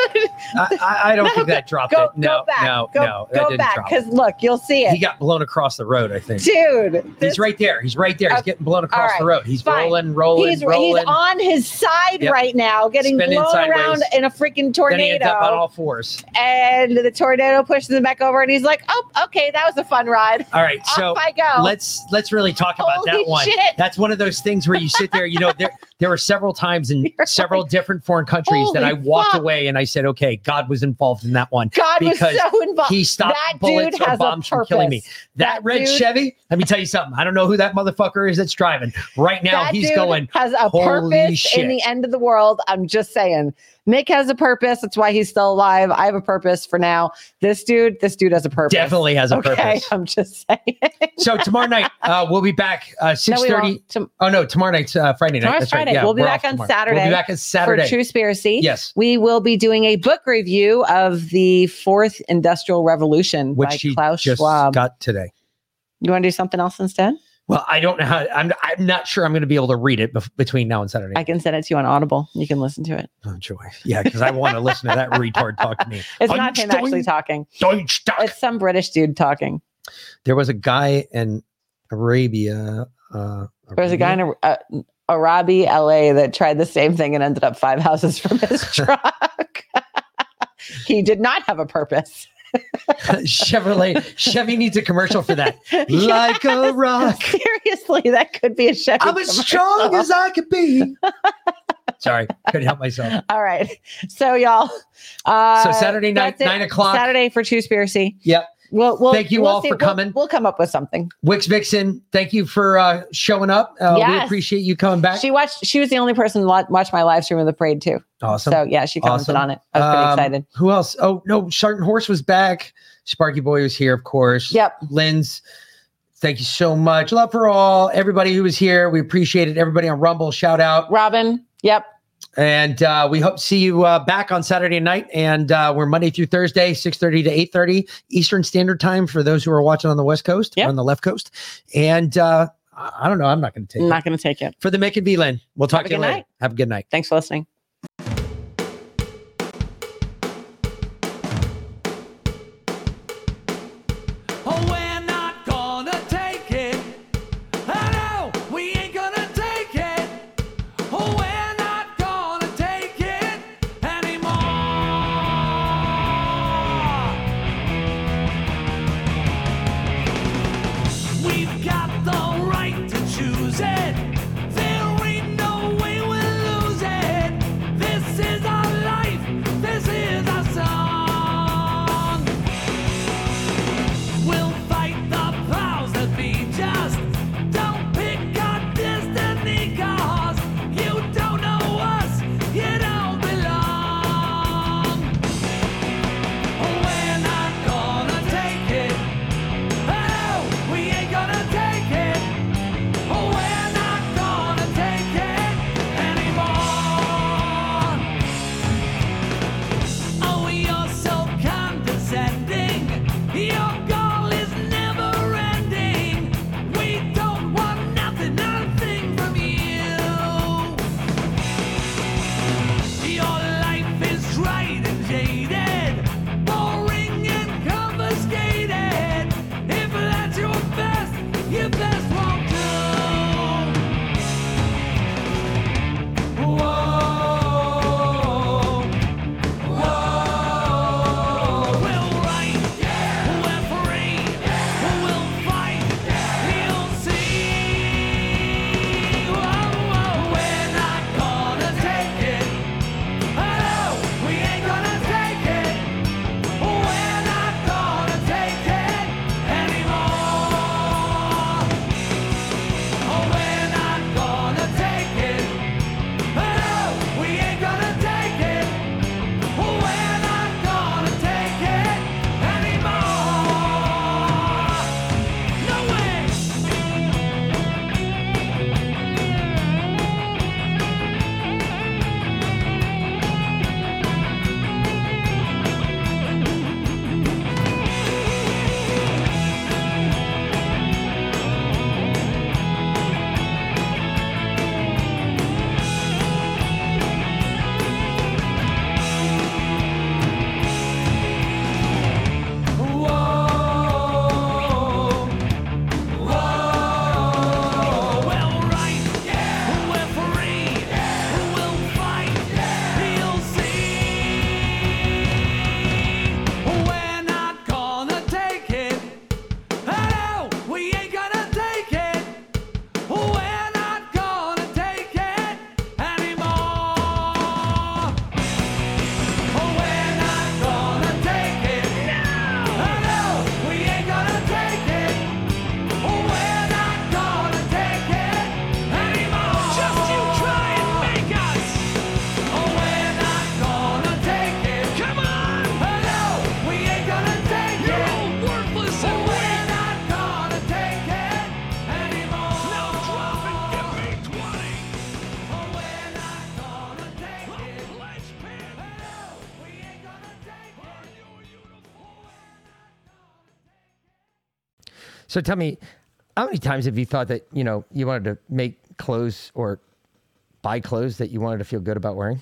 I, I, don't No, think that dropped go- it. No, go back. no, Go- no. That go didn't back because look, you'll see it. He got blown across the road. I think. Dude, he's right there. He's right there. He's getting blown across the road. He's fine. rolling, rolling, he's, rolling. he's on his side Yep. right now, getting Spinning blown sideways. around in a freaking tornado. Then he ends up on all fours. And the tornado pushes him back over, and he's like, "Oh, okay, that was a fun ride." All right, so Off I go. let's let's really talk about that one. shit. That's one of those things where you sit there. You know, there there were several times in several different foreign countries that I walked fuck. away and I said, "Okay, God was involved in that one." God was so involved. He stopped That bullets or bombs from killing me. That, That red dude- Chevy. Let me tell you something. I don't know who that motherfucker is that's driving right now. he's going. has a "Holy purpose shit." in the end of the world. I'm just saying. Nick has a purpose. That's why he's still alive. I have a purpose for now. This dude, this dude has a purpose. Definitely has a okay, purpose. I'm just saying. so tomorrow night uh, we'll be back uh, six thirty. won't. Tom- oh no, tomorrow night's uh, Friday night. Tomorrow's That's right. Friday. Yeah, we'll be back on tomorrow. Saturday. We'll be back on Saturday. For True Spiracy. Yes. We will be doing a book review of the Fourth Industrial Revolution which by Klaus just Schwab. got today. you want to do something else instead? Well, I don't know how. I'm. I'm not sure I'm going to be able to read it bef- between now and Saturday. I can send it to you on Audible. You can listen to it. Oh, joy. Yeah, because I want to listen to that retard talk to me. It's not him actually talking. It's some British dude talking. There was a guy in Arabia. Uh, There was a guy in uh, Arabi, LA, that tried the same thing and ended up five houses from his truck. he did not have a purpose. Chevrolet. Chevy needs a commercial for that. Like a rock. Seriously, that could be a Chevy. I'm as strong as I could be. Sorry, couldn't help myself. All right. So y'all. Uh, So Saturday night, nine o'clock. Saturday for True Spiracy. Yep. We'll, we'll, Thank you we'll all see. for We'll- coming. We'll, come up with something. Wix Vixen, thank you for uh, showing up. Uh, We appreciate you coming back. She watched. She was the only person to wa- watch my live stream of the parade too. Awesome. So yeah, she commented Awesome. on it. I was pretty Um, excited. Who else? Oh no, Sharton Horse was back. Sparky Boy was here, of course. Yep. Lynn's. Thank you so much. Love for all. Everybody who was here, we appreciate it. Everybody on Rumble, shout out. Robin. Yep. And uh, we hope to see you uh, back on Saturday night. And uh, we're Monday through Thursday, 6.30 to 8.30 Eastern Standard Time for those who are watching on the West Coast, or on the left coast. And uh, I don't know. I'm not going to take I'm it. not going to take it. For the Mic and Vlynn. We'll talk Have to you later. night. Have a good night. Thanks for listening. So tell me, how many times have you thought that you know you wanted to make clothes or buy clothes that you wanted to feel good about wearing?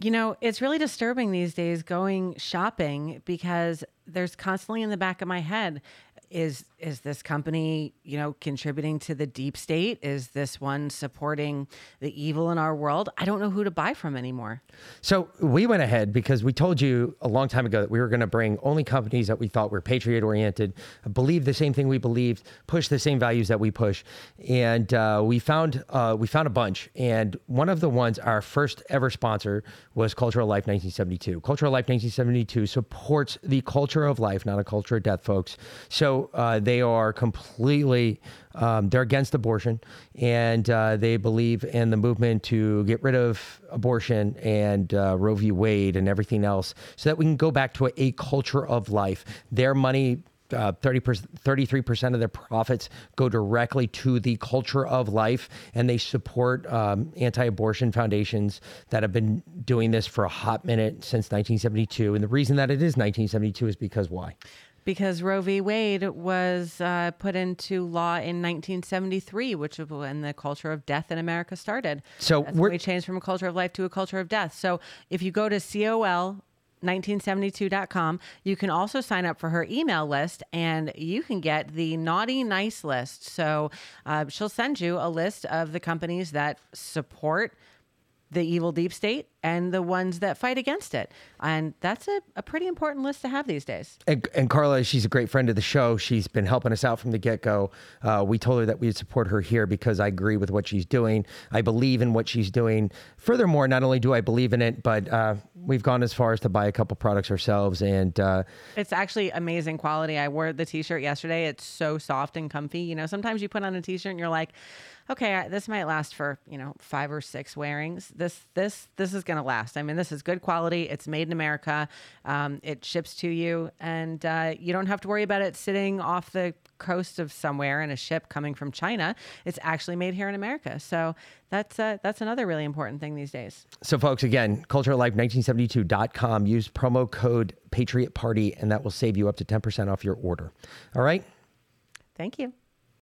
You know, it's really disturbing these days going shopping because there's constantly in the back of my head is is this company, you know, contributing to the deep state? Is this one supporting the evil in our world? I don't know who to buy from anymore. So we went ahead because we told you a long time ago that we were going to bring only companies that we thought were patriot oriented, believe the same thing we believed, push the same values that we push, and uh, we found uh, we found a bunch. And one of the ones, our first ever sponsor, was Culture of Life 1972. Culture of Life 1972 supports the culture of life, not a culture of death, folks. So uh, they are completely um, they're against abortion, and uh, they believe in the movement to get rid of abortion and uh, Roe v. Wade and everything else, so that we can go back to a, a culture of life. Their money. Uh, 30 33% of their profits go directly to the culture of life, and they support um, anti abortion foundations that have been doing this for a hot minute since 1972. And the reason that it is 1972 is because why? Because Roe v. Wade was uh, put into law in 1973, which was when the culture of death in America started. So we changed from a culture of life to a culture of death. So if you go to COL 1972.com. You can also sign up for her email list and you can get the naughty nice list. So uh, she'll send you a list of the companies that support the evil deep state and the ones that fight against it. And that's a, a pretty important list to have these days. And, and Carla, she's a great friend of the show. She's been helping us out from the get go. Uh, we told her that we'd support her here because I agree with what she's doing. I believe in what she's doing. Furthermore, not only do I believe in it, but uh, we've gone as far as to buy a couple products ourselves. And uh, It's actually amazing quality. I wore the t-shirt yesterday. It's so soft and comfy. You know, sometimes you put on a t-shirt and you're like, okay, this might last for, you know, five or six wearings. This, this, this is going to last. I mean, this is good quality. It's made in America. Um, it ships to you and uh, you don't have to worry about it sitting off the coast of somewhere in a ship coming from China. It's actually made here in America. So that's, uh, that's another really important thing these days. so, folks, again, cultureoflife1972.com. Use promo code Patriot Party, and that will save you up to 10% off your order. All right? Thank you.